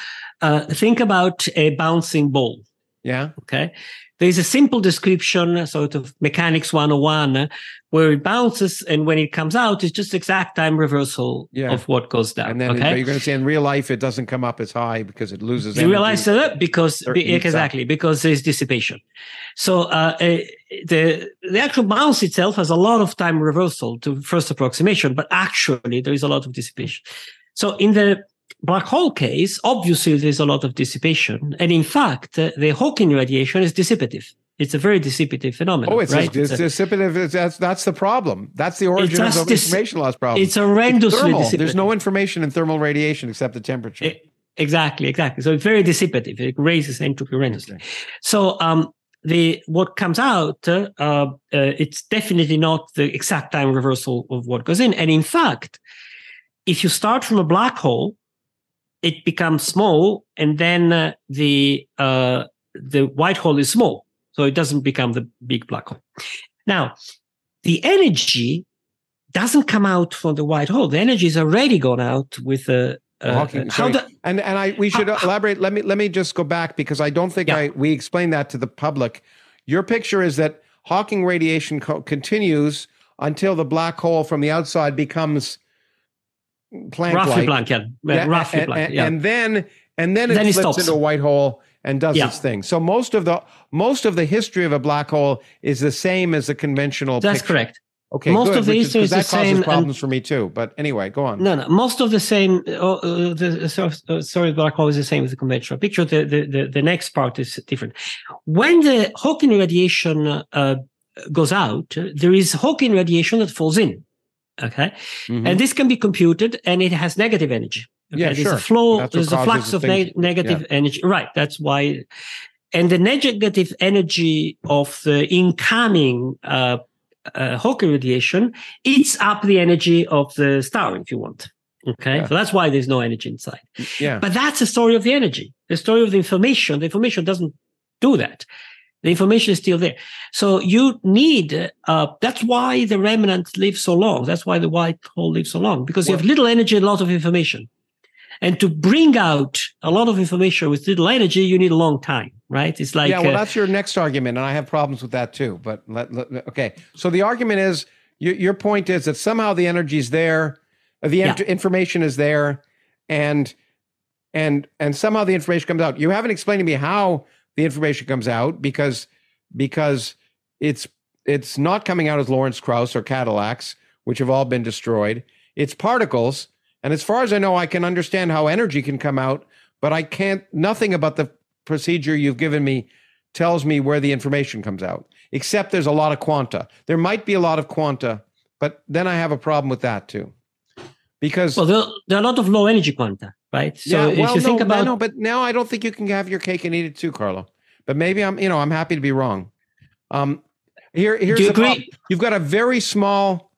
uh, think about a bouncing ball. Yeah. Okay. There's a simple description, sort of mechanics 101, where it bounces and when it comes out, it's just exact time reversal yeah. of what goes down. And then okay? you're going to say in real life, it doesn't come up as high because it loses You realize that because, exactly, because there's dissipation. So uh, the, the actual bounce itself has a lot of time reversal to first approximation, but actually there is a lot of dissipation. So in the black hole case, obviously there's a lot of dissipation. And in fact, uh, the Hawking radiation is dissipative. It's a very dissipative phenomenon. Oh, it's, right? it's, it's dissipative. It's, that's that's the problem. That's the origin of the information loss problem. It's horrendously it's There's no information in thermal radiation except the temperature. It, exactly, exactly. So it's very dissipative. It raises entropy horrendously. Okay. So um, the what comes out, uh, uh, it's definitely not the exact time reversal of what goes in. And in fact, if you start from a black hole it becomes small, and then uh, the uh, the white hole is small, so it doesn't become the big black hole. Now, the energy doesn't come out from the white hole. The energy is already gone out with the. Uh, Hawking, how the, and and I we should elaborate. Let me let me just go back because I don't think yeah. I we explained that to the public. Your picture is that Hawking radiation co- continues until the black hole from the outside becomes Planck roughly Planck, yeah, yeah roughly and, Planck, yeah. And then and then it then flips into a white hole and does yeah. its thing. So most of the most of the history of a black hole is the same as a conventional. That's picture. correct. Okay, most good, of the history is, is the same. problems for me too. But anyway, go on. No, no. Most of the same. Uh, uh the uh, sorry, black hole is the same as the conventional picture. The, the the the next part is different. When the Hawking radiation uh, goes out, there is Hawking radiation that falls in. Okay. Mm-hmm. And this can be computed and it has negative energy. Okay? Yeah, there's sure. a flow, there's a flux of ne- negative yeah. energy. Right. That's why. And the negative energy of the incoming uh, uh, Hawking radiation eats up the energy of the star, if you want. Okay. Yeah. So that's why there's no energy inside. Yeah. But that's the story of the energy. The story of the information. The information doesn't do that. The information is still there. So you need, uh, that's why the remnant lives so long. That's why the white hole lives so long, because well, you have little energy and a lot of information. And to bring out a lot of information with little energy, you need a long time, right? It's like. Yeah, well, uh, that's your next argument. And I have problems with that too. But let, let, okay. So the argument is your, your point is that somehow the energy is there, the yeah. information is there, and and and somehow the information comes out. You haven't explained to me how the information comes out because because it's it's not coming out as Lawrence Krauss or Cadillacs, which have all been destroyed. It's particles, and as far as I know, I can understand how energy can come out, but I can't. Nothing about the procedure you've given me tells me where the information comes out. Except there's a lot of quanta. There might be a lot of quanta, but then I have a problem with that too, because well, there, there are a lot of low energy quanta right? So yeah, well, if you no, think about no, but now I don't think you can have your cake and eat it too, Carlo. But maybe I'm, you know, I'm happy to be wrong. Um, here, here's do you the agree? You've got a very small.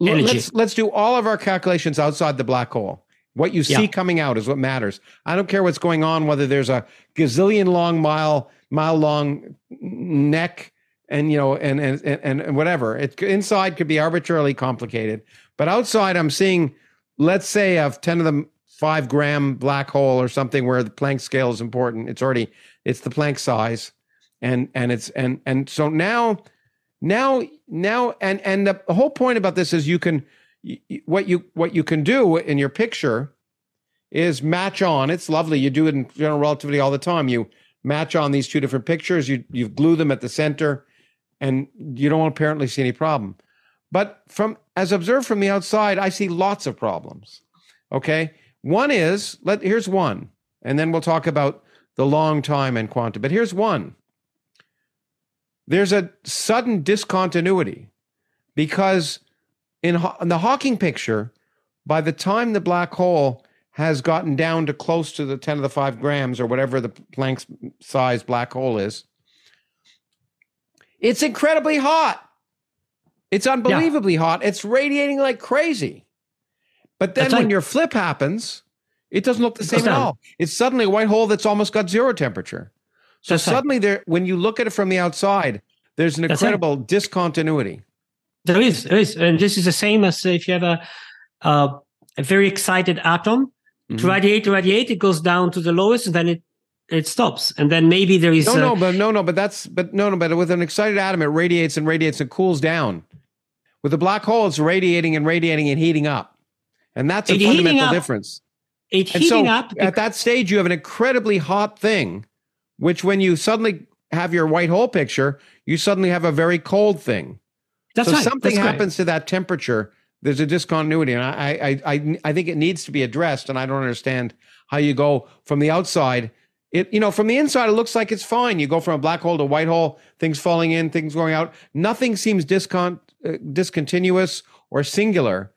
Energy. Let's let's do all of our calculations outside the black hole. What you see yeah. coming out is what matters. I don't care what's going on, whether there's a gazillion long mile mile long neck and you know and and and, and whatever. It inside could be arbitrarily complicated, but outside I'm seeing, let's say, of ten of them five gram black hole or something where the Planck scale is important. It's already it's the Planck size, and and it's and and so now now now and and the whole point about this is you can what you what you can do in your picture is match on. It's lovely. You do it in general relativity all the time. You match on these two different pictures. You you glue them at the center and you don't apparently see any problem. But from as observed from the outside i see lots of problems. Okay one is let here's one and then we'll talk about the long time and quantum but here's one there's a sudden discontinuity because in, in, the Hawking picture, by the time the black hole has gotten down to close to the 10 to the 5 grams or whatever the Planck's size black hole is, it's incredibly hot. It's unbelievably yeah. hot. It's radiating like crazy. But then when your flip happens, it doesn't look the same at all. It's suddenly a white hole that's almost got zero temperature. So That's suddenly, right. there, when you look at it from the outside, there's an incredible right. discontinuity. There is, there is, and this is the same as if you have a a, a very excited atom mm-hmm. to radiate, to radiate, it goes down to the lowest, and then it it stops, and then maybe there is no, a, no, but no, no, but that's but no, no, but with an excited atom, it radiates and radiates and cools down. With a black hole, it's radiating and radiating and heating up, and that's a fundamental difference. It's and heating so up. At that stage, you have an incredibly hot thing which when you suddenly have your white hole picture, you suddenly have a very cold thing. That's so right. something That's happens great. to that temperature. There's a discontinuity, and I, I, I, I think it needs to be addressed. And I don't understand how you go from the outside. It, you know, from the inside, it looks like it's fine. You go from a black hole to a white hole, things falling in, things going out. Nothing seems discon- uh, discontinuous or singular.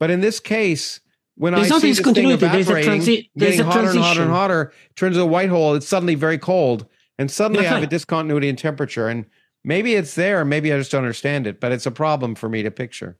But in this case, when there's I see this thing evaporating, transi- getting hotter and hotter and hotter, turns to a white hole, it's suddenly very cold. And suddenly That's I have right. a discontinuity in temperature. And maybe it's there, maybe I just don't understand it, but it's a problem for me to picture.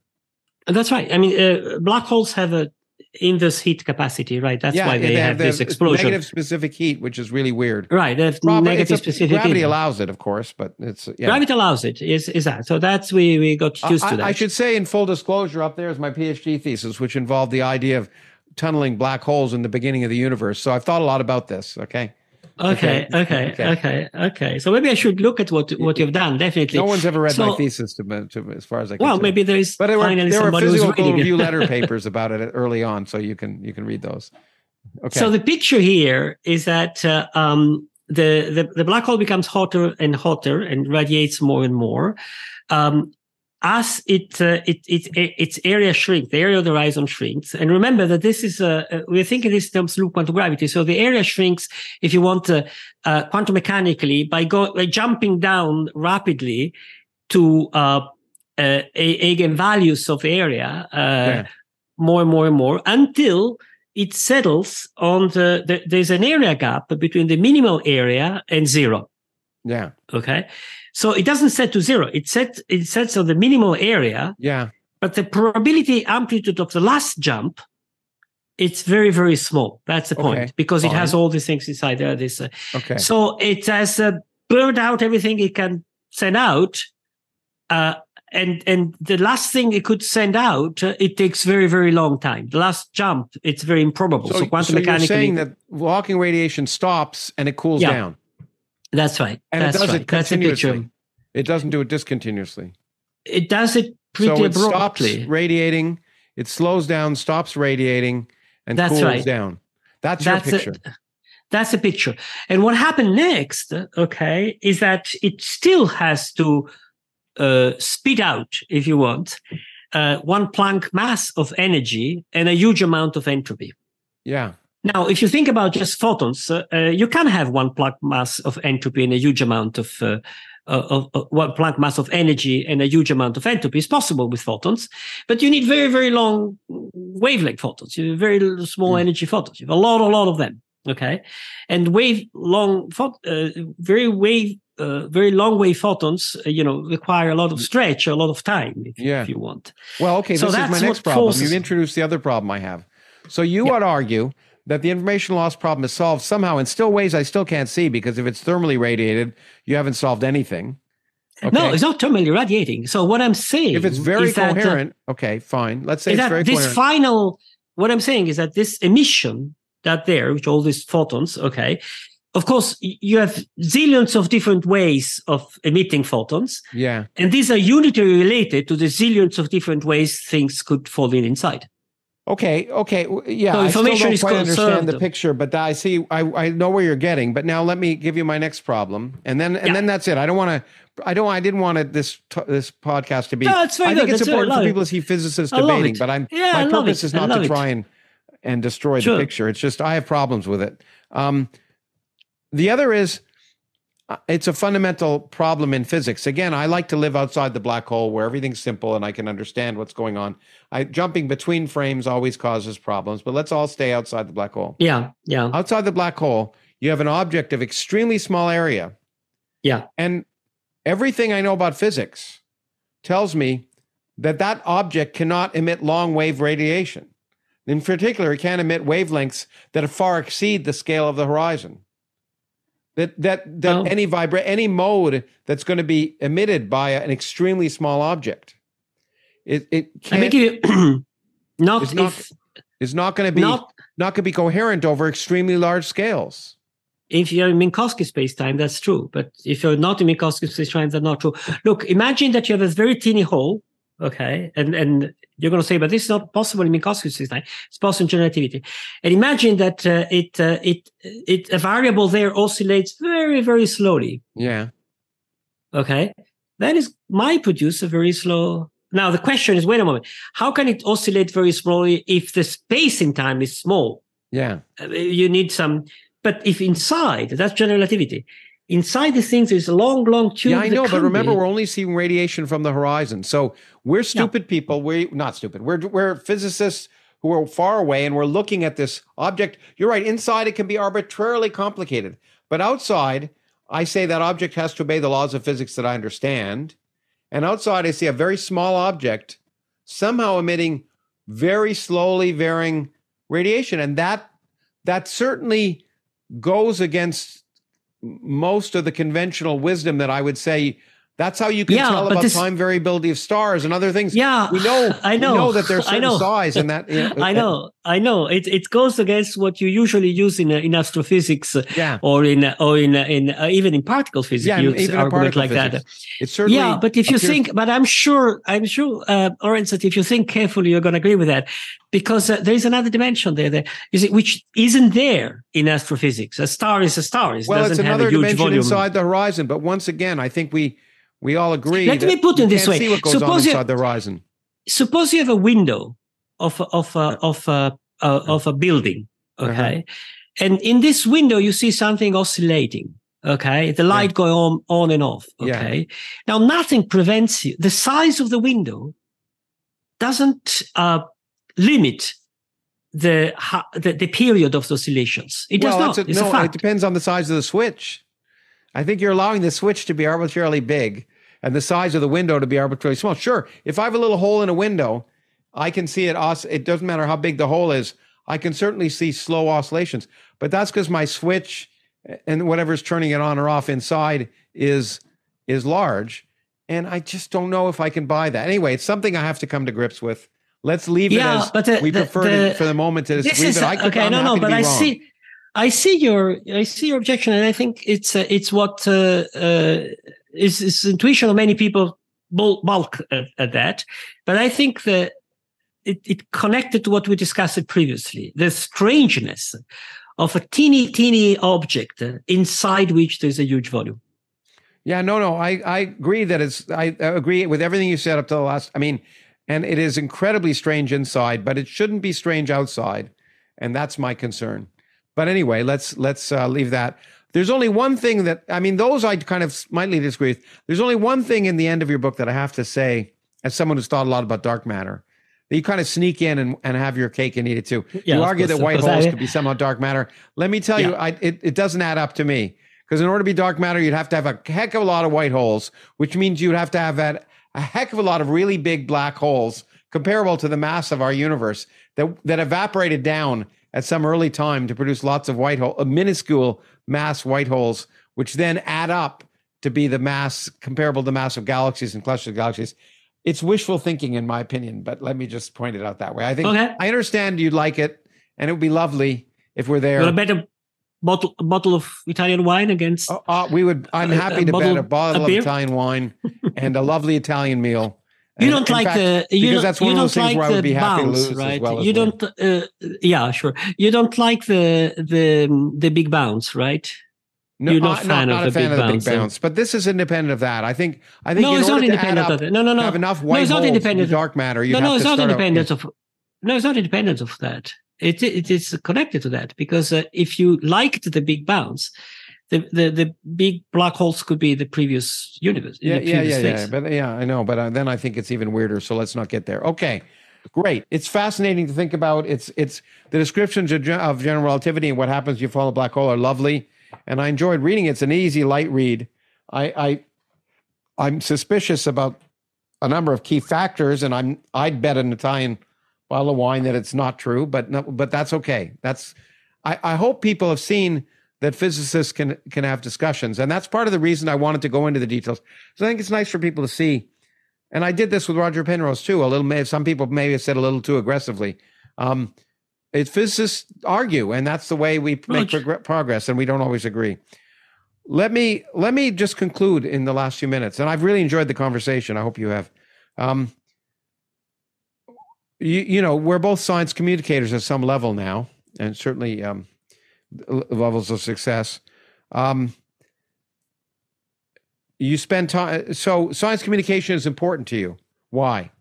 That's right. I mean, uh, black holes have a inverse heat capacity, right? That's yeah, why they, they have, have this explosion. Negative specific heat, which is really weird. Right. They have negative a, specific gravity heat. allows it, of course, but it's yeah. gravity allows it. Is is that? So that's we we got used to that. I should say, in full disclosure, up there is my PhD thesis, which involved the idea of tunneling black holes in the beginning of the universe. So I've thought a lot about this. Okay. Okay, okay, okay, okay, okay. So maybe I should look at what what you've done. Definitely. No one's ever read so, my thesis, to, to, as far as I can. Well, maybe there is. But there were, there were physical review letter papers about it early on, so you can you can read those. Okay. So the picture here is that uh, um, the, the the black hole becomes hotter and hotter and radiates more and more. Um, as it, uh, it, it, its area shrinks, the area of the horizon shrinks. And remember that this is, uh, uh we're thinking this terms loop quantum gravity. So the area shrinks, if you want, uh, uh, quantum mechanically by go, by jumping down rapidly to, uh, uh, eigenvalues of area, yeah. more and more and more until it settles on the, the, there's an area gap between the minimal area and zero. Yeah. Okay. So it doesn't set to zero. It sets it sets on the minimal area. Yeah. But the probability amplitude of the last jump, it's very very small. That's the point okay. because Fine. it has all these things inside there. This. Uh, okay. So it has uh, burned out everything it can send out. Uh, and and the last thing it could send out, uh, it takes very very long time. The last jump, it's very improbable. So, so quantum so mechanically, you're saying that Hawking radiation stops and it cools yeah. down. That's right. And That's it does right. it continuously. It doesn't do it discontinuously. It does it pretty so it abruptly. stops radiating. It slows down, stops radiating, and That's cools right. down. That's, That's your picture. A, that's a picture. And what happened next, okay, is that it still has to uh, spit out, if you want, uh, one Planck mass of energy and a huge amount of entropy. Yeah. Now, if you think about just photons, uh, uh, you can have one Planck mass of entropy and a huge amount of, uh, of, of one Planck mass of energy and a huge amount of entropy. It's possible with photons, but you need very, very long wavelength photons. You have very small mm. energy photons. You have a lot, a lot of them. Okay, and wave long, uh, very wave, uh, very long wave photons, uh, you know, require a lot of stretch, a lot of time, if, yeah. if you want. Well, okay, so this is my next problem. Forces... You've introduced the other problem I have. So you yeah. would argue that the information loss problem is solved somehow in still ways I still can't see because if it's thermally radiated, you haven't solved anything. Okay. No, it's not thermally radiating. So what I'm saying, if it's very coherent, that, uh, okay, fine. Let's say it's very this coherent. final. What I'm saying is that this emission that there, which all these photons, okay, of course, you have zillions of different ways of emitting photons. Yeah. And these are unitary related to the zillions of different ways things could fall in inside. Okay, okay, yeah. So I still don't is quite understand the picture, but I see. I, I know where you're getting, but now let me give you my next problem, and then and Yeah. then that's it. I don't want to. I don't. I didn't want it, this this podcast to be. No, it's very I think good. it's That's important for people it. to see physicists debating, but I'm Yeah, my purpose is not to try and and destroy Sure. the picture. It's just I have problems with it. Um, the other is it's a fundamental problem in physics. Again, I like to live outside the black hole where everything's simple and I can understand what's going on. I jumping between frames always causes problems, but let's all stay outside the black hole. Yeah, yeah, Outside the black hole, you have an object of extremely small area. yeah. And everything I know about physics tells me that that object cannot emit long wave radiation. In particular, it can't emit wavelengths that far exceed the scale of the horizon. That that that Oh. any vibra any mode that's going to be emitted by an extremely small object, it it can't give you not, It's not if is not going to be not, not going to be coherent over extremely large scales. if you're in Minkowski space-time, that's true. But if you're not in Minkowski space-time, that's not true. Look, imagine that you have a very teeny hole, okay, and and you're going to say, but this is not possible in Minkowski space-time. It's possible in general relativity. And imagine that uh, it uh, it it a variable there oscillates very very slowly, Yeah. okay. That is might produce a very slow. Now the question is, wait a moment, how can it oscillate very slowly if the space in time is small? Yeah. Uh, you need some but if inside that's general relativity inside the things there's a long long tube Yeah, I know, but remember, be- we're only seeing radiation from the horizon. So we're stupid people. We're not stupid. We're we're physicists who are far away, and we're looking at this object. You're right. Inside, it can be arbitrarily complicated, but outside, I say that object has to obey the laws of physics that I understand. And outside, I see a very small object somehow emitting very slowly varying radiation, and that that certainly goes against most of the conventional wisdom that I would say that's how you can Yeah, tell about this- time variability of stars and other things. yeah we know i know we know that there's I certain know. size and that you i know i know. It, it goes against what you usually use in in astrophysics yeah. or in or in in uh, even in particle physics yeah even argument particle like physics. that It certainly yeah but if you appears- think but i'm sure i'm sure uh Lawrence, that if you think carefully you're going to agree with that because uh, there's another dimension there there is it which isn't there in astrophysics. A star is a star. It well doesn't it's have another a huge dimension volume. inside the horizon but once again I think we we all agree Let me put it this way. what goes Suppose on you- the horizon. suppose you have a window of a- of a, of a, uh, of a building Uh-huh. okay? And in this window you see something oscillating okay? The light going on on and off Yeah. okay? Now nothing prevents you. The size of the window doesn't uh, limit the, the the period of the oscillations. It does well, not. a, it's no, a it depends on the size of the switch. I think you're allowing the switch to be arbitrarily big and the size of the window to be arbitrarily small. Sure, if I have a little hole in a window, I can see it. os- It doesn't matter how big the hole is. I can certainly see slow oscillations, but that's because my switch and whatever's turning it on or off inside is is large, and I just don't know if I can buy that. Anyway, it's something I have to come to grips with. Let's leave Yeah, it as but the- we the- prefer the- to, for the moment to this leave is it. I could, okay. I'm no, no, but I wrong. see, I see your, I see your objection, and I think it's uh, it's what uh, uh, is, is intuition of many people bulk, at, at that. But I think that it, it connected to what we discussed previously, the strangeness of a teeny, teeny object inside which there's a huge volume. Yeah, no, no. I, I agree that it's, I, I agree with everything you said up to the last. I mean, and it is incredibly strange inside, but it shouldn't be strange outside. And that's my concern. But anyway, let's, let's uh, leave that. There's only one thing that, I mean, those I kind of slightly disagree with. There's only one thing in the end of your book that I have to say, as someone who's thought a lot about dark matter, that you kind of sneak in and, and have your cake and eat it too. Yeah, you argue that white holes could be somehow dark matter. Let me tell you, I, it, it doesn't add up to me. Because in order to be dark matter, you'd have to have a heck of a lot of white holes, which means you'd have to have that a heck of a lot of really big black holes comparable to the mass of our universe that, that evaporated down at some early time to produce lots of white hole, uh, minuscule mass white holes, which then add up to be the mass comparable to the mass of galaxies and clusters of galaxies. It's wishful thinking, in my opinion, but let me just point it out that way. I think Okay. I understand you'd like it, and it would be lovely if we're there. Well, I better, bottle a bottle of Italian wine against. Uh, uh, we would. I'm happy to bottle- bet a bottle a of? Italian wine and a lovely Italian meal. You don't like fact, the you don't, that's one you of don't those things like where I would the be happy to bounce, right? well you don't. Uh, yeah, sure. You don't like the the the big bounce, right? No, You're not fan not of a the fan big of the big bounce, but this is independent of that. I think. I think No, it's not independent up, of that. No, no, no. have enough No, white it's not independent. dark matter. You no, no, it's not independent of. No, it's not independent of that. It it is connected to that because uh, if you liked the big bounce, the, the the big black holes could be the previous universe. Yeah, the yeah, yeah, yeah. But yeah, I know. But uh, then I think it's even weirder. So let's not get there. Okay, great. It's fascinating to think about. It's it's the descriptions of, gen- of general relativity and what happens if you fall in a black hole are lovely, and I enjoyed reading it. It's an easy, light read. I I I'm suspicious about a number of key factors, and I'm I'd bet an Italian bottle of wine that it's not true, but no, but that's okay. That's I, I hope people have seen that physicists can can have discussions, and that's part of the reason I wanted to go into the details. So I think it's nice for people to see. And I did this with Roger Penrose too. A little, may some people may have said a little too aggressively. Um, it's physicists argue, and that's the way we make progr- progress, and we don't always agree. Let me let me just conclude in the last few minutes, and I've really enjoyed the conversation. I hope you have. Um, you, you know, we're both science communicators at some level now, and certainly um, levels of success. Um, you spend time, so science communication is important to you. Why?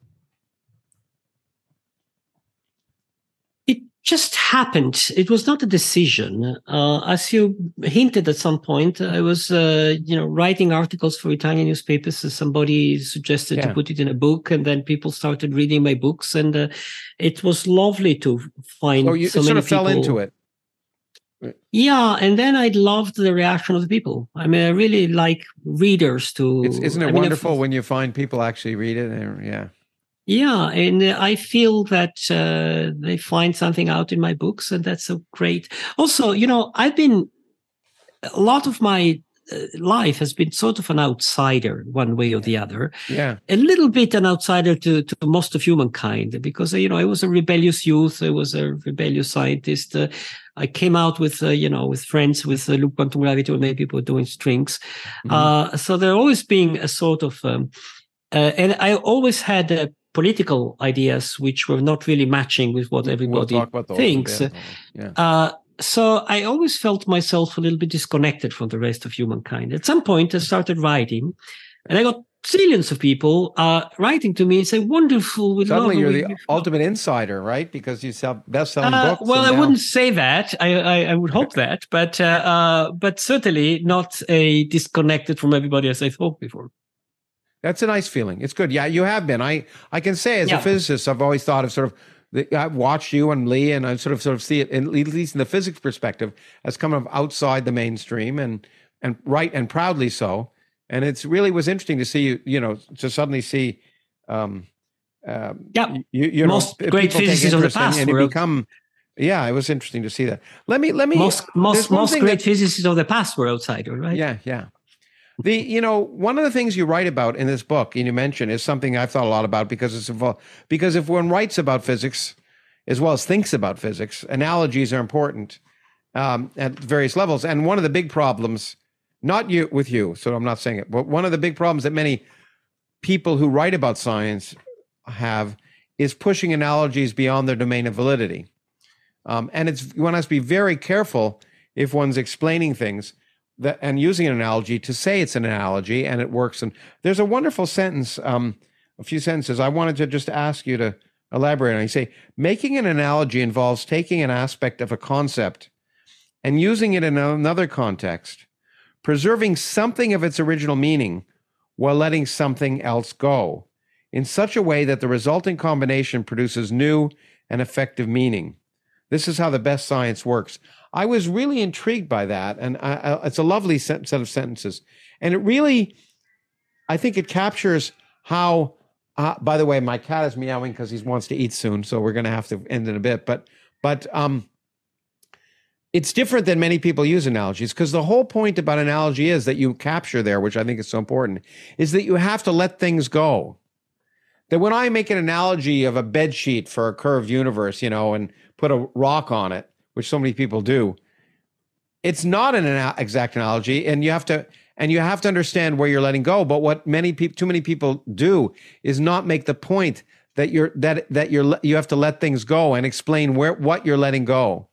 It just happened. It was not a decision. Uh, as you hinted at some point, I was, uh, you know, writing articles for Italian newspapers. So somebody suggested Yeah. to put it in a book, and then people started reading my books, and uh, it was lovely to find Oh, you so sort of fell people- into it. Yeah, and then I loved the reaction of the people. I mean, I really like readers to. It's, isn't it I mean, if- wonderful when you find people actually read it? And, yeah. Yeah, and uh, I feel that uh, they find something out in my books, and that's so great. Also, you know, I've been a lot of my life has been sort of an outsider, one way or the other. Yeah. A little bit an outsider to, to most of humankind, because uh, you know I was a rebellious youth, I was a rebellious scientist. Uh, I came out with uh, you know with friends with uh, Loop Quantum Gravity, when many people doing strings. Mhm. Uh, so there always being a sort of, um, uh, and I always had uh, political ideas which were not really matching with what we'll everybody talk about those in a thinks. bit. Yeah. So I always felt myself a little bit disconnected from the rest of humankind. At some point, I started writing, and I got zillions of people uh, writing to me and say, "Wonderful, we Suddenly you're the ultimate insider, right? Because you sell best-selling uh, books. well, I now- wouldn't say that. I, I, I would hope that, but uh, uh, but certainly not a disconnected from everybody as I thought before. That's a nice feeling. It's good. Yeah, you have been. I I can say as Yeah. a physicist, I've always thought of sort of. I've watched you and Lee, and I sort of sort of see it, in, at least in the physics perspective, as of outside the mainstream, and and right and proudly so. And it's really was interesting to see you, you know, to suddenly see, um, um, Yeah. you, you Most know, great physicists of the past and were- become. Yeah, it was interesting to see that. Let me let me Most most most great that- physicists of the past were outsiders, right? yeah, yeah. The you know one of the things you write about in this book and you mention is something I've thought a lot about because it's involved because if one writes about physics as well as thinks about physics, analogies are important um, at various levels. And one of the big problems, not you with you, so I'm not saying it, but one of the big problems that many people who write about science have is pushing analogies beyond their domain of validity. Um, and it's one has to be very careful if one's explaining things that and using an analogy to say it's an analogy and it works. And there's a wonderful sentence, um, a few sentences I wanted to just ask you to elaborate on. You say making an analogy involves taking an aspect of a concept and using it in another context, preserving something of its original meaning while letting something else go in such a way that the resulting combination produces new and effective meaning. This is how the best science works. I was really intrigued by that, and I, I, it's a lovely set, set of sentences, and it really, I think, it captures how. Uh, by the way, my cat is meowing because he wants to eat soon, so we're going to have to end in a bit. But, but um, it's different than many people use analogies because the whole point about analogy is that you capture there, which I think is so important, is that you have to let things go that when I make an analogy of a bed sheet for a curved universe, you know, and put a rock on it, which so many people do, it's not an exact analogy, and you have to and you have to understand where you're letting go. But what many people, too many people do, is not make the point that you're that that you're you have to let things go and explain where what you're letting go.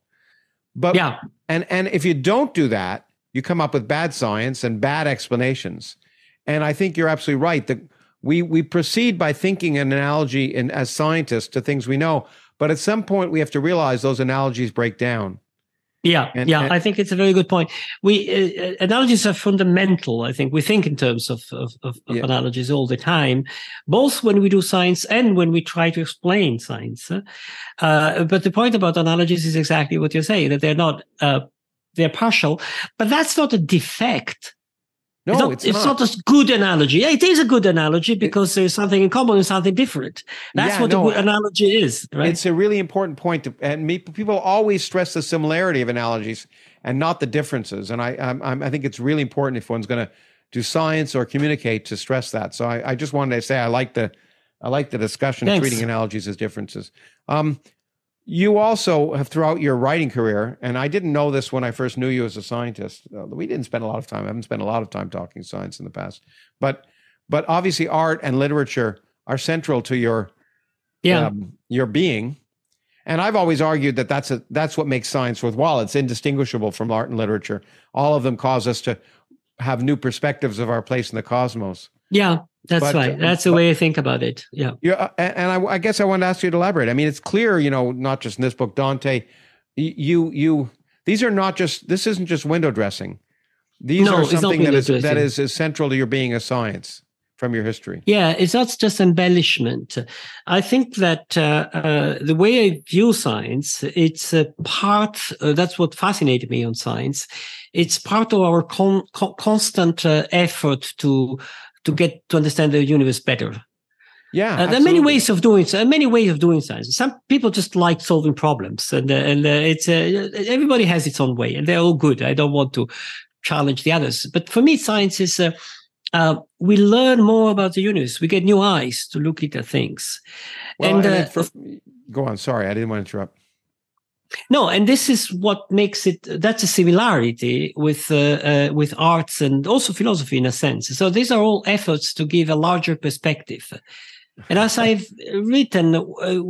But yeah, and and if you don't do that, you come up with bad science and bad explanations. And I think you're absolutely right that we we proceed by thinking an analogy in as scientists to things we know, but at some point we have to realize those analogies break down. Yeah, and, yeah, and, I think it's a very good point. We uh, uh, analogies are fundamental. I think we think in terms of of, of, of yeah. analogies all the time, both when we do science and when we try to explain science. Uh, but the point about analogies is exactly what you're saying that they're not uh, they're partial, but that's not a defect. No, it's not, it's, it's not. not. a good analogy. It is a good analogy because there's something in common and something different. That's yeah, what no, a good analogy is, right? It's a really important point, to, and me, people always stress the similarity of analogies and not the differences. And I, I'm, i think it's really important if one's going to do science or communicate to stress that. So I, I, just wanted to say I like the, I like the discussion Thanks. of treating analogies as differences. Um, you also have throughout your writing career, and I didn't know this when I first knew you as a scientist. Uh, we didn't spend a lot of time. I haven't spent a lot of time talking science in the past, but but obviously art and literature are central to your yeah um, your being. And I've always argued that that's a that's what makes science worthwhile. It's indistinguishable from art and literature. All of them cause us to have new perspectives of our place in the cosmos. Yeah, that's but, right. Uh, that's the way I think about it. Yeah. Yeah, uh, and I, I, guess I want to ask you to elaborate. I mean, it's clear, you know, not just in this book, Dante. You, you, these are not just. This isn't just window dressing. These no, are something that is that is, is central to your being a science from your history. Yeah, it's not just embellishment. I think that uh, uh, the way I view science, it's a part. Uh, that's what fascinated me on science. It's part of our con- con- constant uh, effort to to get to understand the universe better. Yeah, uh, there are many ways of doing so. Many ways of doing science. Some people just like solving problems, and uh, and uh, it's uh, everybody has its own way, and they're all good. I don't want to challenge the others, but for me, science is uh, uh, we learn more about the universe. We get new eyes to look at things. Well, and, and for, go on. Sorry, I didn't want to interrupt. No, and this is what makes it. That's a similarity with uh, uh, with arts and also philosophy in a sense. So these are all efforts to give a larger perspective. And as I've written, uh,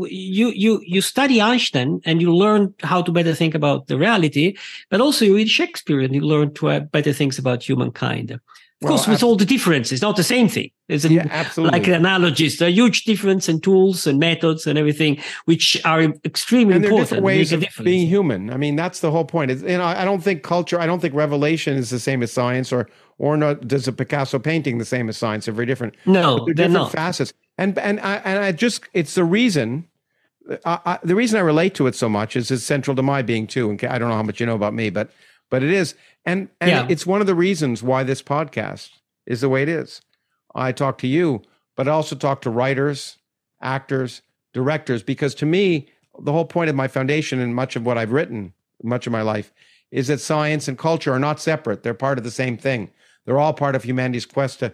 you you you study Einstein and you learn how to better think about the reality, but also you read Shakespeare and you learn to uh, better things about humankind. Of well, course, with all the differences, not the same thing. There's a, yeah, absolutely. like analogies. There are huge difference in tools and methods and everything, which are extremely and important. Different ways of being human. I mean, that's the whole point. It's, you know, I don't think culture. I don't think revelation is the same as science, or or not, does a Picasso painting the same as science. They're very different. No, they're, different not. facets. And and I and I just it's the reason. I, I, the reason I relate to it so much is it's central to my being too. And I don't know how much you know about me, but but it is. And and yeah. it's one of the reasons why this podcast is the way it is. I talk to you, but I also talk to writers, actors, directors, because to me, the whole point of my foundation and much of what I've written, much of my life, is that science and culture are not separate. They're part of the same thing. They're all part of humanity's quest to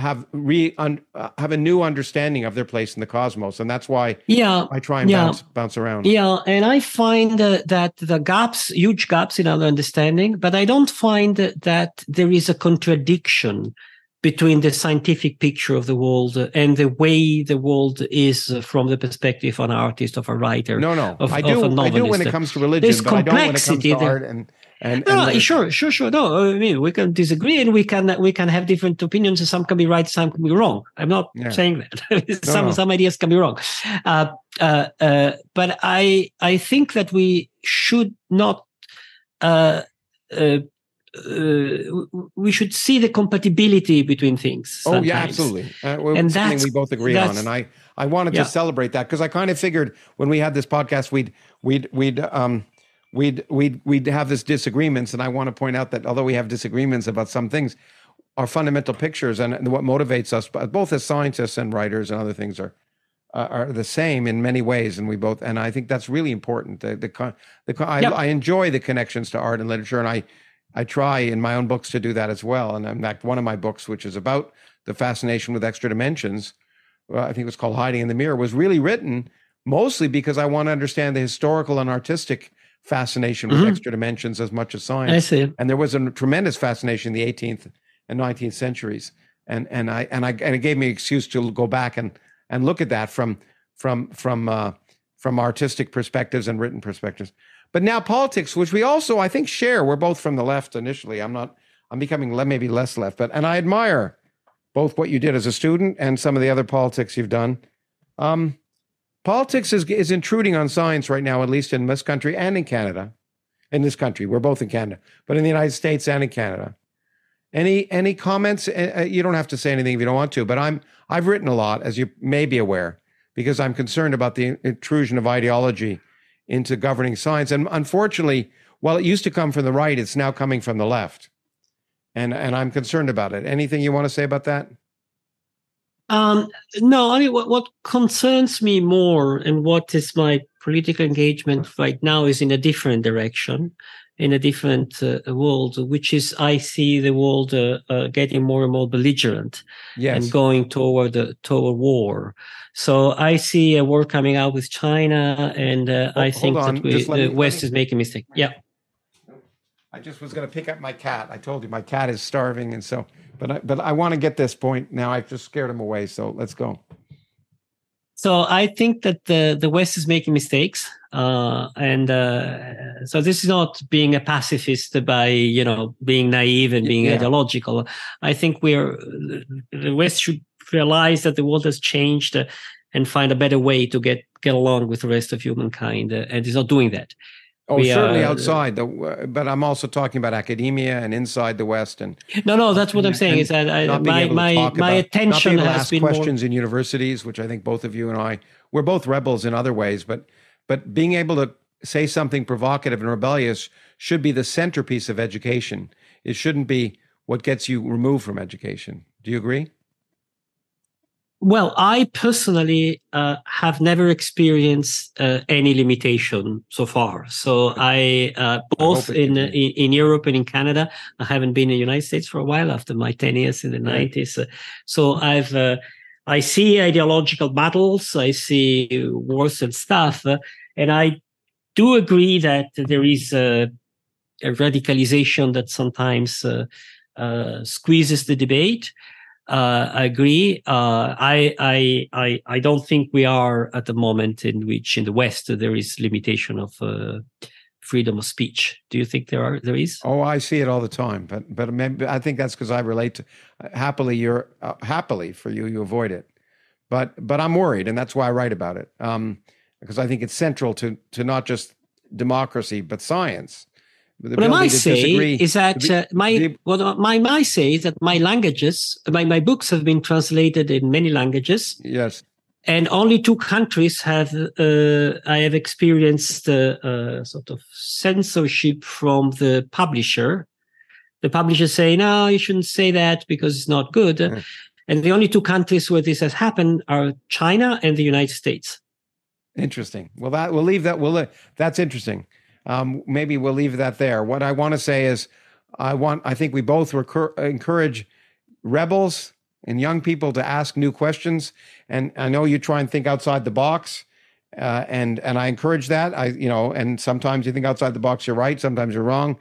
have re un, uh, have a new understanding of their place in the cosmos, and that's why yeah I try and yeah. bounce bounce around. Yeah, and I find uh, that the gaps, huge gaps in our understanding, but I don't find that there is a contradiction between the scientific picture of the world and the way the world is from the perspective of an artist, of a writer. No, no, of, I do. I do when it comes to religion, There's but I don't when it comes to art and and, no, and sure, sure, sure. No, I mean we can disagree and we can we can have different opinions. And some can be right, some can be wrong. I'm not yeah. saying that. some no, no. some ideas can be wrong, uh, uh, uh, but I I think that we should not. Uh, uh, uh, we should see the compatibility between things. Sometimes. Oh yeah, absolutely. Uh, and that's we both agree on, and I I wanted yeah. to celebrate that because I kind of figured when we had this podcast, we'd we'd we'd um we'd we'd we'd have this disagreements, and I want to point out that although we have disagreements about some things, our fundamental pictures and what motivates us, both as scientists and writers and other things, are uh, are the same in many ways, and we both and I think that's really important. The the, the I, yep. I enjoy the connections to art and literature, and I I try in my own books to do that as well. And in fact, one of my books, which is about the fascination with extra dimensions, well, I think it was called Hiding in the Mirror, was really written mostly because I want to understand the historical and artistic fascination with Mhm. extra dimensions as much as science. I see. and there was a tremendous fascination in the 18th and 19th centuries and and i and i and it gave me an excuse to go back and and look at that from from from uh from artistic perspectives and written perspectives but now politics which we also i think share we're both from the left initially i'm not i'm becoming le- maybe less left but and i admire both what you did as a student and some of the other politics you've done um politics is is intruding on science right now at least in this country and in canada in this country. We're both in Canada, but in the United States and in Canada. Any any comments? Uh, uh, You don't have to say anything if you don't want to. But I'm I've written a lot, as you may be aware, because I'm concerned about the intrusion of ideology into governing science. And unfortunately, while it used to come from the right, it's now coming from the left, and and I'm concerned about it. Anything you want to say about that? Um, no, I mean, what, what concerns me more and what is my political engagement right now is in a different direction, in a different uh, world, which is I see the world uh, uh, getting more and more belligerent Yes. and going toward uh, toward war. So I see a war coming out with China, and uh, I think on, that we, the me- West me- is making a mistake. Yeah. I just was going to pick up my cat. I told you my cat is starving, and so, but I, but I want to get this point now. I've just scared him away, so let's go. So I think that the the West is making mistakes, uh, and uh, so this is not being a pacifist by you know being naive and being Yeah. ideological. I think we're the West should realize that the world has changed uh, and find a better way to get get along with the rest of humankind, uh, and it's not doing that. Oh, We, certainly outside the, but I'm also talking about academia and inside the West, and No, no, that's what I'm saying. Is that I, my my my about, not attention to has ask been more. questions in universities, which I think both of you and I we're both rebels in other ways, but but being able to say something provocative and rebellious should be the centerpiece of education. It shouldn't be what gets you removed from education. Do you agree? Well, I personally uh, have never experienced uh, any limitation so far. So I, uh, both it in, in in Europe and in Canada, I haven't been in the United States for a while after my ten years in the nineties. So I've uh, I see ideological battles, I see wars and stuff, uh, and I do agree that there is a, a radicalization that sometimes uh, uh, squeezes the debate. Uh, I agree. Uh, I, I, I, I don't think we are at the moment in which in the West there is limitation of uh, freedom of speech. Do you think there are? There is. Oh, I see it all the time, but but I think that's because I relate to happily. You're uh, happily for you, you avoid it, but but I'm worried, and that's why I write about it. Um, because I think it's central to to not just democracy but science. What I say disagree- is that uh, my what my might say is that my languages, my, my books have been translated in many languages, yes, and only two countries have uh, I have experienced uh, uh, sort of censorship from the publisher. The publisher say, "No, you shouldn't say that because it's not good." And the only two countries where this has happened are China and the United States. interesting. Well, that we'll leave that. We'll that's interesting. Um, maybe we'll leave that there. What I want to say is, I want. I think we both recur, encourage rebels and young people to ask new questions. And I know you try and think outside the box, uh, and and I encourage that. I you know, and sometimes you think outside the box, you're right. Sometimes you're wrong.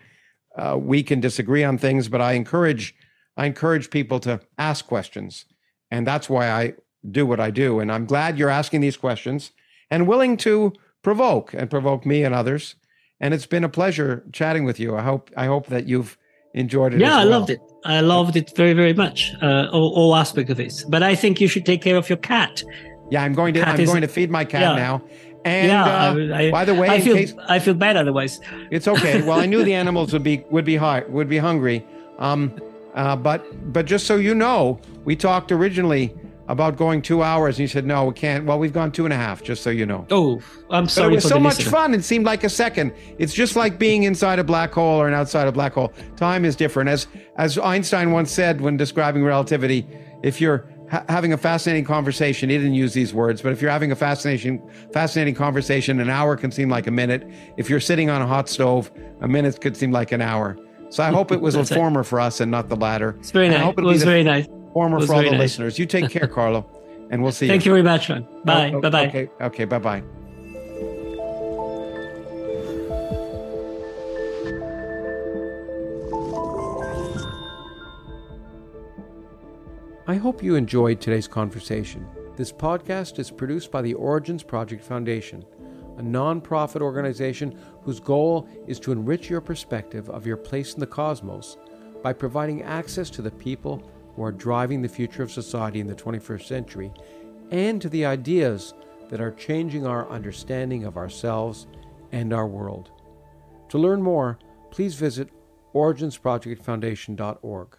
Uh, we can disagree on things, but I encourage I encourage people to ask questions, and that's why I do what I do. And I'm glad you're asking these questions and willing to provoke and provoke me and others. And it's been a pleasure chatting with you. I hope I hope that you've enjoyed it. Yeah, as I loved it. I loved it very, very much. Uh, all, all aspects of it. But I think you should take care of your cat. Yeah, I'm going to. Cat I'm is- going to feed my cat Yeah. now. And yeah, uh, I, I, by the way, I feel case I feel bad otherwise. it's okay. Well, I knew the animals would be would be high, would be hungry. Um, uh, but but just so you know, we talked originally about going two hours, and you said no, we can't. Well, we've gone two and a half. Just so you know. Oh, I'm sorry. But it was so much listener. fun. It seemed like a second. It's just like being inside a black hole or an outside a black hole. Time is different. As as Einstein once said when describing relativity, if you're ha- having a fascinating conversation, he didn't use these words, but if you're having a fascinating fascinating conversation, an hour can seem like a minute. If you're sitting on a hot stove, a minute could seem like an hour. So I hope it was the former for us and not the latter. It's very And I nice. hope It be was the very nice. Former for all the nice. listeners. You take care, Carlo, and we'll see Thank you. you very much, man. Bye. Oh, oh bye bye. Okay. Okay. Bye bye. I hope you enjoyed today's conversation. This podcast is produced by the Origins Project Foundation, a nonprofit organization whose goal is to enrich your perspective of your place in the cosmos by providing access to the people who are driving the future of society in the 21st century and to the ideas that are changing our understanding of ourselves and our world. To learn more, please visit originsprojectfoundation.org.